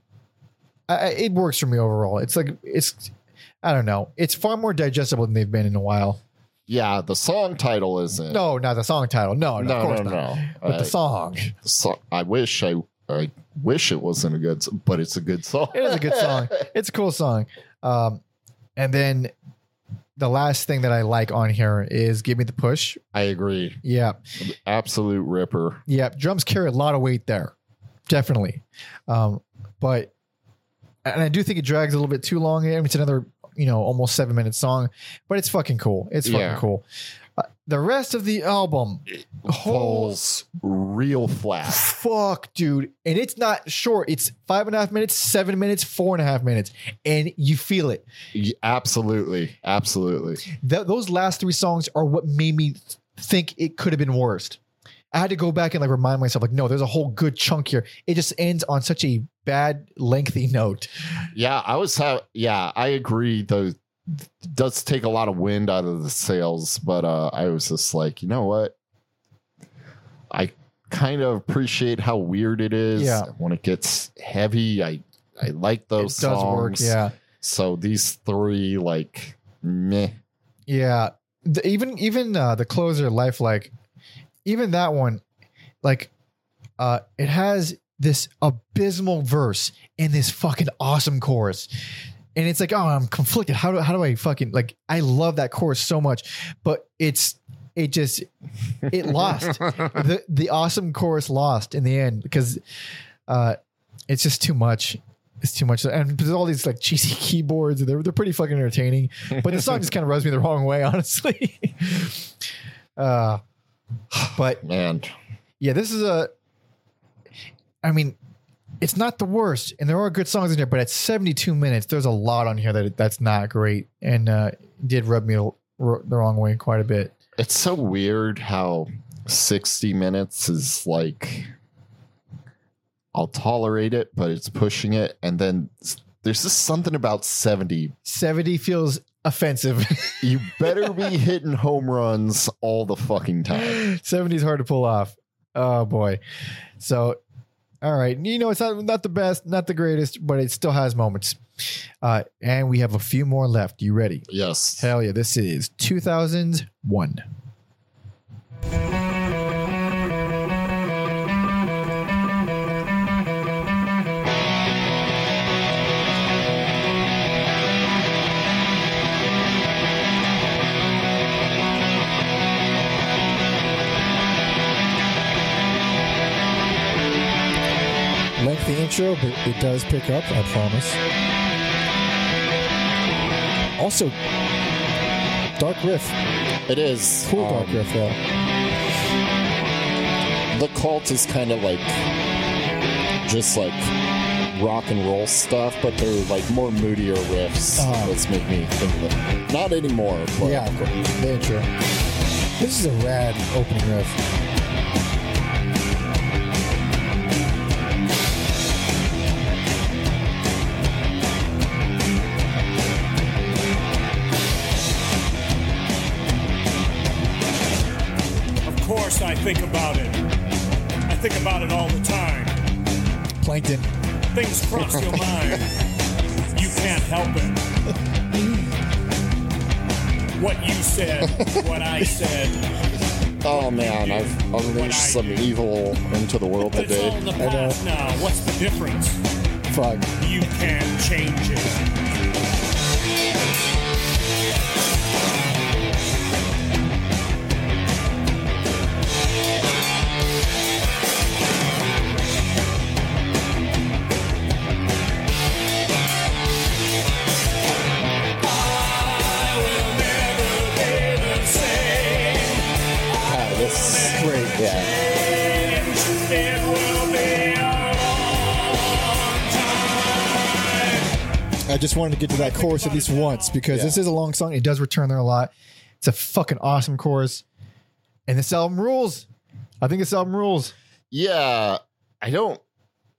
I, I- it works for me overall. It's like it's I don't know. It's far more digestible than they've been in a while. Yeah, the song title isn't. No, not the song title. No, no, no, of course no, not. no. But I- the song. song- I wish I, I wish it wasn't a good, but it's a good song. It is a good song. It's a cool song. Um, and then the last thing that I like on here is "Give Me the Push." I agree. Yeah, Absolute ripper. yeah. Drums carry a lot of weight there, definitely. Um, but and I do think it drags a little bit too long. I mean, It's another you know almost seven minute song, but it's fucking cool. It's fucking Yeah. cool. Uh, the rest of the album, Falls real flat. fuck, dude, and it's not short. It's five and a half minutes, seven minutes, four and a half minutes, and you feel it. Y- Absolutely, absolutely. Th- those last three songs are what made me think it could have been worst. I had to go back and like remind myself, like, no, there's a whole good chunk here. It just ends on such a bad, lengthy note. Yeah, I was. Ha- yeah, I agree. Though does take a lot of wind out of the sails, but uh, I was just like, you know what? I kind of appreciate how weird it is. Yeah. When it gets heavy, I I like those it songs. work, yeah, So these three, like, meh. yeah. The, even even uh, the closer, lifelike, even that one, like, uh, it has this abysmal verse and this fucking awesome chorus. And it's like, oh, I'm conflicted. How do how do I fucking like? I love that chorus so much, but it's it just it lost. the the awesome chorus lost in the end because uh it's just too much. It's too much, and there's all these like cheesy keyboards. They're they're pretty fucking entertaining, but the song just kind of rubs me the wrong way, honestly. uh, but Man, yeah, this is a. I mean, it's not the worst, and there are good songs in there. But at 72 minutes, there's a lot on here that that's not great, and uh, did rub me the wrong way quite a bit. it's so weird how 60 minutes is like I'll tolerate it, but it's pushing it. And then there's just something about 70. 70 feels offensive. You better be hitting home runs all the fucking time. 70 is hard to pull off. Oh boy. So, all right. You know, it's not, not the best, not the greatest, but it still has moments. Uh, and we have a few more left. You ready? Yes. Hell yeah. This is 2001. Lengthy intro, but it does pick up, I promise. Also, dark riff. It is. Cool um, dark riff, though. The cult is kind of like just like rock and roll stuff, but they're like more moodier riffs. Uh-huh. Let's make me think of it. Not anymore. But Yeah, the intro. This is a rad opening riff. Think about it. I think about it all the time. Plankton. Things cross your mind. You can't help it. What you said, what I said, Oh man, I've unleashed some evil into the world but it's all today. in the past now. What's the difference? Fuck. You can't change it. I just wanted to get to that chorus at least once because Yeah. this is a long song. It does return there a lot. It's a fucking awesome chorus. And this album rules. I think this album rules. Yeah, I don't.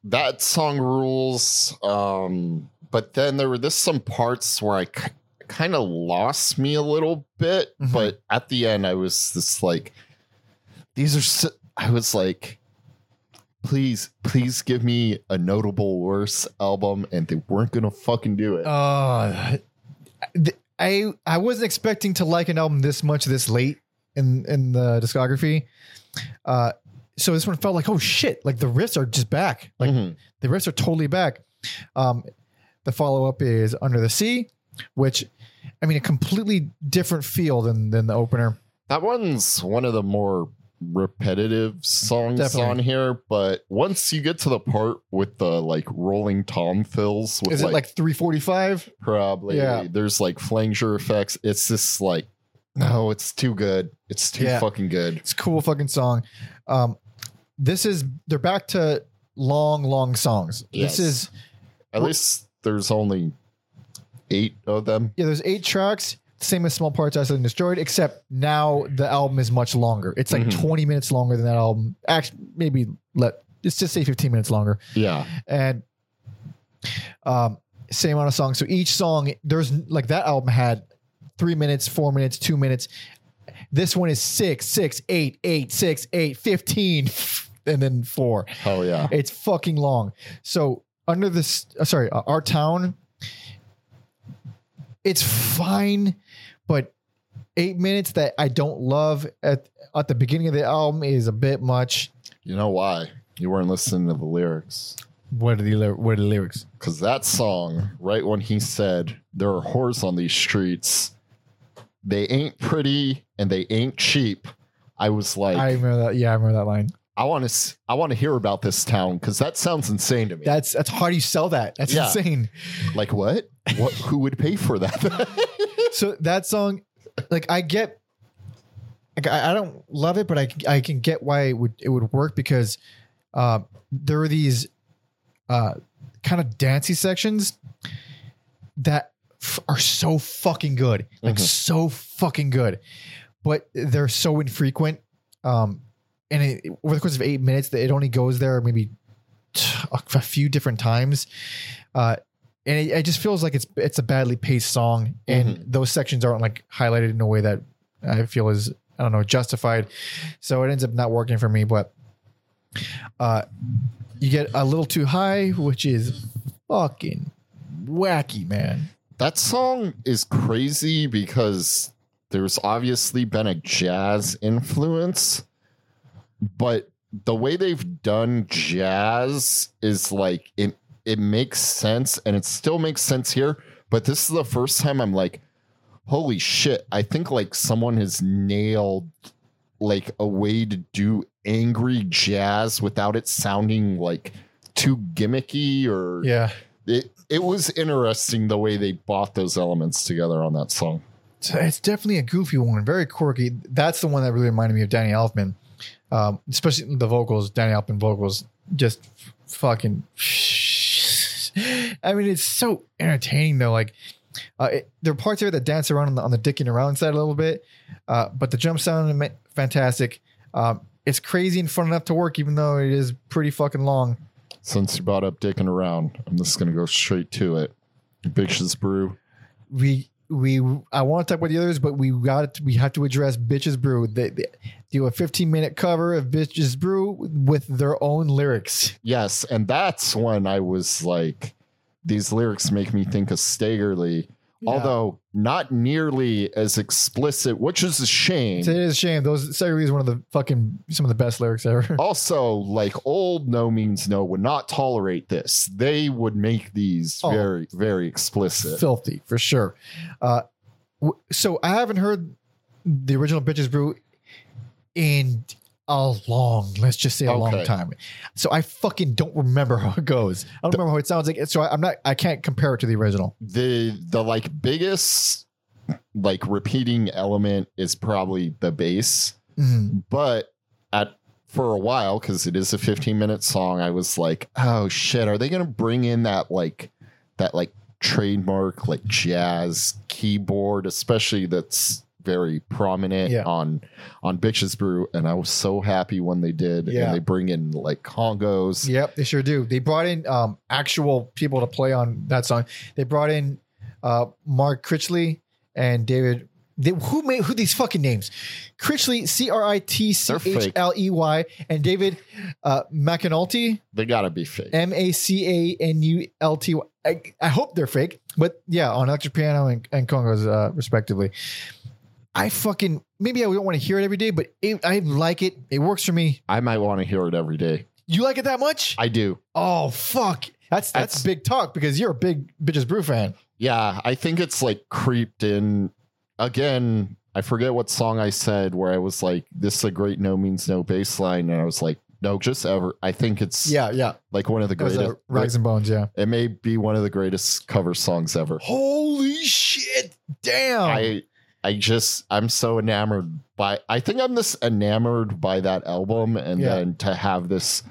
That song rules. Um, but then there were this some parts where I k- kind of lost me a little bit. Mhm. But at the end, I was just like, these are. So, I was like, please, please give me a notable worse album, and they weren't gonna fucking do it. Uh, I I wasn't expecting to like an album this much this late in in the discography. Uh, so this one felt like oh shit, like the riffs are just back. Like Mhm. the riffs are totally back. Um, the follow up is Under the Sea, which I mean a completely different feel than than the opener. That one's one of the more repetitive songs Definitely. on here, but once you get to the part with the like rolling tom fills with Is it like 345? probably Yeah. there's like flanger effects, it's just like no, it's too good. It's too Yeah. fucking good. It's a cool fucking song. Um, this is they're back to long, long songs. Yes. This is At least there's only eight of them. yeah. There's eight tracks, same as Small Parts Isolated and Destroyed, except now the album is much longer. It's like Mhm. 20 minutes longer than that album. Actually, maybe let let's just say 15 minutes longer. Yeah. And um, same amount of songs. So each song, there's like that album had three minutes, four minutes, two minutes. This one is six, six, eight, eight, six, eight, 15, and then four. Hell yeah. It's fucking long. So under this, uh, sorry, uh, our town, it's fine, but eight minutes that I don't love at at the beginning of the album is a bit much. You know why? You weren't listening to the lyrics. What are the what are the lyrics? Because that song, right when he said, There are whores on these streets, they ain't pretty and they ain't cheap. I was like, I I, remember that. Yeah, I remember that line. I want to, I want to hear about this town because that sounds insane to me. That's that's how do you sell that? That's Yeah. insane. like what? What? Who would pay for that? So that song, like I get, like, I, I don't love it, but I I can get why it would it would work because uh, there are these uh, kind of dancey sections that f- are so fucking good, like Mhm. so fucking good, but they're so infrequent. Um, and it, over the course of eight minutes, it only goes there maybe a few different times. Uh, and it, it just feels like it's it's a badly paced song, and those sections aren't like highlighted in a way that I feel is I don't know justified. So it ends up not working for me. But uh, you get a little too high, which is fucking wacky, man. that song is crazy because there's obviously been a jazz influence, but the way they've done jazz is like it it makes sense and it still makes sense here, but this is the first time I'm like holy shit, I think like someone has nailed like a way to do angry jazz without it sounding like too gimmicky or Yeah, it it was interesting the way they bought those elements together on that song. so it's definitely a goofy one, very quirky. That's the one that really reminded me of Danny Elfman, um, especially the vocals. Danny Elfman vocals just fucking. I mean, it's so entertaining though. Like, uh, it, there are parts of it that dance around on the, on the dicking around side a little bit, uh, but the jump sound fantastic. Um, it's crazy and fun enough to work, even though it is pretty fucking long. Since you brought up dicking around, I'm just gonna go straight to it. Bitches Brew. we we I want to talk about the others, but we got we have to address Bitches Brew. The, the, do a 15 minute cover of Bitches Brew with their own lyrics. Yes, and that's when I was like, these lyrics make me think of Stagger Lee, although not nearly as explicit, which is a shame. It is a shame. Those Segway is one of the fucking some of the best lyrics ever. also, like old No Means No would not tolerate this. They would make these Oh. very, very explicit. Filthy for sure. Uh, w- so I haven't heard the original Bitches Brew in a long, let's just say a long time. So I fucking don't remember how it goes. I don't remember how it sounds like. So I, I'm not. I can't compare it to the original. the the like biggest like repeating element is probably the bass. Mhm. but at for a while because it is a 15 minute song i was like oh shit are they gonna bring in that like that like trademark like jazz keyboard especially that's very prominent Yeah. on on bitches brew and i was so happy when they did Yeah. and they bring in like congas Yep, they sure do. They brought in um, actual people to play on that song. They brought in uh, Mark Critchley and David. They, who made who these fucking names? Critchley, C R I T C H L E Y, and David uh, McAnulty, they gotta be fake M A C A N U L T. Y. I I hope they're fake, but yeah, on electric piano and, and congas, uh, respectively. I fucking maybe I don't want to hear it every day, but it, I like it. It works for me. i might want to hear it every day You like it that much? i do Oh fuck. That's that's That's- big talk because you're a big bitches brew fan. Yeah, I think it's like creeped in again. I forget what song I said where I was like, "This is a great no means no bass line," and I was like, "No, just ever." I think it's Yeah, yeah. like one of the greatest. uh, Rags and Bones, yeah. it may be one of the greatest cover songs ever. Holy shit. Damn. I I just I'm so enamored by. I think I'm this enamored by that album, and Yeah. then to have this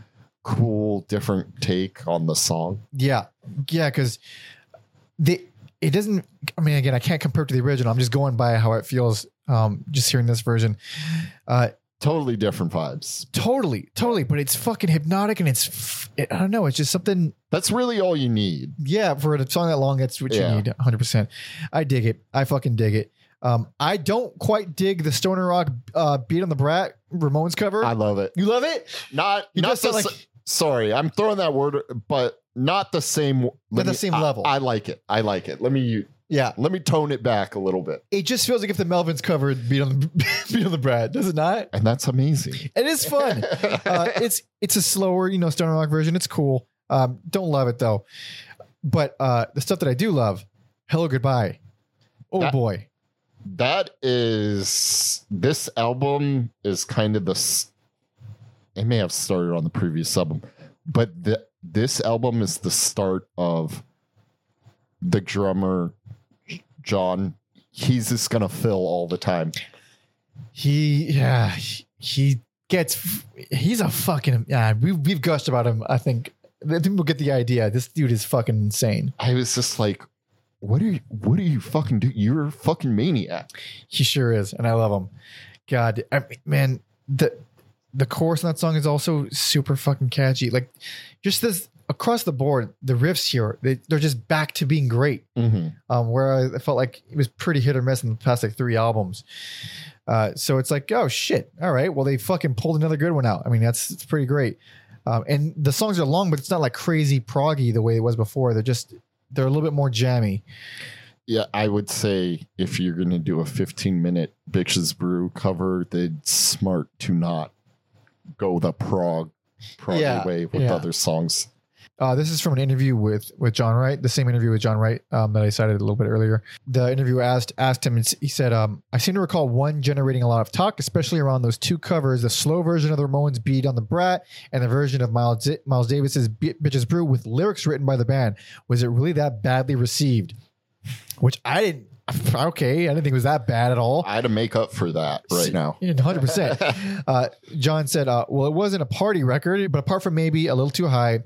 cool different take on the song. yeah. Yeah, because the it doesn't I mean again, I can't compare it to the original. I'm just going by how it feels um just hearing this version. Uh Totally different vibes. totally, totally, but it's fucking hypnotic and it's it, I don't know, it's just something That's really all you need. yeah, for a song that long, that's what Yeah. you need 100%. I dig it. I fucking dig it. Um, I don't quite dig the Stoner Rock uh, Beat on the Brat Ramones cover. I love it. you love it? Not You not just the sound s- like- sorry, I'm throwing that word, but not the same. Not the same I- level. I like it. I like it. Let me Yeah. let me tone it back a little bit, It just feels like if the Melvins covered Beat on the Beat on the Brat, does it not? and that's amazing. It is fun. uh, it's it's a slower, you know, Stoner Rock version. It's cool. Um, don't love it though. But uh, the stuff that I do love, Hello Goodbye. Oh That- boy. That is this album is kind of the. It may have started on the previous album, but the, this album is the start of the drummer John. He's just gonna fill all the time. He yeah, he- gets he's a fucking yeah, we we've gushed about him, I think. I think we'll get the idea. This dude is fucking insane. I was just like, "What are you? What are you fucking do? You're a fucking maniac." He sure is, and I love him. God, I, man, the the chorus in that song is also super fucking catchy. Like, just this across the board, the riffs here they, they're just back to being great. Mm-hmm. Um, where I felt like it was pretty hit or miss in the past like three albums. Uh, so it's like, oh shit, all right, well they fucking pulled another good one out. I mean, that's it's pretty great. Um, and the songs are long, but it's not like crazy proggy the way it was before. They're just they're a little bit more jammy. Yeah, I would say if you're gonna do a 15 minute Bitches Brew cover, then smart to not go the prog prog Yeah, way with yeah. other songs. Uh, this is from an interview with with John Wright, the same interview with John Wright um, that I cited a little bit earlier. The interviewer asked asked him, he said, um, "I seem to recall one generating a lot of talk, especially around those two covers: the slow version of the Ramones' "Beat on the Brat" and the version of Miles Miles Davis's "Bitches Brew" with lyrics written by the band. Was it really that badly received? Which I didn't. Okay, I didn't think it was that bad at all. I had to make up for that right now. hundred percent. Uh, John said, uh, "Well, it wasn't a party record, but apart from maybe a little too high,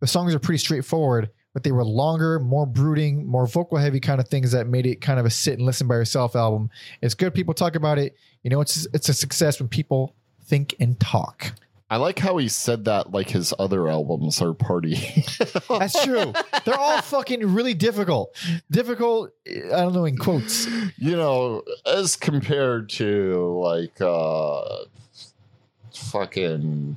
the songs are pretty straightforward. But they were longer, more brooding, more vocal heavy kind of things that made it kind of a sit and listen by yourself album. It's good. People talk about it. You know, it's it's a success when people think and talk. I like how he said that like his other albums are party. That's true. They're all fucking really difficult. Difficult. I don't know in quotes. you know, as compared to like uh fucking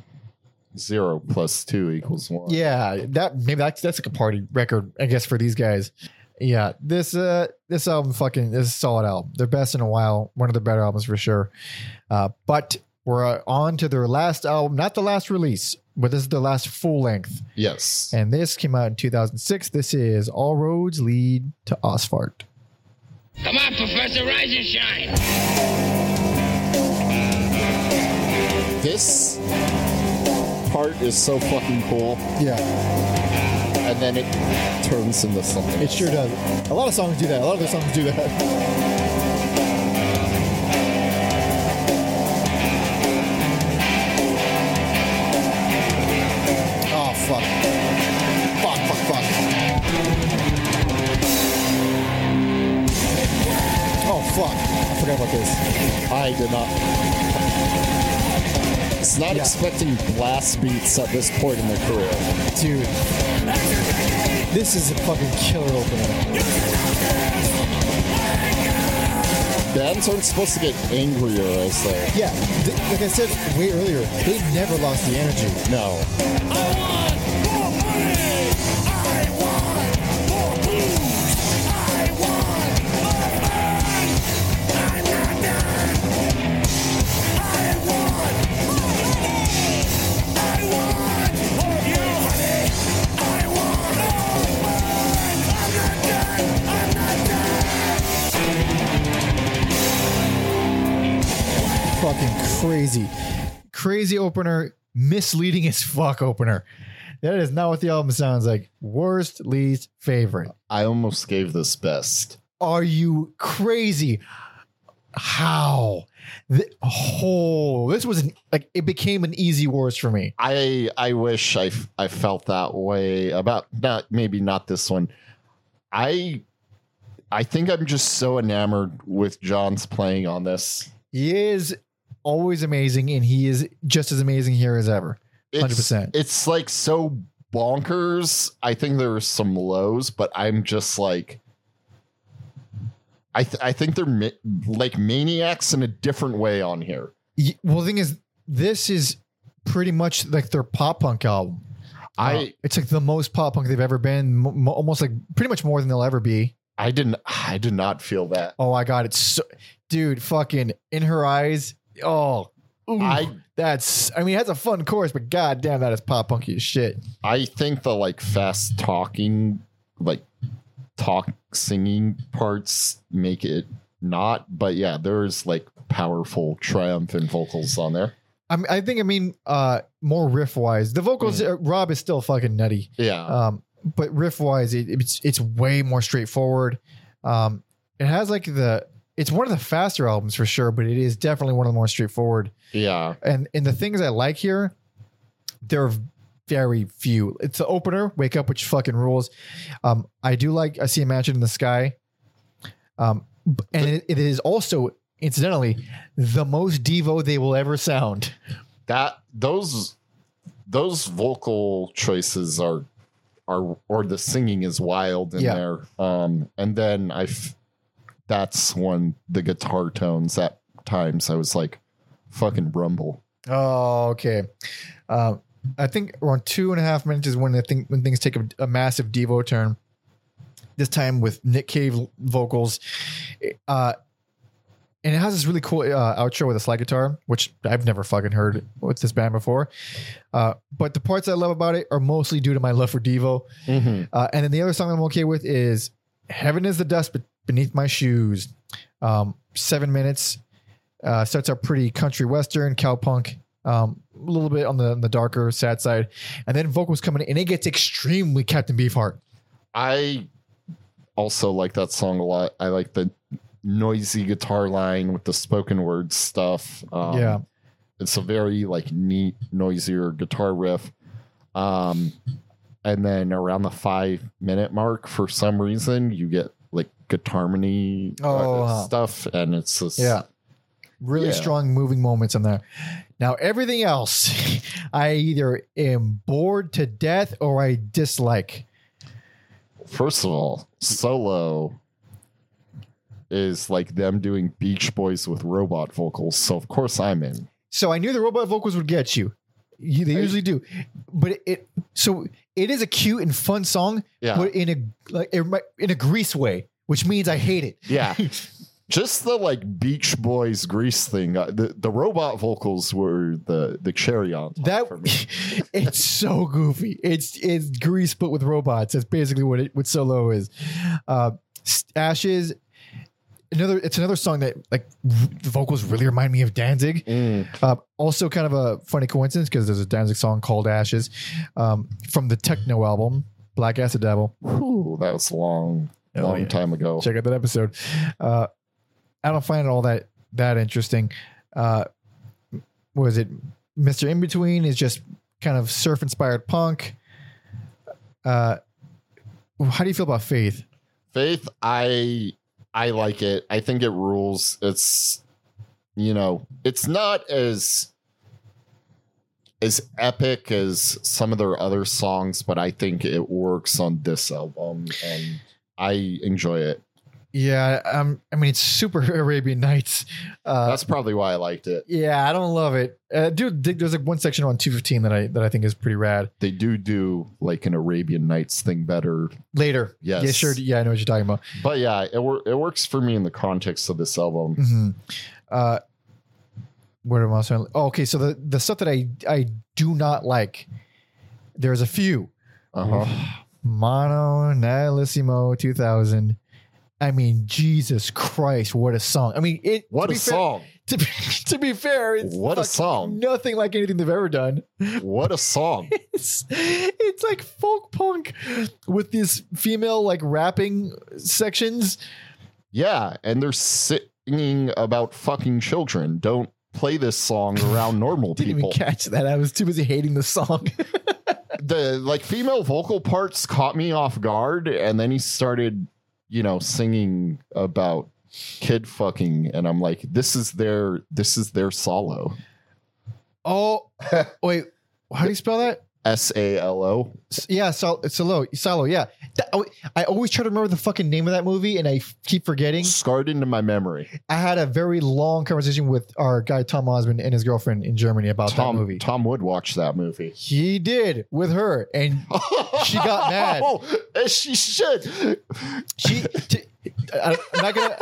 zero plus two equals one. Yeah, that maybe that's that's like a party record, I guess, for these guys. Yeah, this uh this album fucking this is a solid album. Their best in a while. One of the better albums for sure. Uh, but we're uh, on to their last album, not the last release, but this is the last full length. Yes. And this came out in 2006. This is All Roads Lead to Ausfahrt. Come on, Professor, rise and shine. This part is so fucking cool, Yeah, and then it turns into something. it sure does. A lot of songs do that. A lot of their songs do that. fuck! Fuck! Fuck! Fuck! Oh fuck! I forgot about this. I did not. It's not Yeah. expecting blast beats at this point in their career. Dude, this is a fucking killer opener. Bands aren't supposed to get angrier as they. Yeah, th- like I said way earlier, they never lost the energy. No. Crazy. Crazy opener, misleading as fuck opener. That is not what the album sounds like. Worst, least, favorite. I almost gave this best. Are you crazy? How? The whole oh, this was an, like it became an easy worst for me. I I wish I I felt that way about not maybe not this one. I I think I'm just so enamored with John's playing on this. He is always amazing, and he is just as amazing here as ever. 100%. It's like so bonkers. I think there's some lows, but I'm just like I th- I think they're ma- like maniacs in a different way on here. Well, the thing is, this is pretty much like their pop punk album. I Uh, it's like the most pop punk they've ever been, mo- almost like pretty much more than they'll ever be. I didn't I did not feel that. Oh my god, it's so, dude, fucking in her eyes. Oh, ooh, I that's. I mean, it has a fun chorus, but god damn, that is pop punky as shit. I think the like fast talking, like talk singing parts make it not. But yeah, there's like powerful triumphant vocals on there. I mean, I think. I mean, uh, more riff wise, the vocals. Uh, Rob is still fucking nutty. Yeah, Um, but riff wise, it, it's it's way more straightforward. Um, it has like the. It's one of the faster albums for sure, but it is definitely one of the more straightforward. yeah, And and the things I like here, there are very few. It's the opener, "Wake Up," which fucking rules. Um, I do like "I See a Mansion in the Sky," um, and it, it is also incidentally the most Devo they will ever sound. that those those vocal choices are are or the singing is wild in Yeah. there. Um, and then I, f- that's when the guitar tones at times I was like, fucking rumble. Oh, okay. Um, I think around two and a half minutes is when I think when things take a, a massive Devo turn. This time with Nick Cave vocals, uh, and it has this really cool uh, outro with a slide guitar, which I've never fucking heard with this band before. Uh, but the parts I love about it are mostly due to my love for Devo. Uh, and then the other song I'm okay with is "Heaven Is the Dust Be- Beneath My Shoes." Um, seven minutes. Uh, starts out pretty country western, cowpunk, um, a little bit on the on the darker, sad side, and then vocals coming in, and it gets extremely Captain Beefheart. I also like that song a lot. I like the noisy guitar line with the spoken word stuff. Um, Yeah. it's a very like neat, noisier guitar riff. Um, and then around the five minute mark, for some reason, you get like guitar harmony uh, Oh, stuff, and it's just Yeah. Really Yeah. strong moving moments in there. Now everything else, I either am bored to death or I dislike. First of all, solo is like them doing Beach Boys with robot vocals, so of course I'm in. So I knew the robot vocals would get you. You- they usually do, but it, it so it is a cute and fun song, Yeah. but in a like in a grease way, which means I hate it. Yeah. Just the like Beach Boys Grease thing. Uh, the the robot vocals were the the cherry on top That for me. it's so goofy. It's it's grease but with robots. That's basically what it what solo is. Uh, Ashes. Another, it's another song that like the vocals really remind me of Danzig. Mm. Uh, also, kind of a funny coincidence because there's a Danzig song called Ashes um, from the techno album Blackacidevil. Whew, that was a long, Oh, long yeah. time ago. Check out that episode. Uh, I don't find it all that that interesting. Uh, was it Mister In Between is just kind of surf inspired punk. Uh, how do you feel about Faith? Faith, I I like it. I think it rules. It's you know, it's not as as epic as some of their other songs, but I think it works on this album and I enjoy it. Yeah, um, I mean it's super Arabian Nights. Uh, That's probably why I liked it. yeah, I don't love it. Uh, dude, there's like one section on 215 that I that I think is pretty rad. They do do like an Arabian Nights thing better. Later, Yes. yeah, sure, yeah, I know what you're talking about. But yeah, it wor- it works for me in the context of this album. hmm Uh, where am I? saying? Oh, okay, so the the stuff that I I do not like, there's a few. Uh-huh. Mondo Nihilissimo 2000. I mean, Jesus Christ, what a song! I mean, it. What a fair- song. to, be, to be fair, it's What a song. Nothing like anything they've ever done. What a song. It's, it's like folk punk with these female like rapping sections. Yeah, and they're singing about fucking children. Don't play this song around normal Didn't people. even catch that. I was too busy hating the song. The like female vocal parts caught me off guard, and then he started, you know, singing about kid fucking, and I'm like, this is their this is their Salo. oh, wait. How do you spell that? S A L O. Yeah, Sol- Solo, Solo. Yeah, That- oh, I always try to remember the fucking name of that movie, and I f- keep forgetting. Scarred into my memory. I had a very long conversation with our guy Tom Osmond and his girlfriend in Germany about that movie. Tom would watch that movie. He did with her, and She got mad. Oh, As she should. she. T- I'm not gonna.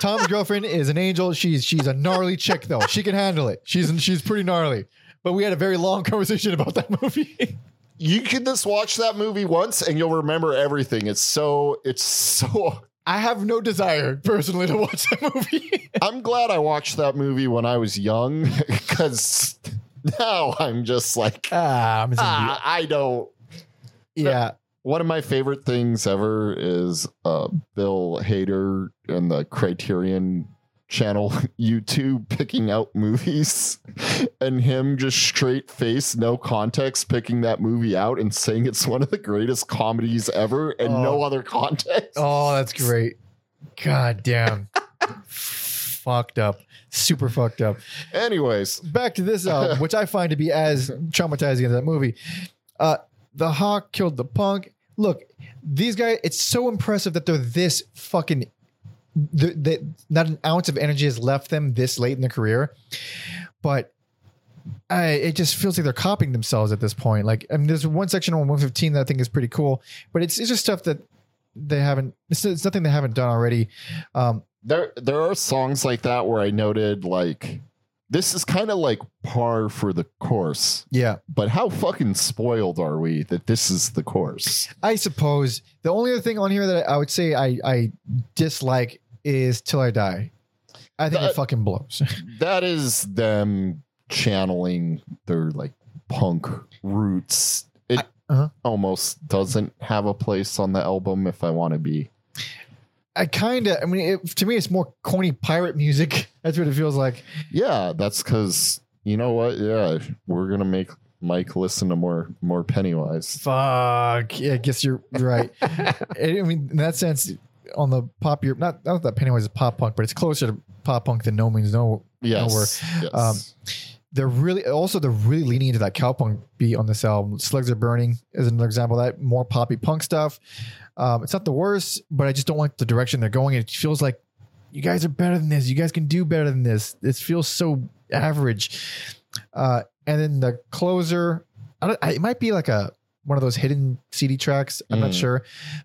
Tom's girlfriend is an angel. She's she's a gnarly chick though. She can handle it. She's she's pretty gnarly. But we had a very long conversation about that movie. You can just watch that movie once and you'll remember everything. It's so it's so I have no desire personally to watch that movie. I'm glad I watched that movie when I was young because now I'm just like ah, I'm ah, I don't yeah. one of my favorite things ever is uh, Bill Hader and the Criterion channel YouTube picking out movies and him just straight face, no context, picking that movie out and saying it's one of the greatest comedies ever and no Oh. other context. Oh, that's great. God damn. fucked up. Super fucked up. Anyways, Back to this album, which I find to be as traumatizing as that movie. Uh, the Hawk killed the punk. Look, these guys, it's so impressive that they're this fucking th- that not an ounce of energy has left them this late in their career. But I, it just feels like they're copying themselves at this point. Like, I mean, there's one section on 115 that I think is pretty cool, but it's, it's just stuff that they haven't, it's, it's nothing they haven't done already. Um, there there are songs like that where I noted like this is kind of like par for the course. yeah. But how fucking spoiled are we that this is the course? I suppose the only other thing on here that I would say I, I dislike is Till I Die. I think it fucking blows. That is them channeling their like punk roots. It uh-huh. almost doesn't have a place on the album if I want to be. I kind of, I mean, it, to me, it's more corny pirate music. That's what it feels like. Yeah, that's because you know what? Yeah, we're gonna make Mike listen to more more Pennywise. Fuck. Yeah, I guess you're right. I I mean, in that sense, on the pop, you're not, not that Pennywise is pop punk, but it's closer to pop punk than No Means No. Yes, yes. Um, They're really, also, they're really leaning into that cowpunk beat on this album. Slugs Are Burning is another example of that. More poppy punk stuff. Um, it's not the worst, but I just don't like the direction they're going. It feels like you guys are better than this. You guys can do better than this. This feels so average. Uh, and then the closer, I don't, I, it might be like a one of those hidden CD tracks. I'm not Mm. sure,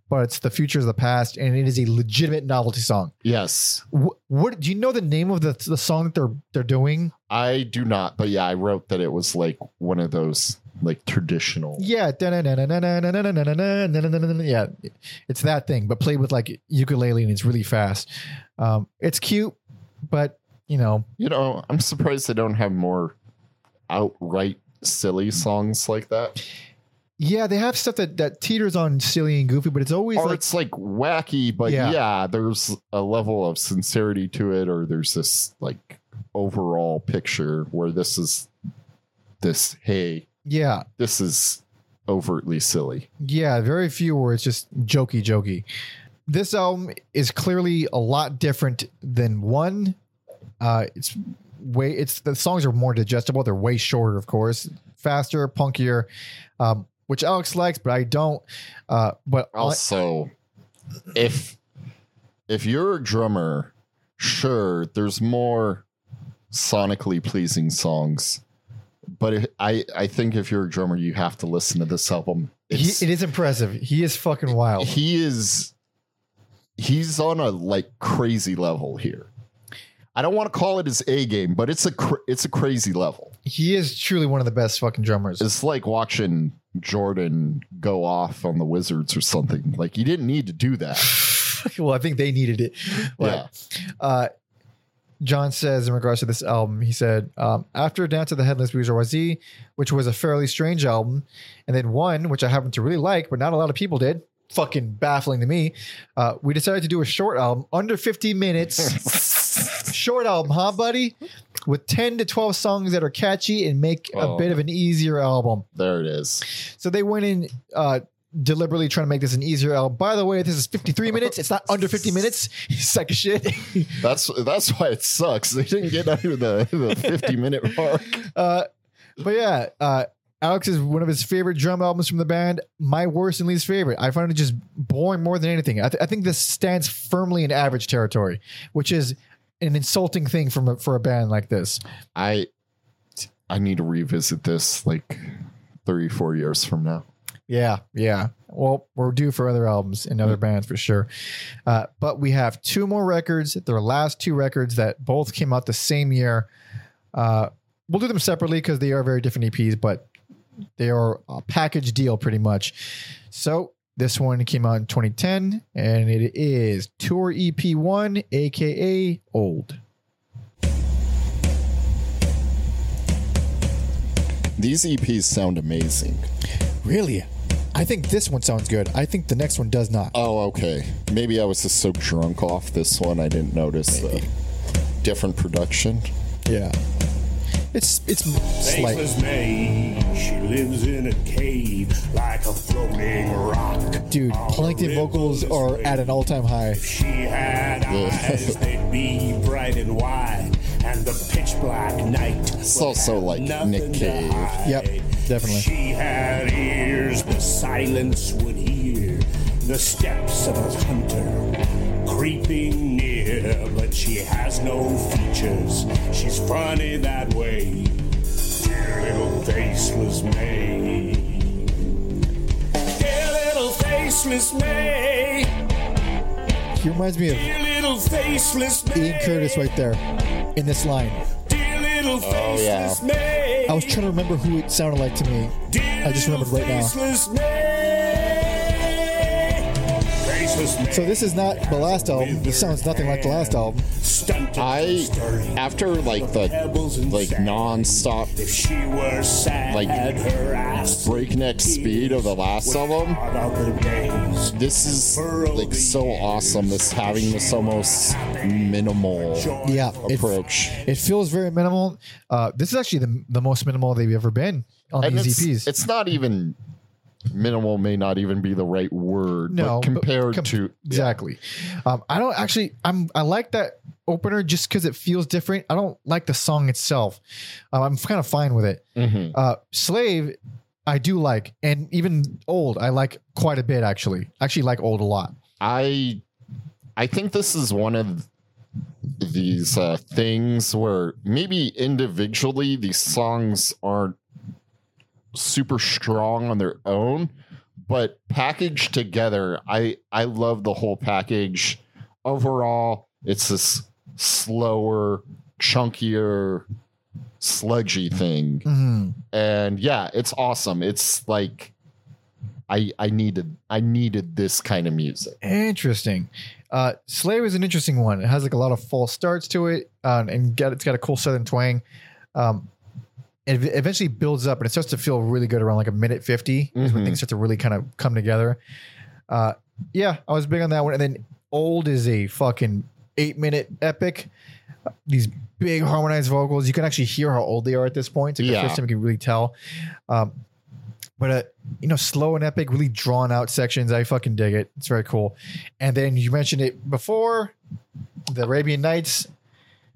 but it's the future of the past, and it is a legitimate novelty song. Yes. What, what do you know the name of the the song that they're they're doing? I do not, but yeah, I wrote that it was like one of those like traditional. Yeah, yeah, it's that thing, but played with like ukulele and it's really fast. Um, it's cute, but you know, You know, I'm surprised they don't have more outright silly songs like that. Yeah, they have stuff that that teeters on silly and goofy, but it's always Or like it's like wacky, but Yeah. yeah. there's a level of sincerity to it, or there's this like overall picture where this is this, hey, yeah, this is overtly silly. yeah, very few where it's just jokey, jokey. This album is clearly a lot different than one. Uh, it's way it's the songs are more digestible. They're way shorter, of course, faster, punkier, um, which Alex likes, but I don't. Uh, but I- Also, if if you're a drummer, sure, there's more sonically pleasing songs. But if, I I think if you're a drummer, you have to listen to this album. he, it is impressive. He is fucking wild. he is he's on a like crazy level here. I don't want to call it his A game, but it's a cr- it's a crazy level. He is truly one of the best fucking drummers. It's like watching Jordan go off on the Wizards or something. Like he didn't need to do that. well, I think they needed it. But, yeah. uh, John says in regards to this album, he said, um, after Dance of the Headless Bourgeoisie, which was a fairly strange album, and then one, which I happen to really like, but not a lot of people did, fucking baffling to me, uh, we decided to do a short album, under 50 minutes. short album, huh, buddy? With 10 to 12 songs that are catchy and make a Oh. bit of an easier album. There it is. So they went in uh, deliberately trying to make this an easier album. By the way, this is 53 minutes. It's not under 50 minutes. Of shit. That's that's why it sucks. They didn't get under the, the 50 minute mark. uh, but yeah, uh, Alex is one of his favorite drum albums from the band. My worst and least favorite. I find it just boring more than anything. I, th- I think this stands firmly in average territory, which is an insulting thing from a, for a band like this. I I need to revisit this like three four years from now. Yeah, yeah. Well, we're due for other albums and other bands for sure. Uh, but we have two more records. Their last two records that both came out the same year. Uh, we'll do them separately because they are very different EPs, but they are a package deal pretty much. So this one came out in 2010, and it is Tour EP1, aka Old. These EPs sound amazing. Really? I think this one sounds good. I think the next one does not. Oh, okay. Maybe I was just so drunk off this one I didn't notice the different production. Yeah. It's it's slight. May, she lives in a cave like a floating rock. Dude, plankton vocals are at an all-time high. She had eyes, they'd be bright and wide, and the pitch black night. It's also like Nick Cave. Yep, definitely. She had ears, the silence would hear the steps of a hunter creeping near, but she has no features. She's funny that way. Dear little faceless May. Dear little faceless May. He reminds me of Dear little faceless May. Ian Curtis right there in this line. Dear little oh, faceless May. I was trying to remember who it sounded like to me. I just remembered right now. Faceless May. So this is not the last album. This sounds nothing like the last album. I after like the like non-stop like, breakneck speed of the last album, about the days. this is like so awesome. This having this almost minimal Yeah, it, approach. it feels very minimal. Uh, this is actually the, the most minimal they've ever been on And these it's, EPs. it's not even minimal may not even be the right word no, but compared com- to exactly. Um, I don't actually. I'm. I like that opener just because it feels different. I don't like the song itself. Um, I'm kind of fine with it. Mhm. Uh, Slave, I do like, and even old, I like quite a bit. Actually, I actually like old a lot. I I think this is one of these uh, things where maybe individually these songs aren't super strong on their own, but packaged together, I I love the whole package. Overall, it's this slower, chunkier, sludgy thing, Mhm. and yeah, it's awesome. It's like I I needed I needed this kind of music. Interesting. Uh, Slave is an interesting one. It has like a lot of false starts to it, uh, and get, it's got a cool southern twang. Um, it eventually builds up, and it starts to feel really good around like a minute 50 is when Mhm. things start to really kind of come together. Uh, yeah, I was big on that one. And then Old is a fucking eight minute epic. These big harmonized vocals, you can actually hear how old they are at this point. It's like the first time you can really tell. Um, but uh, you know, slow and epic, really drawn out sections. I fucking dig it. It's very cool. And then you mentioned it before, the Arabian Nights.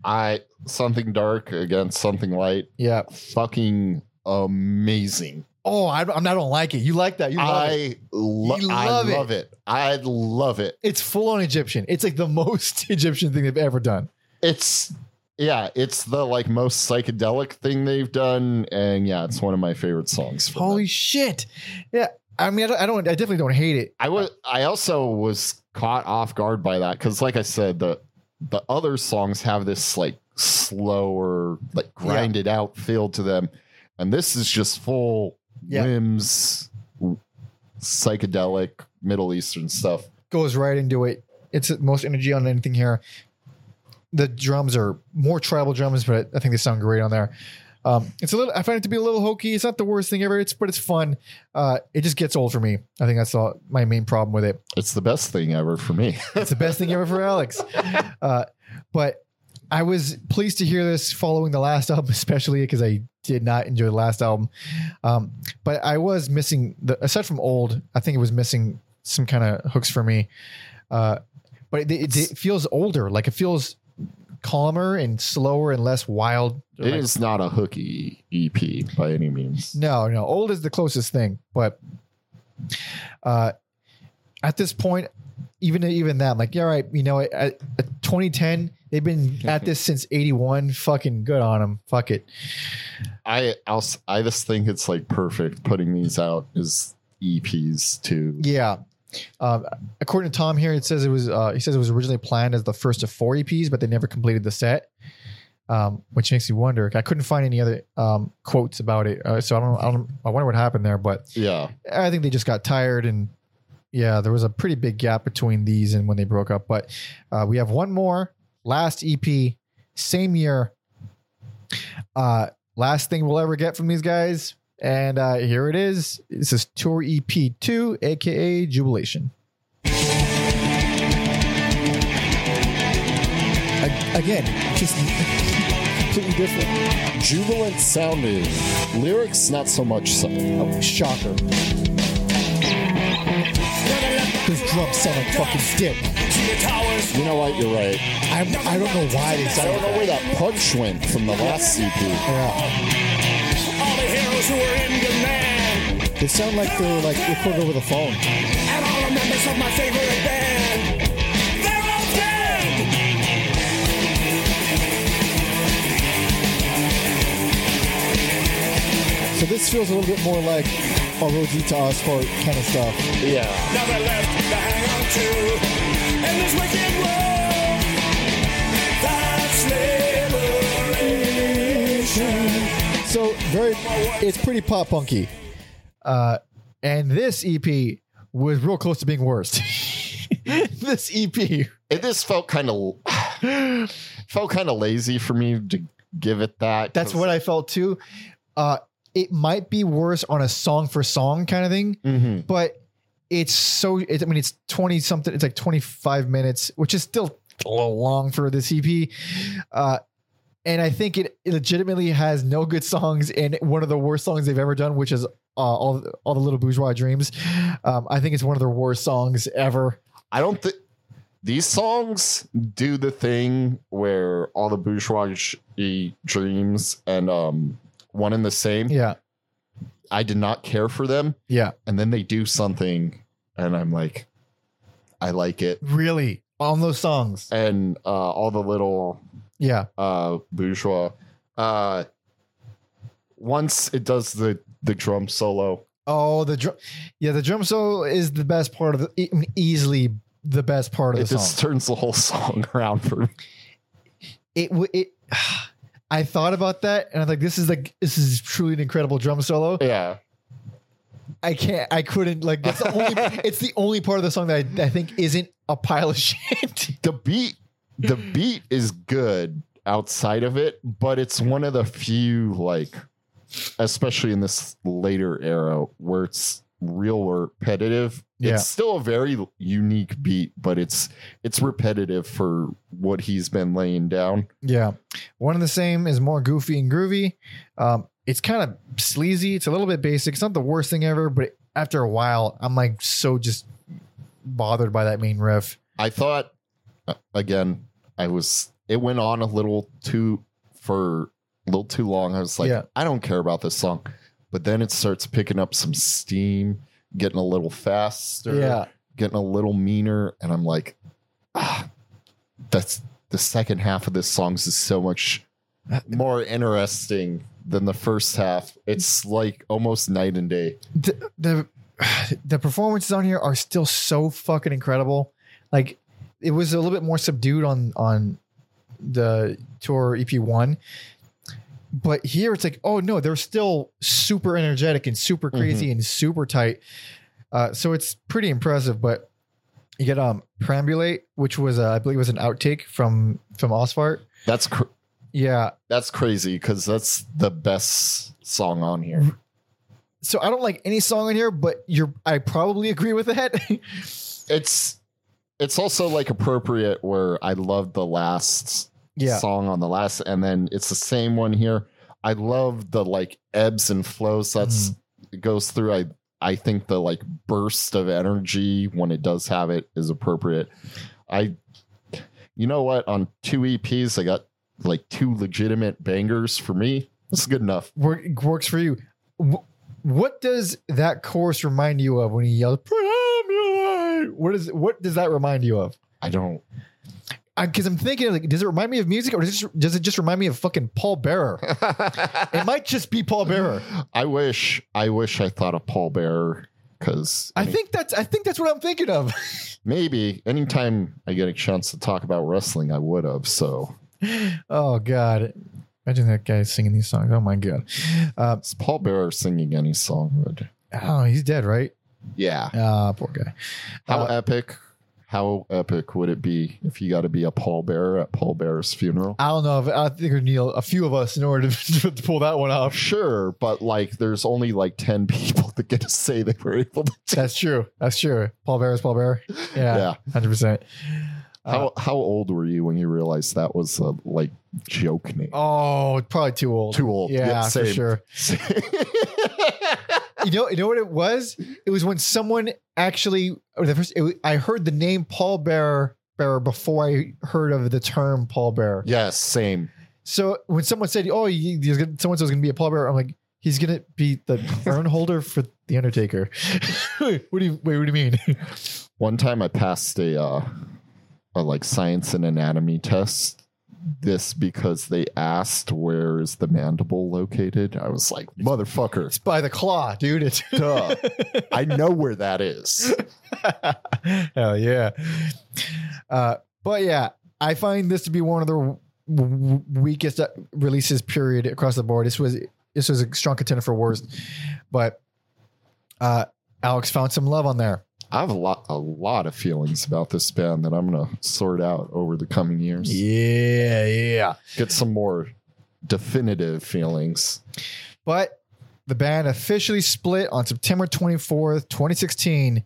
I something dark against something light. Yeah. Fucking amazing. Oh, I, I'm- I don't like it. You like that? You love it. I, lo- You I love it. love it. I love it. It's full on Egyptian. It's like the most Egyptian thing they've ever done. It's yeah, it's the like most psychedelic thing they've done, and yeah, it's one of my favorite songs. Holy them. shit! Yeah, I mean, I don't, I don't, I definitely don't hate it. I was I also was caught off guard by that because, like I said, the the other songs have this like slower, like grinded out feel to them, and this is just full Yeah. whims, psychedelic Middle Eastern stuff. Goes right into it. It's the most energy on anything here. The drums are more tribal drums, but I think they sound great on there. Um, it's a little. I find it to be a little hokey. It's not the worst thing ever. It's but it's fun. Uh, it just gets old for me. I think that's all, my main problem with it. It's the best thing ever for me. It's the best thing ever for Alex. Uh, but I was pleased to hear this following the last album, especially because I did not enjoy the last album. Um, but I was missing the aside from old, I think it was missing some kind of hooks for me. Uh, but it, it, it feels older, like it feels calmer and slower and less wild. It Like- is not a hooky EP by any means. no, no, old is the closest thing, but uh, at this point, even even that, like, yeah, right, you know, at, at 2010, they've been at this since 81. Fucking good on them. Fuck it. I also, I just think it's like perfect putting these out as EPs too. Yeah. Um, according to Tom here, it says it was uh, he says it was originally planned as the first of four EPs, but they never completed the set. Um, which makes me wonder. I couldn't find any other um, quotes about it, uh, so I don't. I don't. I wonder what happened there. But Yeah, I think they just got tired and yeah, there was a pretty big gap between these and when they broke up. But uh, we have one more last EP, same year. Uh, last thing we'll ever get from these guys. And uh, here it is. This is Tour EP 2, aka Jubilation. Again, just completely different. Jubilant sounding. Lyrics, not so much so. Oh, shocker. Those drums sound like fucking dick. You know what? You're right. I'm, I don't know why they I don't know where that punch went from the last EP. Yeah. All the heroes who were in demand, They sound like they're like recorded over the phone. and all the members of my favorite So this feels a little bit more like a Rosita Oscar kind of stuff. Yeah. Now they're left to hang on to in this wicked world. That's liberation. So very, it's pretty pop punky. Uh, and this EP was real close to being worst. this EP, it just felt kind of felt kind of lazy for me to give it that. that's what I felt too. Uh, it might be worse on a song for song kind of thing, hmm but it's so. It, I mean, it's twenty something. It's like twenty five minutes, which is still a little long for this EP. Uh, and I think it legitimately has no good songs and one of the worst songs they've ever done, which is uh, all all the little bourgeois dreams. Um, I think it's one of their worst songs ever. I don't think these songs do the thing where all the bourgeois dreams and um one and the same. Yeah, I did not care for them, yeah, and then they do something, and I'm like, I like it. really. on those songs. and uh, all the little Yeah. uh, bourgeois. Uh, once it does the the drum solo, Oh, the drum. Yeah, the drum solo is the best part of the I mean, easily the best part of it the just turns the whole song around for me. It it. I thought about that and I'm like, this is like this is truly an incredible drum solo. Yeah, I can't. I couldn't like. That's the only. it's the only part of the song that I, I think isn't a pile of shit. the beat the beat is good outside of it, but it's one of the few like, especially in this later era where it's real repetitive. Yeah. It's still a very unique beat, but it's it's repetitive for what he's been laying down. Yeah. One and the same is more goofy and groovy. Um, it's kind of sleazy. It's a little bit basic. It's not the worst thing ever, but after a while, I'm like so just bothered by that main riff. I thought uh, again, I was it went on a little too for a little too long. I was like, Yeah. I don't care about this song. But then it starts picking up some steam, getting a little faster, Yeah. getting a little meaner, and I'm like, ah, that's the second half of this song is so much more interesting than the first half. It's like almost night and day. The, the the performances on here are still so fucking incredible. Like it was a little bit more subdued on on the tour EP one. But here it's like, oh no, they're still super energetic and super crazy and super tight. Uh, so it's pretty impressive. But you get um Perambulate, which was uh, I believe was an outtake from from Ausfahrt. That's cr- Yeah. that's crazy because that's the best song on here. So I don't like any song on here, but you're I probably agree with that. it's it's also like appropriate where I love the last Yeah. song on the last, and then it's the same one here. I love the like ebbs and flows that's mm-hmm. it goes through. I I think the like burst of energy when it does have it is appropriate. I you know what on two EPs I got like two legitimate bangers for me. That's good enough. Work, works for you. What does that chorus remind you of when he yells? What is what does that remind you of? I don't Because I'm thinking, like, does it remind me of music, or does it, just, does it just remind me of fucking Paul Bearer? it might just be Paul Bearer. I wish I wish I thought of Paul Bearer because I think that's I think that's what I'm thinking of. maybe anytime I get a chance to talk about wrestling, I would have. So oh God, imagine that guy singing these songs. Oh my God. Uh, is Paul Bearer singing any song? Would oh, he's dead, right? yeah. Ah, poor guy. How Uh, epic? How epic would it be if you got to be a pallbearer at Paul Bear's funeral? I don't know. If, I think need a few of us in order to, to pull that one off. Sure, but like, there's only like ten people that get to say they were able to. That's true. That's true. Paul Bear is Paul Bear. Yeah, Yeah. hundred percent. How how old were you when you realized that was a like joke name? Oh, probably too old. Too old. Yeah, Yeah, for sure. You know, you know what it was? It was when someone actually. or The first, it, I heard the name Paul Bear Bearer before I heard of the term Paul Bear. yes, same. So when someone said, "Oh, someone said was going to be a Paul Bear," I'm like, "He's going to be the urn holder for the Undertaker." what do you wait? What do you mean? One time I passed a uh, like science and anatomy test. This because they asked where is the mandible located. I was like, motherfucker, It's by the claw, dude. It's duh. I know where that is. Hell yeah. Uh, but yeah, I find this to be one of the w- weakest uh, releases period across the board. This was this was a strong contender for worst, but uh, Alex found some love on there. I have a lot a lot of feelings about this band that I'm gonna sort out over the coming years. Yeah, yeah. Get some more definitive feelings. But the band officially split on September 24th, 2016.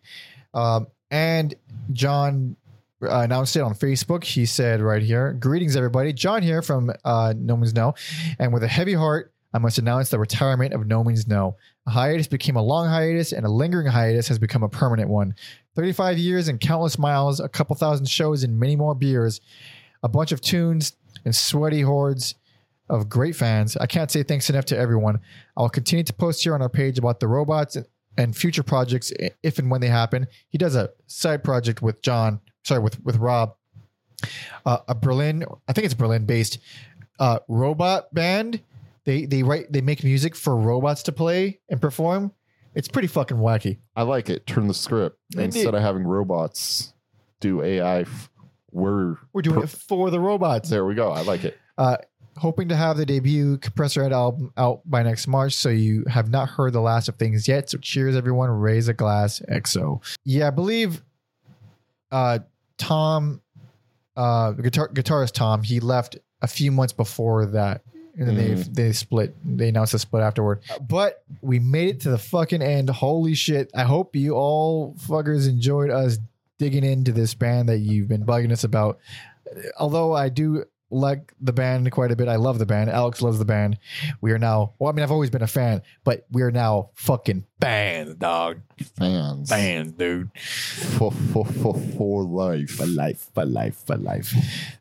Um, and John uh, announced it on Facebook. He said right here, Greetings, everybody. John here from uh, No Means No. And with a heavy heart, I must announce the retirement of No Means No. A hiatus became a long hiatus, and a lingering hiatus has become a permanent one. 35 years and countless miles, a couple thousand shows, and many more beers, a bunch of tunes, and sweaty hordes of great fans. I can't say thanks enough to everyone. I'll continue to post here on our page about the robots and future projects if and when they happen. He does a side project with John, sorry, with with Rob uh, a Berlin, I think it's Berlin based uh, robot band. They they write they make music for robots to play and perform. It's pretty fucking wacky. I like it. Turn the script Indeed. instead of having robots do AI. f- We're We're doing it for the robots. there. We go. I like it. Uh, hoping to have the debut Compressorhead album out by next March. So you have not heard the last of things yet. So cheers, everyone. Raise a glass, EXO. Yeah, I believe uh, Tom, uh, guitar guitarist Tom, he left a few months before that. And then they they split. They announced a split afterward. But we made it to the fucking end. Holy shit! I hope you all fuckers enjoyed us digging into this band that you've been bugging us about. Although I do like the band quite a bit. I love the band. Alex loves the band. We are now. Well, I mean, I've always been a fan, but we are now fucking fans, dog. Fans. Fans, dude. For, for, for, for life. For life, for life, for life.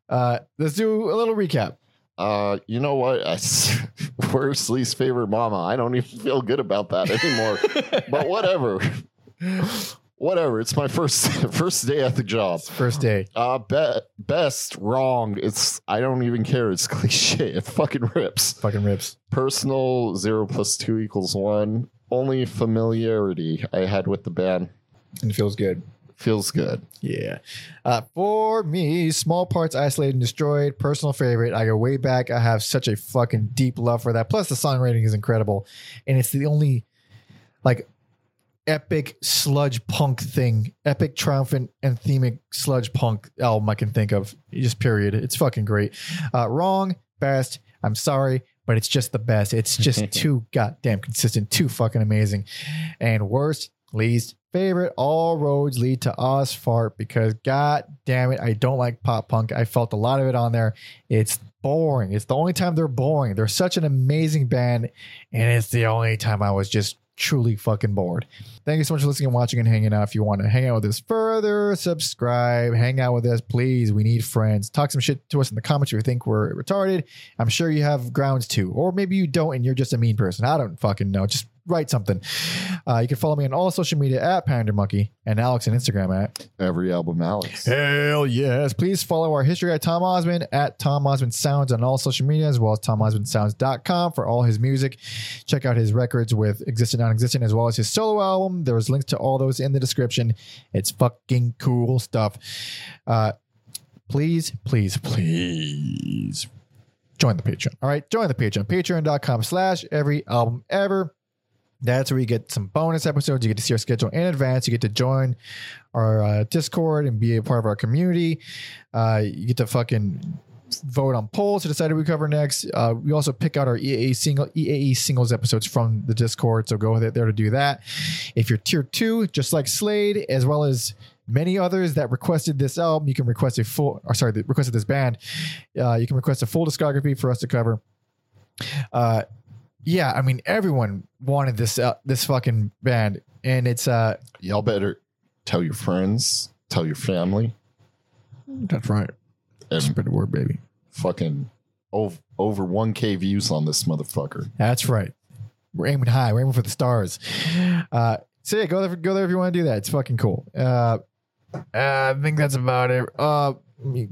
Uh, let's do a little recap. Uh, you know what? I s worst least favorite mama. I don't even feel good about that anymore. but whatever. Whatever. It's my first first day at the job. First day. Uh, be- best wrong. It's I don't even care. It's cliche. It fucking rips. Fucking rips. Personal zero plus two equals one. Only familiarity I had with the band And it feels good. Feels good. Yeah. Uh, for me, small parts isolated and destroyed. Personal favorite. I go way back. I have such a fucking deep love for that. Plus, the songwriting is incredible, and it's the only like epic sludge punk thing, epic triumphant anthemic sludge punk album I can think of. Just period. It's fucking great. Uh, wrong, best. I'm sorry, but it's just the best. It's just too goddamn consistent, too fucking amazing. And worst, least favorite, all roads lead to Ausfahrt because god damn it, I don't like pop punk. I felt a lot of it on there. It's boring. It's the only time they're boring. They're such an amazing band, and it's the only time I was just truly fucking bored. Thank you so much for listening and watching and hanging out. If you want to hang out with us further, subscribe, hang out with us, please. We need friends. Talk some shit to us in the comments if you think we're retarded. I'm sure you have grounds to, or maybe you don't and you're just a mean person. I don't fucking know. Just write something. Uh, you can follow me on all social media at Pander Monkey and Alex on Instagram at Every album, Alex. Hell yes. Please follow our history at Tom Osmond at Tom Osmond Sounds on all social media as well as TomOsmondSounds.com for all his music. Check out his records with Existent Non Existent as well as his solo album. There's links to all those in the description. It's fucking cool stuff. Uh, please, please, please join the Patreon. All right, join the Patreon. Patreon.com slash every album ever. That's where you get some bonus episodes. You get to see our schedule in advance. You get to join our uh, Discord and be a part of our community. Uh, you get to fucking vote on polls to decide who we cover next. Uh, we also pick out our EAE single EAE singles episodes from the Discord, so go there to do that. If you're tier two, just like Slade, as well as many others that requested this album, you can request a full. Or sorry, requested this band. Uh, you can request a full discography for us to cover. Uh, yeah, I mean everyone wanted this uh, this fucking band, and it's uh Y'all better tell your friends, tell your family, that's right. and Spread the word, baby. fucking over, over 1K views on this motherfucker. That's right. We're aiming high. We're aiming for the stars. Uh, so yeah, go there. Go there if you want to do that. It's fucking cool. Uh, uh, I think that's about it. Uh,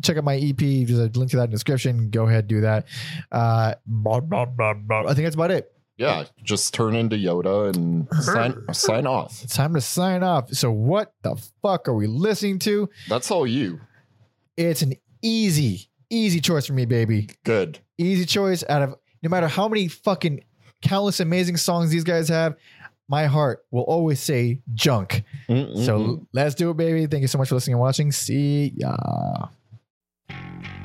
check out my EP. There's a link to that in the description. Go ahead, do that. Uh, blah, blah, blah, blah. I think that's about it. Yeah, just turn into Yoda and sign, sign off. It's time to sign off. So what the fuck are we listening to? That's all you. It's an easy, easy choice for me, baby. Good. easy choice out of no matter how many fucking countless amazing songs these guys have my heart will always say junk Mm-mm-mm. so let's do it baby thank you so much for listening and watching see ya Thank you.